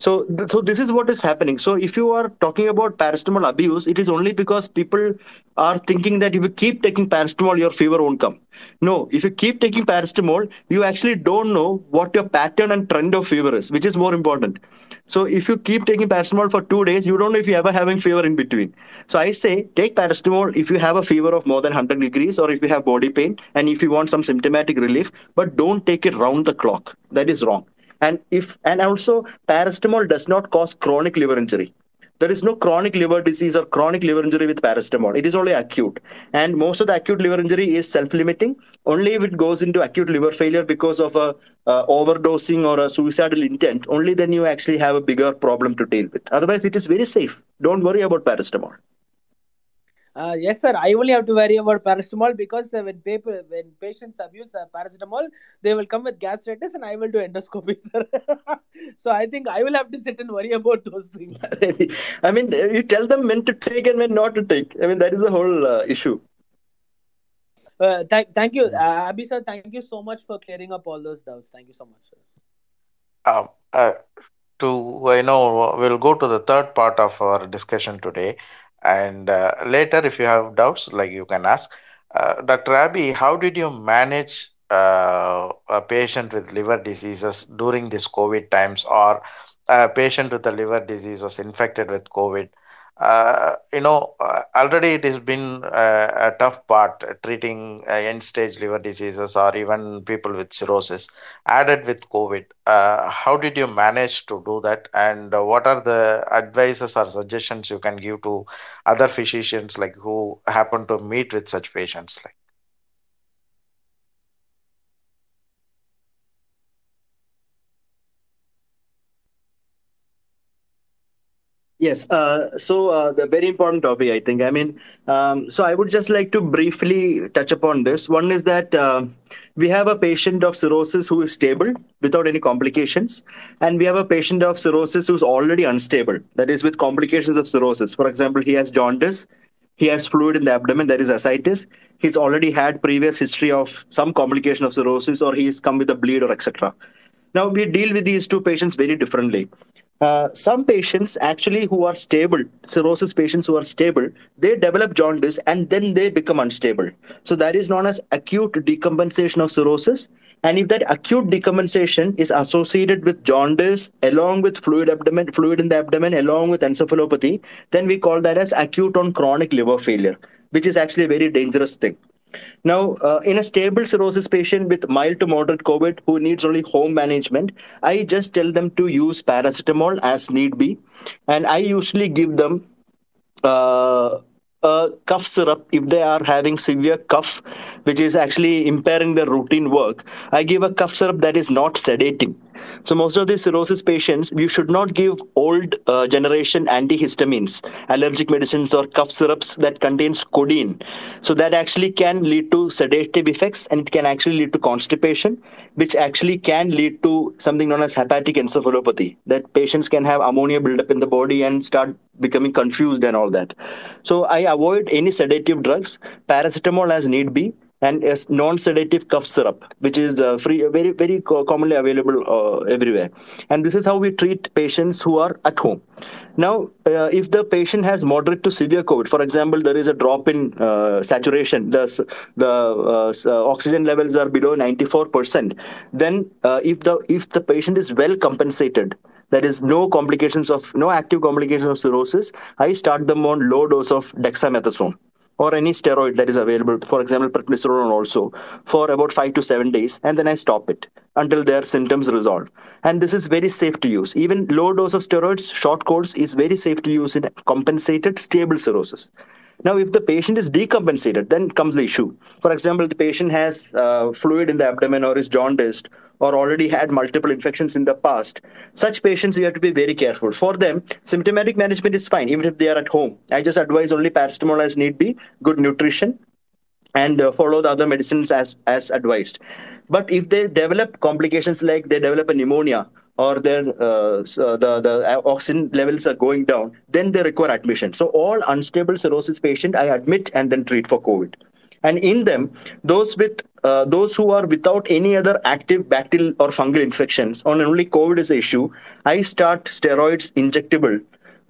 So, so this is what is happening. So, if you are talking about paracetamol abuse, it is only because people are thinking that if you keep taking paracetamol, your fever won't come. No, if you keep taking paracetamol, you actually don't know what your pattern and trend of fever is, which is more important. So, if you keep taking paracetamol for two days, you don't know if you're ever having fever in between. So, I say take paracetamol if you have a fever of more than 100 degrees or if you have body pain and if you want some symptomatic relief, but don't take it round the clock. That is wrong and if and also paracetamol does not cause chronic liver injury. There is no chronic liver disease or chronic liver injury with paracetamol. It is only acute. And most of the acute liver injury is self-limiting. Only if it goes into acute liver failure because of a overdosing or a suicidal intent only then you actually have a bigger problem to deal with. Otherwise it is very safe. Don't worry about paracetamol Uh, yes, sir. I only have to worry about paracetamol because uh, when people, when patients abuse uh, paracetamol, they will come with gastritis, and I will do endoscopy, sir. so I think I will have to sit and worry about those things. i mean you tell them when to take and when not to take i mean that is the whole uh, issue Uh, thank, thank you, uh, Abby sir. Thank you so much for clearing up all those doubts. Thank you so much, sir. Um, uh, to I know we'll go to the third part of our discussion today, and uh, later if you have doubts, like you can ask. Uh, Dr. Abby, how did you manage uh, a patient with liver diseases during this COVID times, or a patient with a liver disease was infected with COVID? Uh, you know, uh, already it has been uh, a tough part treating uh, end stage liver diseases or even people with cirrhosis added with COVID. How did you manage to do that? And what are the advices or suggestions you can give to other physicians like who happen to meet with such patients? Like, Yes. Uh, so uh, the very important topic, I think. I mean, um, so I would just like to briefly touch upon this. One is that uh, we have a patient of cirrhosis who is stable without any complications, and we have a patient of cirrhosis who's already unstable. That is, with complications of cirrhosis. For example, he has jaundice, he has fluid in the abdomen, that is ascites. He's already had previous history of some complication of cirrhosis, or he's come with a bleed or etc. Now we deal with these two patients very differently. Uh, some patients actually who are stable, cirrhosis patients who are stable, they develop jaundice and then they become unstable. So that is known as acute decompensation of cirrhosis. And if that acute decompensation is associated with jaundice along with fluid abdomen, fluid in the abdomen, along with encephalopathy, then we call that as acute on chronic liver failure, which is actually a very dangerous thing. Now, uh, in a stable cirrhosis patient with mild to moderate COVID who needs only home management, I just tell them to use paracetamol as need be. And I usually give them uh, a cough syrup if they are having severe cough, which is actually impairing their routine work. I give a cough syrup that is not sedating. So most of these cirrhosis patients, you should not give old uh, generation antihistamines, allergic medicines or cough syrups that contains codeine. So that actually can lead to sedative effects and it can actually lead to constipation, which actually can lead to something known as hepatic encephalopathy. That patients can have ammonia buildup in the body and start becoming confused and all that. So I avoid any sedative drugs, paracetamol as need be, and a non-sedative cough syrup, which is uh, free, very very commonly available uh, everywhere. And this is how we treat patients who are at home. Now, uh, if the patient has moderate to severe COVID, for example, there is a drop in uh, saturation, the the uh, uh, oxygen levels are below 94%, then uh, if the if the patient is well compensated, there is no complications of no active complications of cirrhosis, I start them on low dose of dexamethasone or any steroid that is available, for example, prednisolone also, for about five to seven days, and then I stop it until their symptoms resolve. And this is very safe to use. Even low dose of steroids, short course, is very safe to use in compensated stable cirrhosis. Now, if the patient is decompensated, then comes the issue. For example, the patient has uh, fluid in the abdomen or is jaundiced or already had multiple infections in the past. Such patients, we have to be very careful. For them, symptomatic management is fine, even if they are at home. I just advise only paracetamol as need be, good nutrition, and uh, follow the other medicines as as advised. But if they develop complications like they develop a pneumonia or their uh, so the the oxygen levels are going down, then they require admission. So all unstable cirrhosis patient, I admit and then treat for COVID. And in them, those with uh, those who are without any other active bacterial or fungal infections, on only COVID is the issue, I start steroids injectable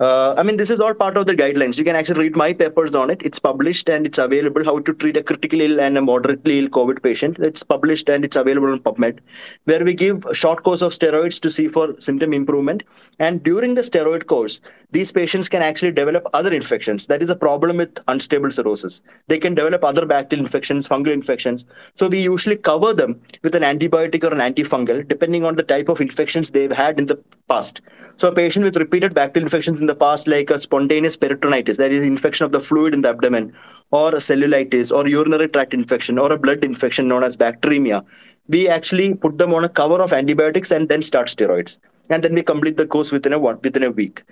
uh, I mean, this is all part of the guidelines. You can actually read my papers on it. It's published and it's available. How to treat a critically ill and a moderately ill COVID patient. It's published and it's available on PubMed, where we give a short course of steroids to see for symptom improvement. And during the steroid course, these patients can actually develop other infections. That is a problem with unstable cirrhosis. They can develop other bacterial infections, fungal infections. So we usually cover them with an antibiotic or an antifungal, depending on the type of infections they've had in the past. So a patient with repeated bacterial infections in the past, like a spontaneous peritonitis, that is infection of the fluid in the abdomen, or a cellulitis, or urinary tract infection, or a blood infection known as bacteremia, we actually put them on a cover of antibiotics and then start steroids. And then we complete the course within a one within a week.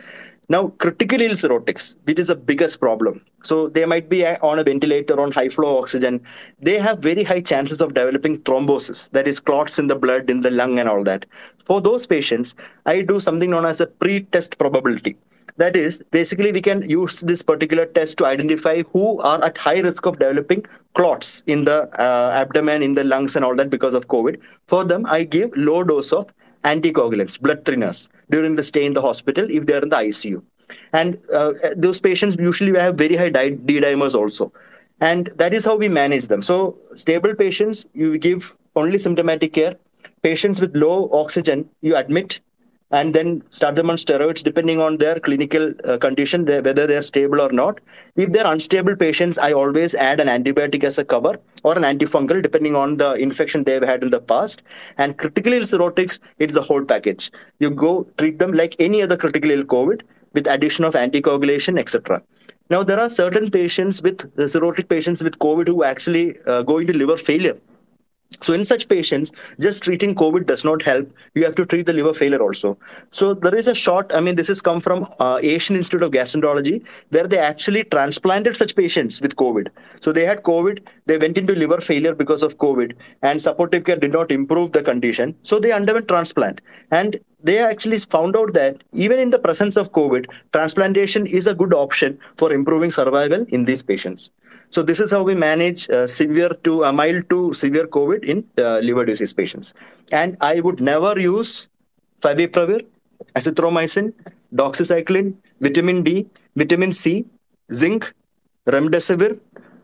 Now, critical ill cirrhotics, which is the biggest problem. So they might be uh, on a ventilator on high flow oxygen. They have very high chances of developing thrombosis, that is clots in the blood, in the lung, and all that. For those patients, I do something known as a pre-test probability. That is, basically, we can use this particular test to identify who are at high risk of developing clots in the uh, abdomen, in the lungs, and all that because of COVID. For them, I give low dose of anticoagulants, blood thinners during the stay in the hospital if they are in the ICU. And uh, those patients usually have very high D dimers also. And that is how we manage them. So, stable patients, you give only symptomatic care. Patients with low oxygen, you admit and then start them on steroids depending on their clinical uh, condition, they, whether they're stable or not. If they're unstable patients, I always add an antibiotic as a cover or an antifungal depending on the infection they've had in the past. And critical ill cirrhotics, it's the whole package. You go treat them like any other critical ill COVID with addition of anticoagulation, etc. Now, there are certain patients with the cirrhotic patients with COVID who actually uh, go into liver failure so in such patients, just treating COVID does not help. You have to treat the liver failure also. So there is a short, I mean, this has come from uh, Asian Institute of Gastroenterology, where they actually transplanted such patients with COVID. So they had COVID, they went into liver failure because of COVID, and supportive care did not improve the condition. So they underwent transplant. And they actually found out that even in the presence of COVID, transplantation is a good option for improving survival in these patients. So this is how we manage uh, severe to uh, mild to severe COVID in uh, liver disease patients. And I would never use favipiravir, azithromycin, doxycycline, vitamin D, vitamin C, zinc, remdesivir,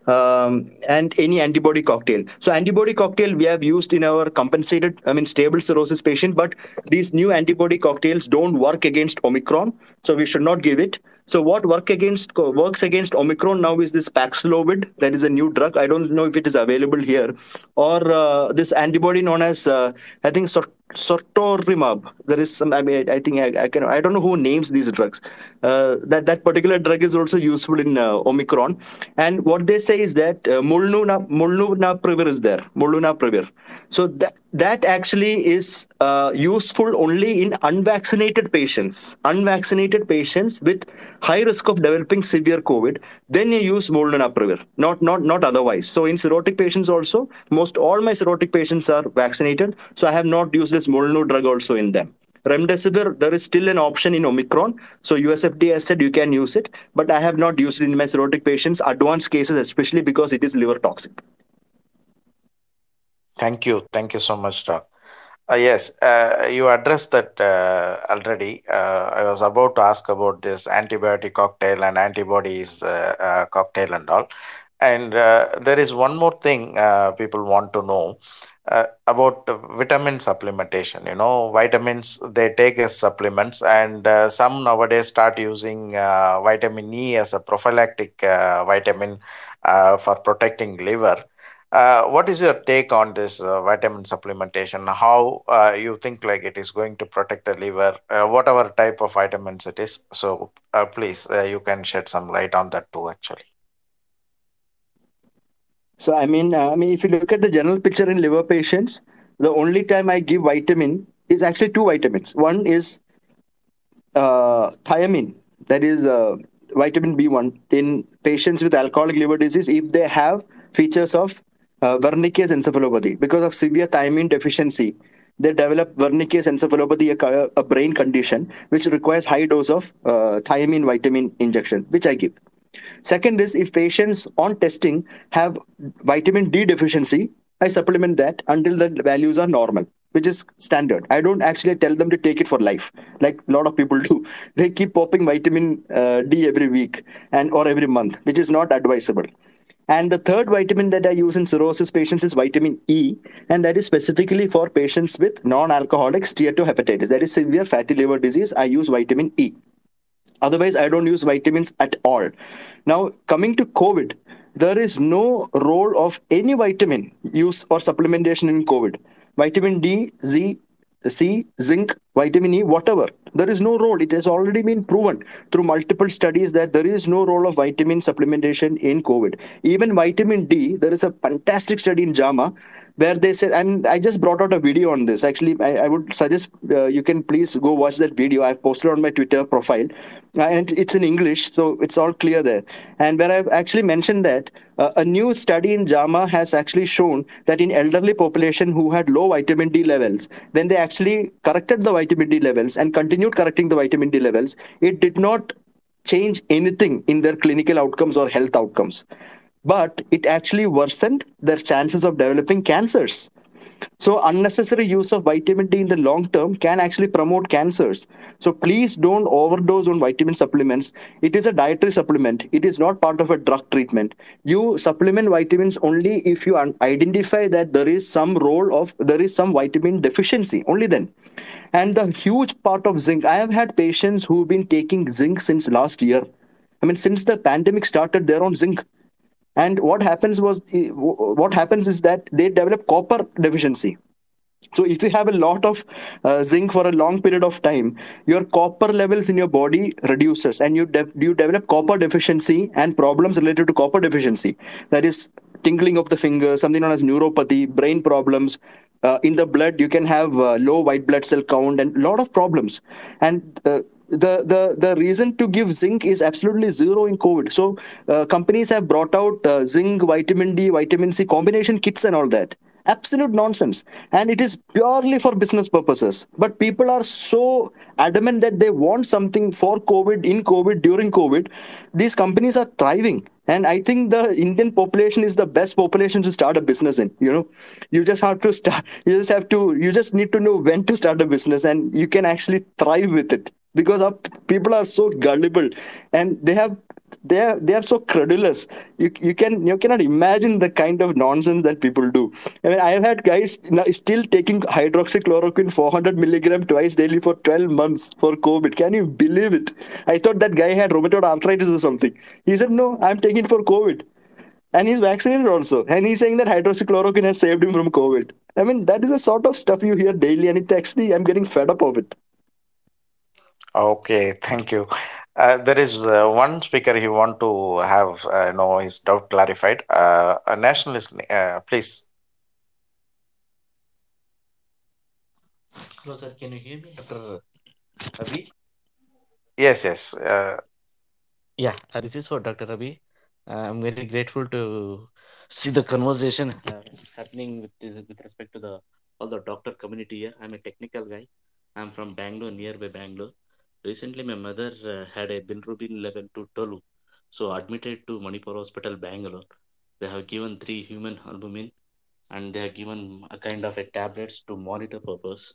um, and any antibody cocktail. So antibody cocktail we have used in our compensated, I mean stable cirrhosis patient, but these new antibody cocktails don't work against Omicron, so we should not give it. So what work against works against Omicron now is this Paxlovid. That is a new drug. I don't know if it is available here, or uh, this antibody known as uh, I think sotrovimab. There is some. I mean, I, think I, I, can. I don't know who names these drugs. Uh, that that particular drug is also useful in uh, Omicron. And what they say is that uh, molnupiravir is there. Molnupiravir. So that that actually is uh, useful only in unvaccinated patients. Unvaccinated patients with high risk of developing severe COVID. Then you use molnupiravir. Not not not otherwise. So in cirrhotic patients also, most all my cirrhotic patients are vaccinated. So I have not used this Molnu drug also in them. Remdesivir, there is still an option in Omicron. So USFDA has said you can use it, but I have not used it in my cirrhotic patients, advanced cases, especially because it is liver toxic. Thank you. Thank you so much, Doc. Uh, yes, uh, you addressed that uh, already. Uh, I was about to ask about this antibiotic cocktail and antibodies uh, uh, cocktail and all. And there is one more thing people want to know uh, about vitamin supplementation. You know, vitamins they take as supplements, and uh, some nowadays start using uh, vitamin E as a prophylactic uh, vitamin uh, for protecting liver. Uh, what is your take on this vitamin supplementation? How you think like it is going to protect the liver, whatever type of vitamins it is? So please, you can shed some light on that too. Actually, So I mean, uh, I mean, if you look at the general picture in liver patients, the only time I give vitamin is actually two vitamins. One is uh, thiamine, that is uh, vitamin B1 in patients with alcoholic liver disease if they have features of uh, Wernicke's encephalopathy because of severe thiamine deficiency. They develop Wernicke's encephalopathy, a, a brain condition which requires high dose of uh, thiamine vitamin injection, which I give. Second is if patients on testing have vitamin D deficiency, I supplement that until the values are normal, which is standard. I don't actually tell them to take it for life, like a lot of people do. They keep popping vitamin uh, D every week and or every month, which is not advisable. And the third vitamin that I use in cirrhosis patients is vitamin E, and that is specifically for patients with non-alcoholic steatohepatitis, that is severe fatty liver disease. I use vitamin E. Otherwise, I don't use vitamins at all. Now, coming to COVID, there is no role of any vitamin use or supplementation in COVID. Vitamin D, Z, C, zinc, vitamin E, whatever. There is no role. It has already been proven through multiple studies that there is no role of vitamin supplementation in COVID. Even vitamin D, there is a fantastic study in JAMA where they said, and I just brought out a video on this. Actually, I, I would suggest uh, you can please go watch that video. I've posted on my Twitter profile, uh, and it's in English, so it's all clear there. And where I've actually mentioned that uh, a new study in JAMA has actually shown that in elderly population who had low vitamin D levels, when they actually corrected the vitamin D levels and continued correcting the vitamin D levels, it did not change anything in their clinical outcomes or health outcomes but it actually worsened their chances of developing cancers. So, unnecessary use of vitamin D in the long term can actually promote cancers. So, please don't overdose on vitamin supplements. It is a dietary supplement, it is not part of a drug treatment. You supplement vitamins only if you identify that there is some role of, there is some vitamin deficiency, only then. And the huge part of zinc, I have had patients who've been taking zinc since last year. I mean, since the pandemic started, they're on zinc and what happens was what happens is that they develop copper deficiency. So if you have a lot of uh, zinc for a long period of time your copper levels in your body reduces and you de- you develop copper deficiency and problems related to copper deficiency. That is tingling of the fingers something known as neuropathy brain problems. Uh, in the blood you can have uh, low white blood cell count and a lot of problems. And uh, the the the reason to give zinc is absolutely zero in covid. So uh, companies have brought out uh, zinc vitamin d vitamin c combination kits and all that. Absolute nonsense. And it is purely for business purposes. But people are so adamant that they want something for covid in covid during covid. These companies are thriving. And i think the indian population is the best population to start a business in you know. You just have to start you just have to you just need to know when to start a business and you can actually thrive with it because our people are so gullible and they have they are they are so credulous. You you can you cannot imagine the kind of nonsense that people do. I mean i have had guys still taking hydroxychloroquine 400 milligram twice daily for 12 months for covid. Can you believe it? I thought that guy had rheumatoid arthritis or something. He said no i'm taking it for covid. And he's vaccinated also. And he's saying that hydroxychloroquine has saved him from covid. I mean that is the sort of stuff you hear daily and it actually i'm getting fed up of it Okay, thank you. Uh, there is uh, one speaker he want to have uh, you know his doubt clarified. Uh, a nationalist, uh, please. Hello, sir. Can you hear me, Dr. Ravi? Yes, yes. Uh, Yeah, uh, this is for Dr. Ravi. Uh, I'm very grateful to see the conversation uh, happening with with respect to the all the doctor community here. I'm a technical guy. I'm from Bangalore, nearby Bangalore. Recently, my mother uh, had a bilirubin level to 12, so admitted to Manipal Hospital, Bangalore. They have given three human albumin, and they have given a kind of a tablets to monitor purpose.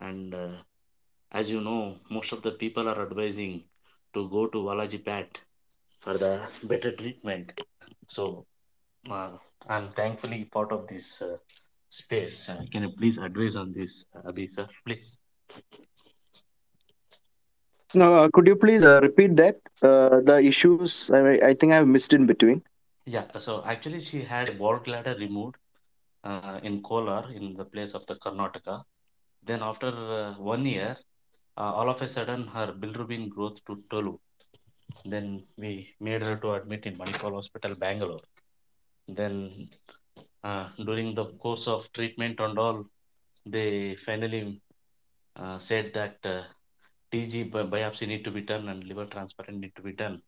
And uh, as you know, most of the people are advising to go to Valaji Pat for the better treatment. So uh, I'm thankfully part of this uh, space. Uh, can you please advise on this, Abby sir, please? No, uh, could you please uh, repeat that? Uh, the issues I, I think I've missed in between. Yeah, so actually she had a gallbladder removed uh, in Kolar in the place of the Karnataka. Then after uh, one year, uh, all of a sudden her bilirubin growth to Tolu. Then we made her to admit in Manipal Hospital, Bangalore. Then during the course of treatment and all, they finally said that TJ biopsy need to be done and liver transplant need to be done.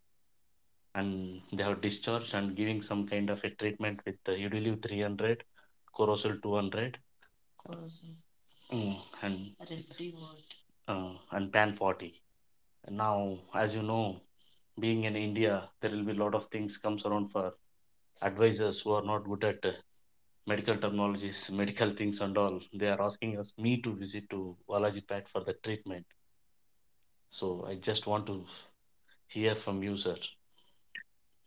And they have discharged and giving some kind of a treatment with uh, Udiliv 300, Corosol 200, mm, and uh, and Pan 40. Now, as you know, being in India, there will be a lot of things comes around for advisors who are not good at uh, medical terminologies, medical things and all. They are asking us, me to visit to Walaji Pat for the treatment. So I just want to hear from you, sir.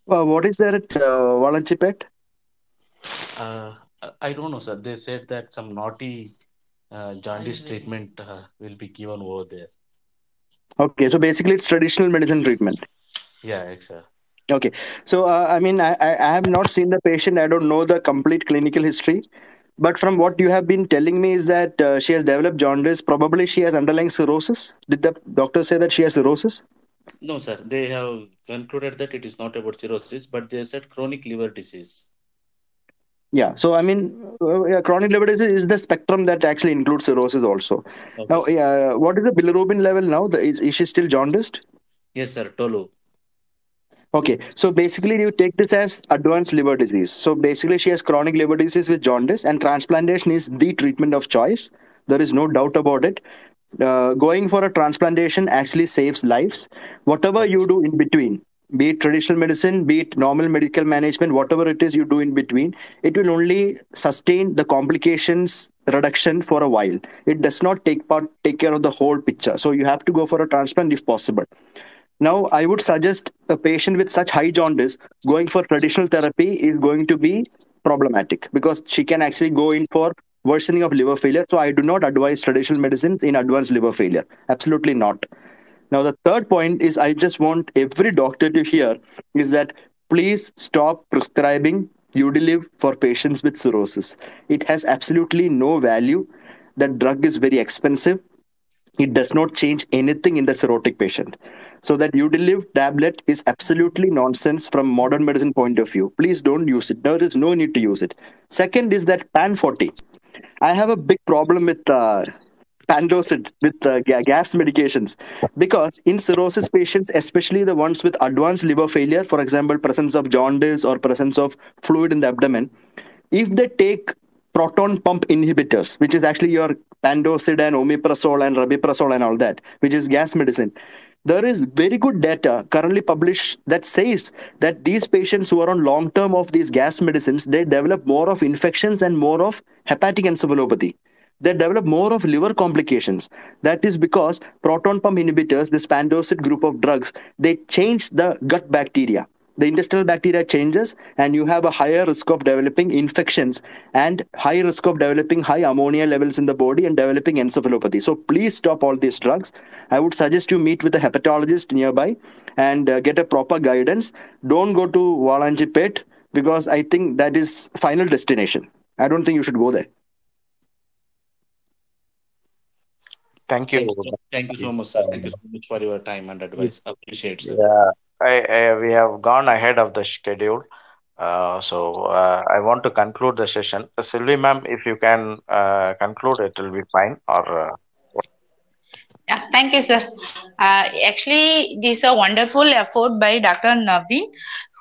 Uh, what is there at uh, Valanchipet? Uh, I- I don't know, sir. They said that some naughty uh, jaundice treatment uh, will be given over there. Okay, so basically it's traditional medicine treatment. Yeah, exactly. Okay, so uh, I mean, I, I I have not seen the patient. I don't know the complete clinical history, but from what you have been telling me is that uh, she has developed jaundice. Probably she has underlying cirrhosis. Did the doctor say that she has cirrhosis? No, sir. They have concluded that it is not about cirrhosis, but they said chronic liver disease. Yeah. So I mean, uh, yeah, chronic liver disease is the spectrum that actually includes cirrhosis also. Okay, Now, yeah, what is the bilirubin level now? The, is, is she still jaundiced? Yes, sir. Tolu. Okay, so basically you take this as advanced liver disease. So basically she has chronic liver disease with jaundice and transplantation is the treatment of choice. There is no doubt about it. Uh, going for a transplantation actually saves lives. Whatever you do in between, be it traditional medicine, be it normal medical management, whatever it is you do in between, it will only sustain the complications reduction for a while. It does not take part take care of the whole picture. So you have to go for a transplant if possible. Now, I would suggest a patient with such high jaundice going for traditional therapy is going to be problematic because she can actually go in for worsening of liver failure. So, I do not advise traditional medicines in advanced liver failure. Absolutely not. Now, the third point is I just want every doctor to hear is that please stop prescribing Udiliv for patients with cirrhosis. It has absolutely no value. That drug is very expensive it does not change anything in the cirrhotic patient. So that Udiliv tablet is absolutely nonsense from modern medicine point of view. Please don't use it. There is no need to use it. Second is that Pan 40. I have a big problem with uh, Pantocid with uh, gas medications because in cirrhosis patients, especially the ones with advanced liver failure, for example, presence of jaundice or presence of fluid in the abdomen, if they take proton pump inhibitors, which is actually your Pantocid and omeprazole and rabeprazole and all that, which is gas medicine. There is very good data currently published that says that these patients who are on long term of these gas medicines, they develop more of infections and more of hepatic encephalopathy. They develop more of liver complications. That is because proton pump inhibitors, this Pantocid group of drugs, they change the gut bacteria the intestinal bacteria changes and you have a higher risk of developing infections and high risk of developing high ammonia levels in the body and developing encephalopathy so please stop all these drugs i would suggest you meet with a hepatologist nearby and uh, get a proper guidance don't go to walanjipet because i think that is final destination i don't think you should go there Thank you. Thank you, so, thank you so much, sir. Thank you so much for your time and advice. Appreciate, sir. Yeah, We have gone ahead of the schedule. Uh, so uh, I want to conclude the session. Uh, Sylvie, ma'am, if you can uh, conclude, it will be fine. Or uh, Yeah, thank you, sir. Uh, actually, this is a wonderful effort by Dr. Naveen,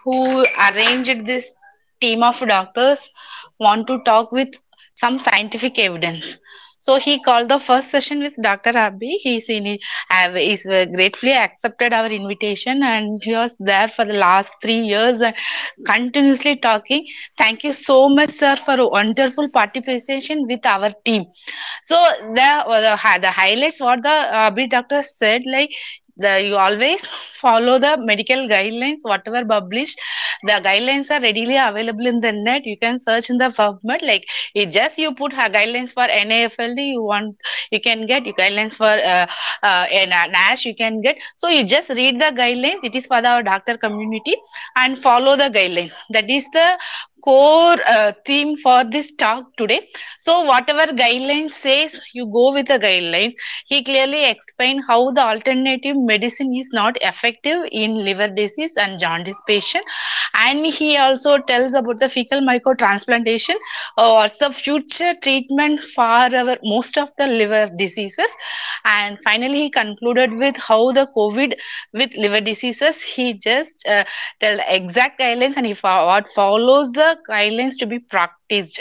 who arranged this team of doctors want to talk with some scientific evidence. So he called the first session with Dr. Abby. He's is uh, gratefully accepted our invitation, and he was there for the last three years and continuously talking. Thank you so much, sir, for a wonderful participation with our team. So the uh, the, the highlights what the Abby doctor said like the, you always follow the medical guidelines, whatever published. The guidelines are readily available in the net. You can search in the PubMed. Like it just you put guidelines for NAFLD, you want you can get guidelines for uh, uh, NASH, you can get. So you just read the guidelines. It is for our doctor community and follow the guidelines. That is the core uh, theme for this talk today. So whatever guidelines says you go with the guidelines he clearly explained how the alternative medicine is not effective in liver disease and jaundice patient. And he also tells about the fecal microtransplantation uh, what's the future treatment for our most of the liver diseases. And finally he concluded with how the covid with liver diseases. He just uh, tell exact guidelines and he fo- what follows the guidelines to be practiced.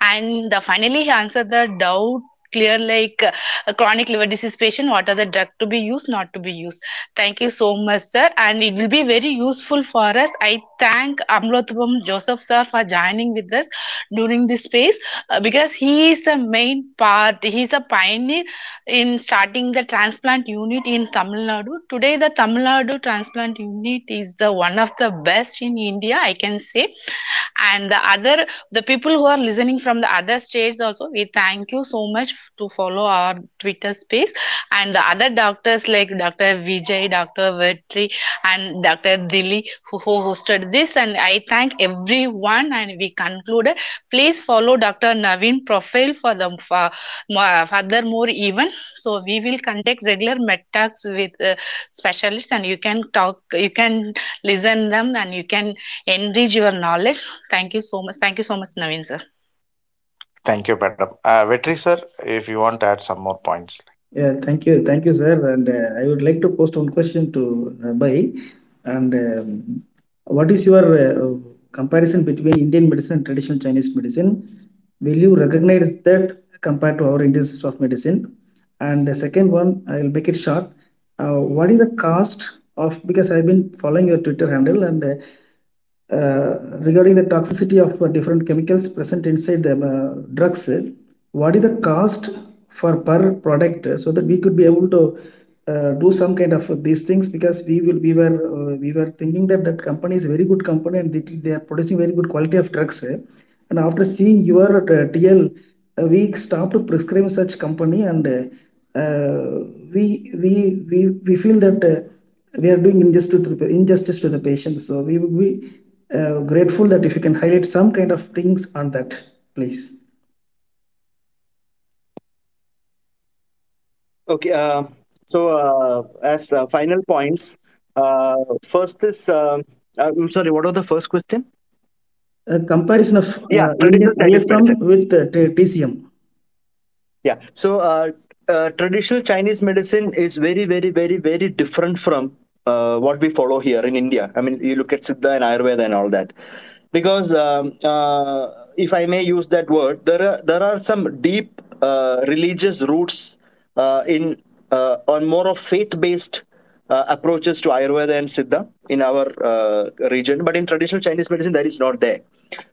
And the, finally he answered the doubt clear like uh, a chronic liver disease patient what are the drug to be used not to be used. Thank you so much sir and it will be very useful for us. I thank Amalorpavanathan joseph sir for joining with us during this phase uh, because he is the main part he is a pioneer in starting the transplant unit in tamil nadu. Today the tamil nadu transplant unit is the one of the best in india i can say. And the other the people who are listening from the other states also we thank you so much to follow our twitter space. And the other doctors like dr vijay dr vetri and dr dili who, hosted this. And i thank everyone. And we concluded. Please follow dr naveen profile for the for, more- even. So we will conduct regular med talks with uh, specialists. And you can talk you can listen them. And you can enrich your knowledge. Thank you so much. Thank you so much naveen sir Thank you, madam. Uh, Vetri sir, if you want to add some more points. Yeah, thank you, thank you, sir. And uh, I would like to post one question to uh. And um, what is your uh, comparison between Indian medicine and traditional Chinese medicine? Will you recognize that compared to our Indian system of medicine? And the second one, I will make it short. Uh, what is the cost of? Because I've been following your Twitter handle and. Uh, regarding the toxicity of uh, different chemicals present inside the uh, drugs, what is the cost for per product so that we could be able to uh, do some kind of these things? Because we will we were uh, we were thinking that that company is a very good company and they, they are producing very good quality of drugs uh, and after seeing your uh, TL we stopped prescribing such company and we we we we feel that we are doing injustice to the, injustice to the patient. So we be uh, grateful that if you can highlight some kind of things on that, please. Okay. Uh, so, uh, as uh, final points, uh, first is uh, I'm sorry. What was the first question? A comparison of Yeah, uh, Indian traditional Chinese ISM with uh, TCM. Yeah. So, uh, uh, traditional Chinese medicine is very, very, very, very different from uh, what we follow here in India. I mean, you look at Siddha and Ayurveda and all that, because um, uh, if I may use that word, there are there are some deep uh, religious roots uh, in uh, on more of faith-based uh, approaches to Ayurveda and Siddha in our region, but in traditional Chinese medicine, that is not there.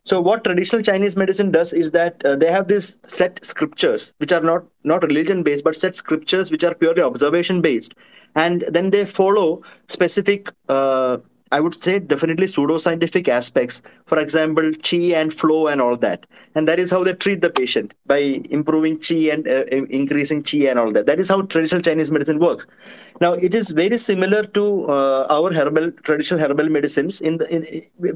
So, what traditional Chinese medicine does is that uh, they have these set scriptures, which are not not religion based, but set scriptures which are purely observation based, and then they follow specific. Uh, I would say definitely pseudoscientific aspects. For example, chi and flow and all that, and that is how they treat the patient by improving chi and uh, increasing chi and all that. That is how traditional Chinese medicine works. Now, it is very similar to uh, our herbal traditional herbal medicines in, the, in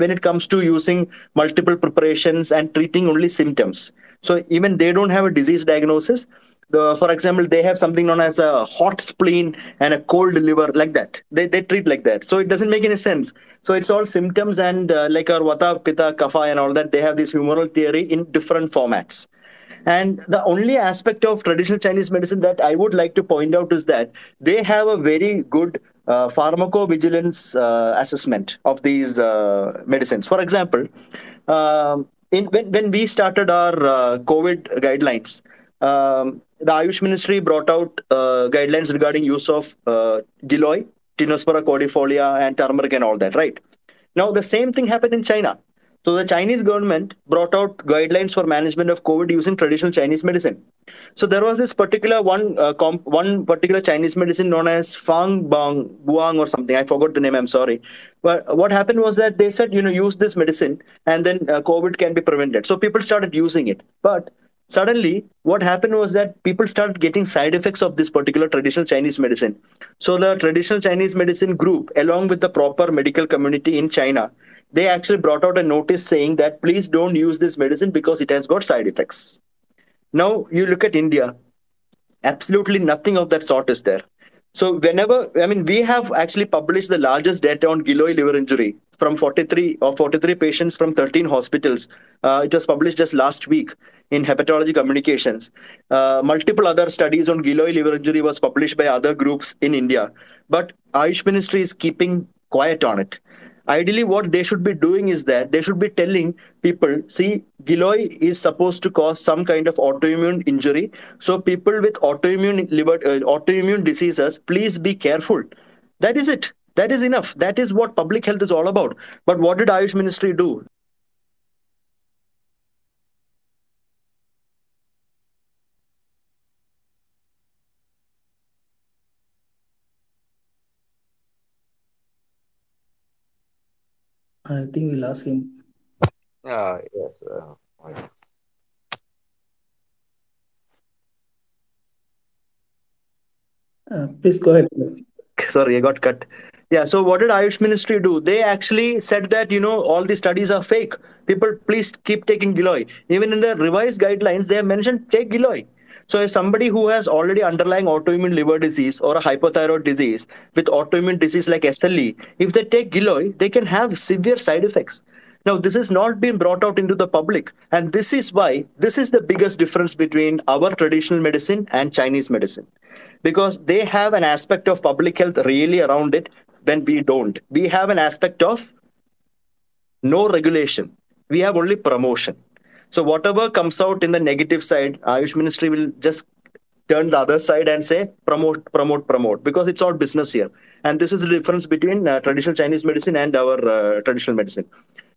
when it comes to using multiple preparations and treating only symptoms. So even they don't have a disease diagnosis. The, for example, they have something known as a hot spleen and a cold liver, like that. They, they treat like that. So it doesn't make any sense. So it's all symptoms and uh, like our Vata, Pitta, Kapha, and all that. They have this humoral theory in different formats. And the only aspect of traditional Chinese medicine that I would like to point out is that they have a very good uh, pharmacovigilance uh, assessment of these uh, medicines. For example, um, in when, when we started our uh, COVID guidelines, um, the Ayush Ministry brought out uh, guidelines regarding use of uh, Giloy, Tinospora cordifolia, and turmeric and all that, right? Now, the same thing happened in China. So the Chinese government brought out guidelines for management of COVID using traditional Chinese medicine. So there was this particular one uh, comp- one particular Chinese medicine known as Fang Bang Buang or something. I forgot the name. I'm sorry. But what happened was that they said, you know, use this medicine and then uh, COVID can be prevented. So people started using it. But suddenly what happened was that people started getting side effects of this particular traditional chinese medicine. So the traditional chinese medicine group along with the proper medical community in china they actually brought out a notice saying that please don't use this medicine because it has got side effects. Now you look at india absolutely nothing of that sort is there so whenever i mean we have actually published the largest data on giloy liver injury from 43 or 43 patients from 13 hospitals. Uh, it was published just last week in hepatology communications. Uh, multiple other studies on giloy liver injury was published by other groups in india. But ayush ministry is keeping quiet on it ideally what they should be doing is that they should be telling people see giloy is supposed to cause some kind of autoimmune injury. So people with autoimmune liver uh, autoimmune diseases please be careful. That is it. That is enough. That is what public health is all about. But what did ayush ministry do I think we'll ask him. Uh, yes. Uh, I- Uh, please go ahead. sorry i got cut yeah so what did ayush ministry do they actually said that you know all the studies are fake people please keep taking giloy even in the revised guidelines they have mentioned take giloy so if somebody who has already underlying autoimmune liver disease or a hypothyroid disease with autoimmune disease like SLE, if they take giloy, they can have severe side effects. Now, this has not been brought out into the public. And this is why this is the biggest difference between our traditional medicine and Chinese medicine. Because they have an aspect of public health really around it when we don't. We have an aspect of no regulation. We have only promotion. So whatever comes out in the negative side, Ayush Ministry will just turn the other side and say promote, promote, promote, because it's all business here. And this is the difference between uh, traditional Chinese medicine and our uh, traditional medicine.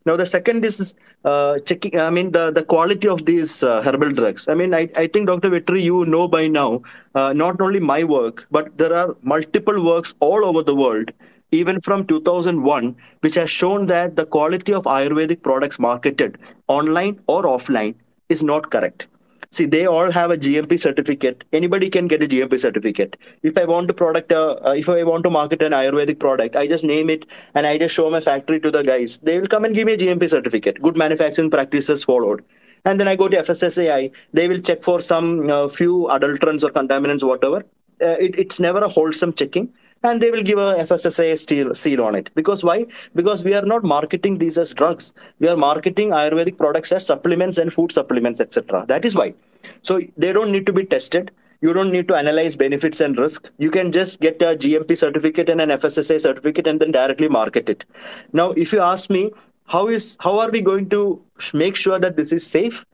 Now the second is uh, checking. I mean the the quality of these uh, herbal drugs. I mean I, I think Dr. Vetri, you know by now uh, not only my work but there are multiple works all over the world even from 2001, which has shown that the quality of Ayurvedic products marketed online or offline is not correct. See, they all have a GMP certificate. Anybody can get a GMP certificate. If I want to product, uh, if I want to market an Ayurvedic product, I just name it and I just show my factory to the guys. They will come and give me a GMP certificate. Good manufacturing practices followed. And then I go to FSSAI. They will check for some uh, few adulterants or contaminants, whatever. Uh, it, it's never a wholesome checking and they will give a FSSAI seal, seal on it. Because why? Because we are not marketing these as drugs. We are marketing Ayurvedic products as supplements and food supplements, etc. That is why. So they don't need to be tested. You don't need to analyze benefits and risk. You can just get a GMP certificate and an FSSAI certificate and then directly market it. Now, if you ask me, how is how are we going to make sure that this is safe?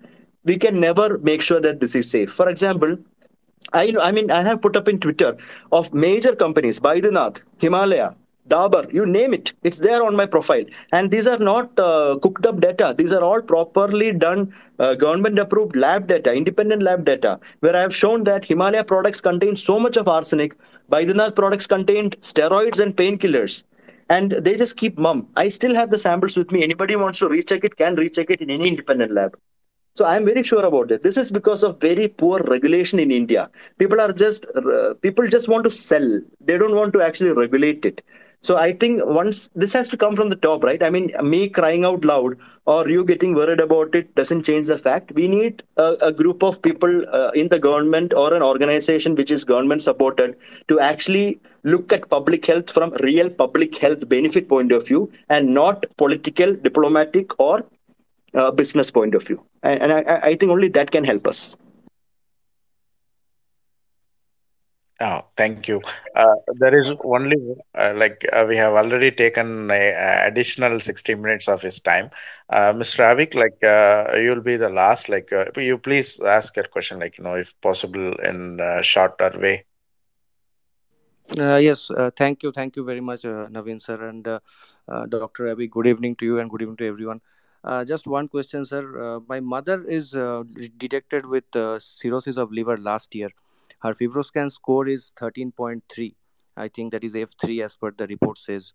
We can never make sure that this is safe. For example, I I mean, I have put up in Twitter of major companies, Baidyanath, Himalaya, Dabur, you name it. It's there on my profile. And these are not uh, cooked up data. These are all properly done, uh, government approved lab data, independent lab data, where I have shown that Himalaya products contain so much of arsenic. Baidyanath products contained steroids and painkillers. And they just keep mum. I still have the samples with me. Anybody wants to recheck it can recheck it in any independent lab. So I'm very sure about it. This is because of very poor regulation in India. People are just uh, people just want to sell. They don't want to actually regulate it. So I think once this has to come from the top, right? I mean, me crying out loud or you getting worried about it doesn't change the fact. We need a, a group of people uh, in the government or an organization which is government supported to actually look at public health from real public health benefit point of view and not political, diplomatic, or uh, business point of view. And, and I, I think only that can help us. Oh, thank you. Uh, there is only uh, like uh, we have already taken a, a additional 60 minutes of his time. Uh, Mr. Avik, like uh, you'll be the last. Like uh, you please ask your question, like you know, if possible, in a shorter way. Uh, yes, uh, thank you, thank you very much, uh, Naveen sir and uh, uh, Dr. Abby. Good evening to you and good evening to everyone. Uh, just one question, sir. Uh, my mother is uh, detected with cirrhosis of liver last year. Her fibroscan score is 13.3. I think that is F3 as per the report says.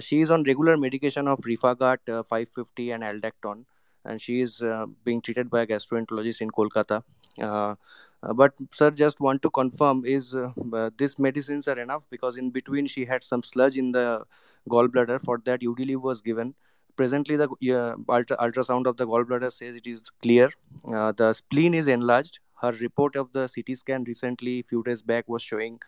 She is on regular medication of Rifagut uh, 550 and Aldactone, and she is being treated by a gastroenterologist in Kolkata. Uh, but sir, just want to confirm: is uh, these medicines are enough? Because in between she had some sludge in the gallbladder. For that, Udiliv was given. Presently, the ultra- ultrasound of the gallbladder says it is clear. Uh, the spleen is enlarged. Her report of the CT scan recently, few days back, was showing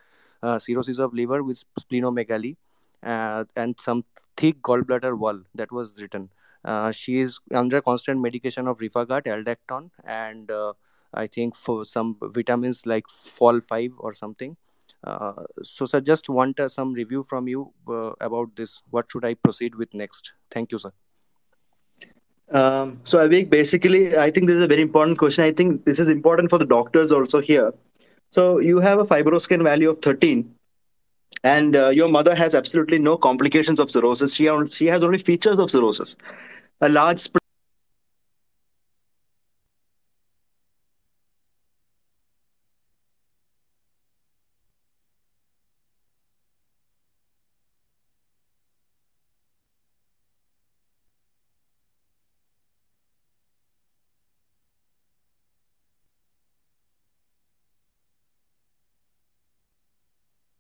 uh, cirrhosis of liver with splenomegaly uh, and some thick gallbladder wall that was written. Uh, she is under constant medication of Rifagut, Aldactone, and uh, I think for some vitamins like Fol 5 or something. Uh, so, sir, just want uh, some review from you uh, about this. What should I proceed with next? Thank you, sir. Um, so Avik, basically, I think this is a very important question. I think this is important for the doctors also here. So you have a fibroscan value of 13, and uh, your mother has absolutely no complications of cirrhosis. She she has only features of cirrhosis, a large.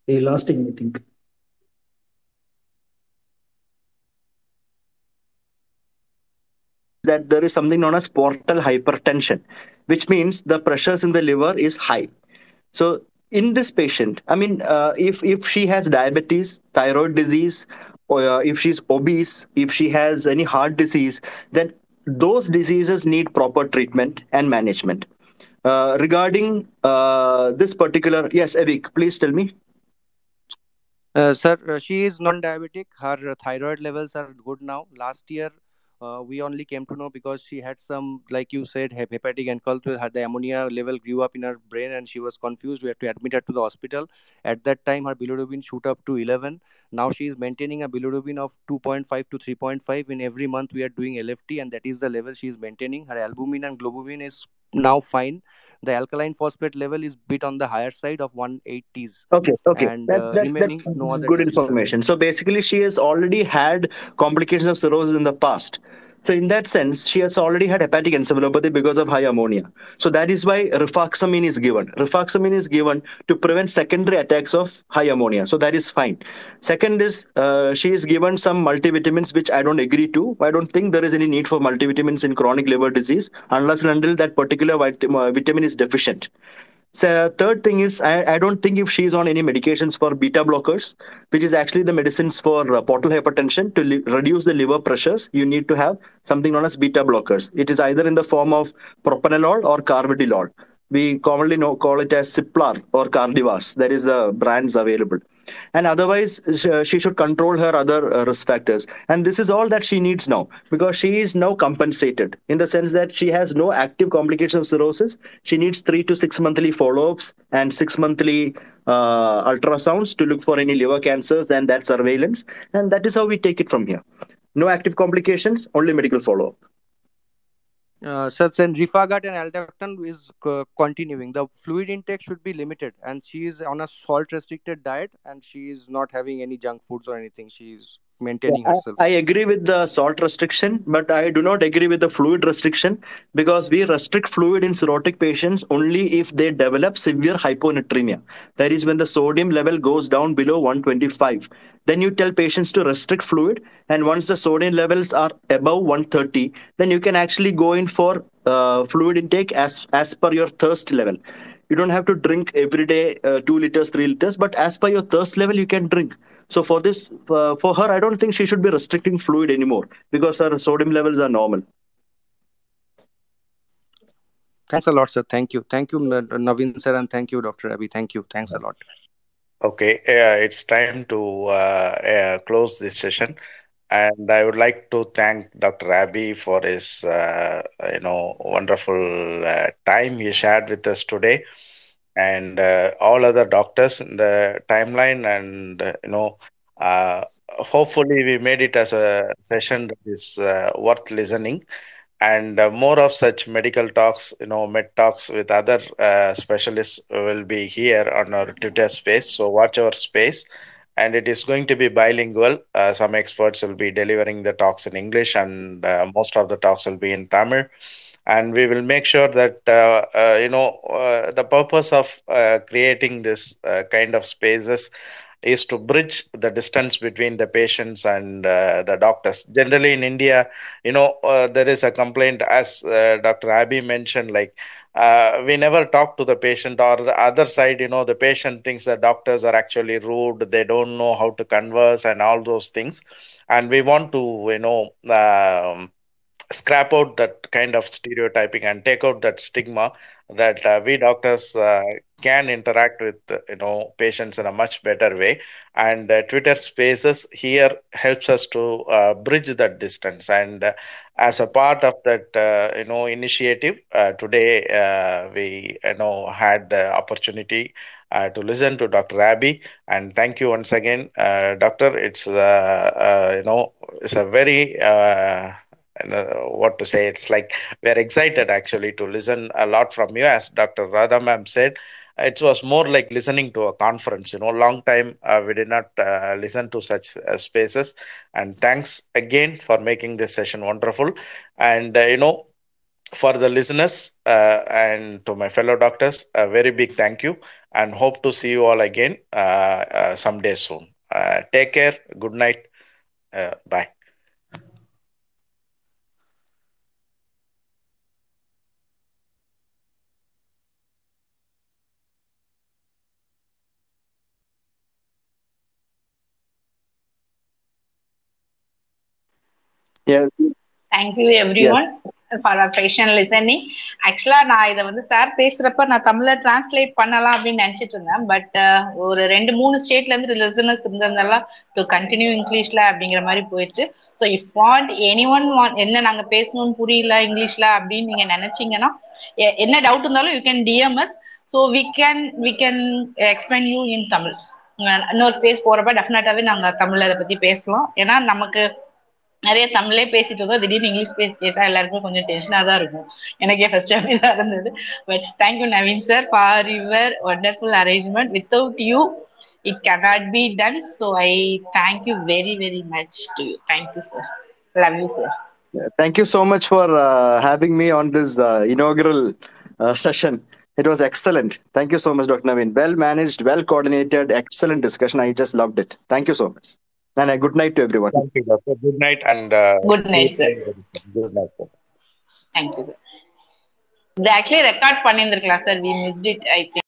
He lost him, I think. that there is something known as portal hypertension, which means the pressures in the liver is high. So in this patient, I mean, uh, if if she has diabetes, thyroid disease, or uh, if she's obese, if she has any heart disease, then those diseases need proper treatment and management. Uh, regarding uh, this particular, yes, Avik, please tell me. Uh, sir, uh, she is non-diabetic. Her thyroid levels are good now. Last year, uh, we only came to know because she had some, like you said, hep- hepatic encephalopathy. Her the ammonia level grew up in her brain, and she was confused. We had to admit her to the hospital. At that time, her bilirubin shoot up to 11. Now she is maintaining a bilirubin of 2.5 to 3.5. In every month, we are doing LFT, and that is the level she is maintaining. Her albumin and globulin is now fine. The alkaline phosphate level is bit on the higher side of 180s. Okay, okay, And that, uh, that, remaining that's no other good disease, information. So basically, she has already had complications of cirrhosis in the past. So in that sense, she has already had hepatic encephalopathy because of high ammonia. So that is why rifaximin is given. Rifaximin is given to prevent secondary attacks of high ammonia. So that is fine. Second is uh, she is given some multivitamins, which I don't agree to. I don't think there is any need for multivitamins in chronic liver disease unless and until that particular uh, vitamin is deficient. So third thing is I, I don't think if she's on any medications for beta blockers, which is actually the medicines for uh, portal hypertension to li- reduce the liver pressures, you need to have something known as beta blockers. It is either in the form of propranolol or carvedilol. We commonly know call it as Ciplar or Cardivas. There is the brands available. And otherwise, she should control her other uh, risk factors. And this is all that she needs now because she is now compensated in the sense that she has no active complications of cirrhosis. She needs three to six monthly follow ups and six monthly uh, ultrasounds to look for any liver cancers and that surveillance. And that is how we take it from here. No active complications, only medical follow up. Uh, sir, then Rifagut and Aldactone is uh, continuing. The fluid intake should be limited, and she is on a salt-restricted diet, and she is not having any junk foods or anything. She is maintaining I. I agree with the salt restriction, but I do not agree with the fluid restriction because we restrict fluid in cirrhotic patients only if they develop severe hyponatremia. That is when the sodium level goes down below 125. Then you tell patients to restrict fluid, and once the sodium levels are above 130, then you can actually go in for uh, fluid intake as as per your thirst level. You don't have to drink every day uh, two liters, three liters, but as per your thirst level, you can drink. So for this, uh, for her, I don't think she should be restricting fluid anymore because her sodium levels are normal. Thanks a lot, sir. Thank you. Thank you, N- Naveen sir, and thank you, Dr. Abby. Thank you. Thanks a lot. Okay, uh, it's time to uh, uh, close this session, and I would like to thank Dr. Abby for his, uh, you know, wonderful uh, time he shared with us today, and uh, all other doctors in the timeline, and uh, you know, Uh, hopefully, we made it as a session that is uh, worth listening. And uh, more of such medical talks you know med talks with other uh, specialists will be here on our twitter space. So watch our space. And it is going to be bilingual. Some experts will be delivering the talks in english and most of the talks will be in tamil and we will make sure that uh, uh, you know uh, the purpose of uh, creating this uh, kind of spaces is to bridge the distance between the patients and uh, the doctors. Generally in india you know there is a complaint as dr abby mentioned like uh, we never talk to the patient or the other side you know the patient thinks the doctors are actually rude they don't know how to converse and all those things. And we want to you know um, scrap out that kind of stereotyping and take out that stigma that uh, we doctors uh, can interact with uh, you know patients in a much better way. And uh, twitter spaces here helps us to uh, bridge that distance. And uh, as a part of that you know initiative today we you know had the opportunity to listen to dr abby. And thank you once again doctor. It's you know it's a very what to say it's like we're excited actually to listen a lot from you as dr radha ma'am said. It was more like listening to a conference you know long time uh, we did not uh, listen to such uh, spaces. And thanks again for making this session wonderful. And uh, you know for the listeners uh, and to my fellow doctors a very big thank you and hope to see you all again uh, uh, someday soon. Uh, take care. Good night. Uh, bye Yeah. Thank you everyone for patient listening ஆக்சுவலா நான் இதை வந்து sir பேசுறப்ப நான் தமிழ்ல translate பண்ணலாம் அப்படின்னு நினைச்சிட்டு இருந்தேன். பட் ஒரு ரெண்டு மூணு ஸ்டேட்ல இருந்து லிசனர்ஸ் இருந்ததெல்லாம் டு கண்டினியூ இங்கிலீஷ்ல அப்படிங்கிற மாதிரி போயிடுச்சு. So if want anyone want என்ன நாங்க பேசணும்னு புரியல இங்கிலீஷ்ல அப்படின்னு நீங்க நினைச்சீங்கன்னா என்ன டவுட் இருந்தாலும் you can DMs so we can we can explain you in Tamil. இன்னொரு ஸ்பேஸ் போறப்ப டெஃபினட்டாவே நாங்க தமிழ்ல இதை பத்தி பேசலாம். ஏன்னா நமக்கு நிறைய தமிழ்லே பேசிட்டு இருந்தோம் திடீர்னு இங்கிலீஷ் பேசி பேச எல்லாருக்கும் கொஞ்சம் டென்ஷனா தான் இருக்கும் எனக்கே ஃபர்ஸ்ட் அப்படிதான் இருந்தது but thank you Naveen sir for your wonderful arrangement without you it cannot be done so I thank you very very much to you thank you sir love you sir thank you so much for having me on this inaugural session it was excellent thank you so much dr naveen well managed well coordinated excellent discussion i just loved it thank you And a good night to everyone. Thank you, doctor. Good night and uh, Good night, sir. Good night, sir. Thank you sir இது actually record பண்ணியிருந்திருக்கலாம் sir we missed it I think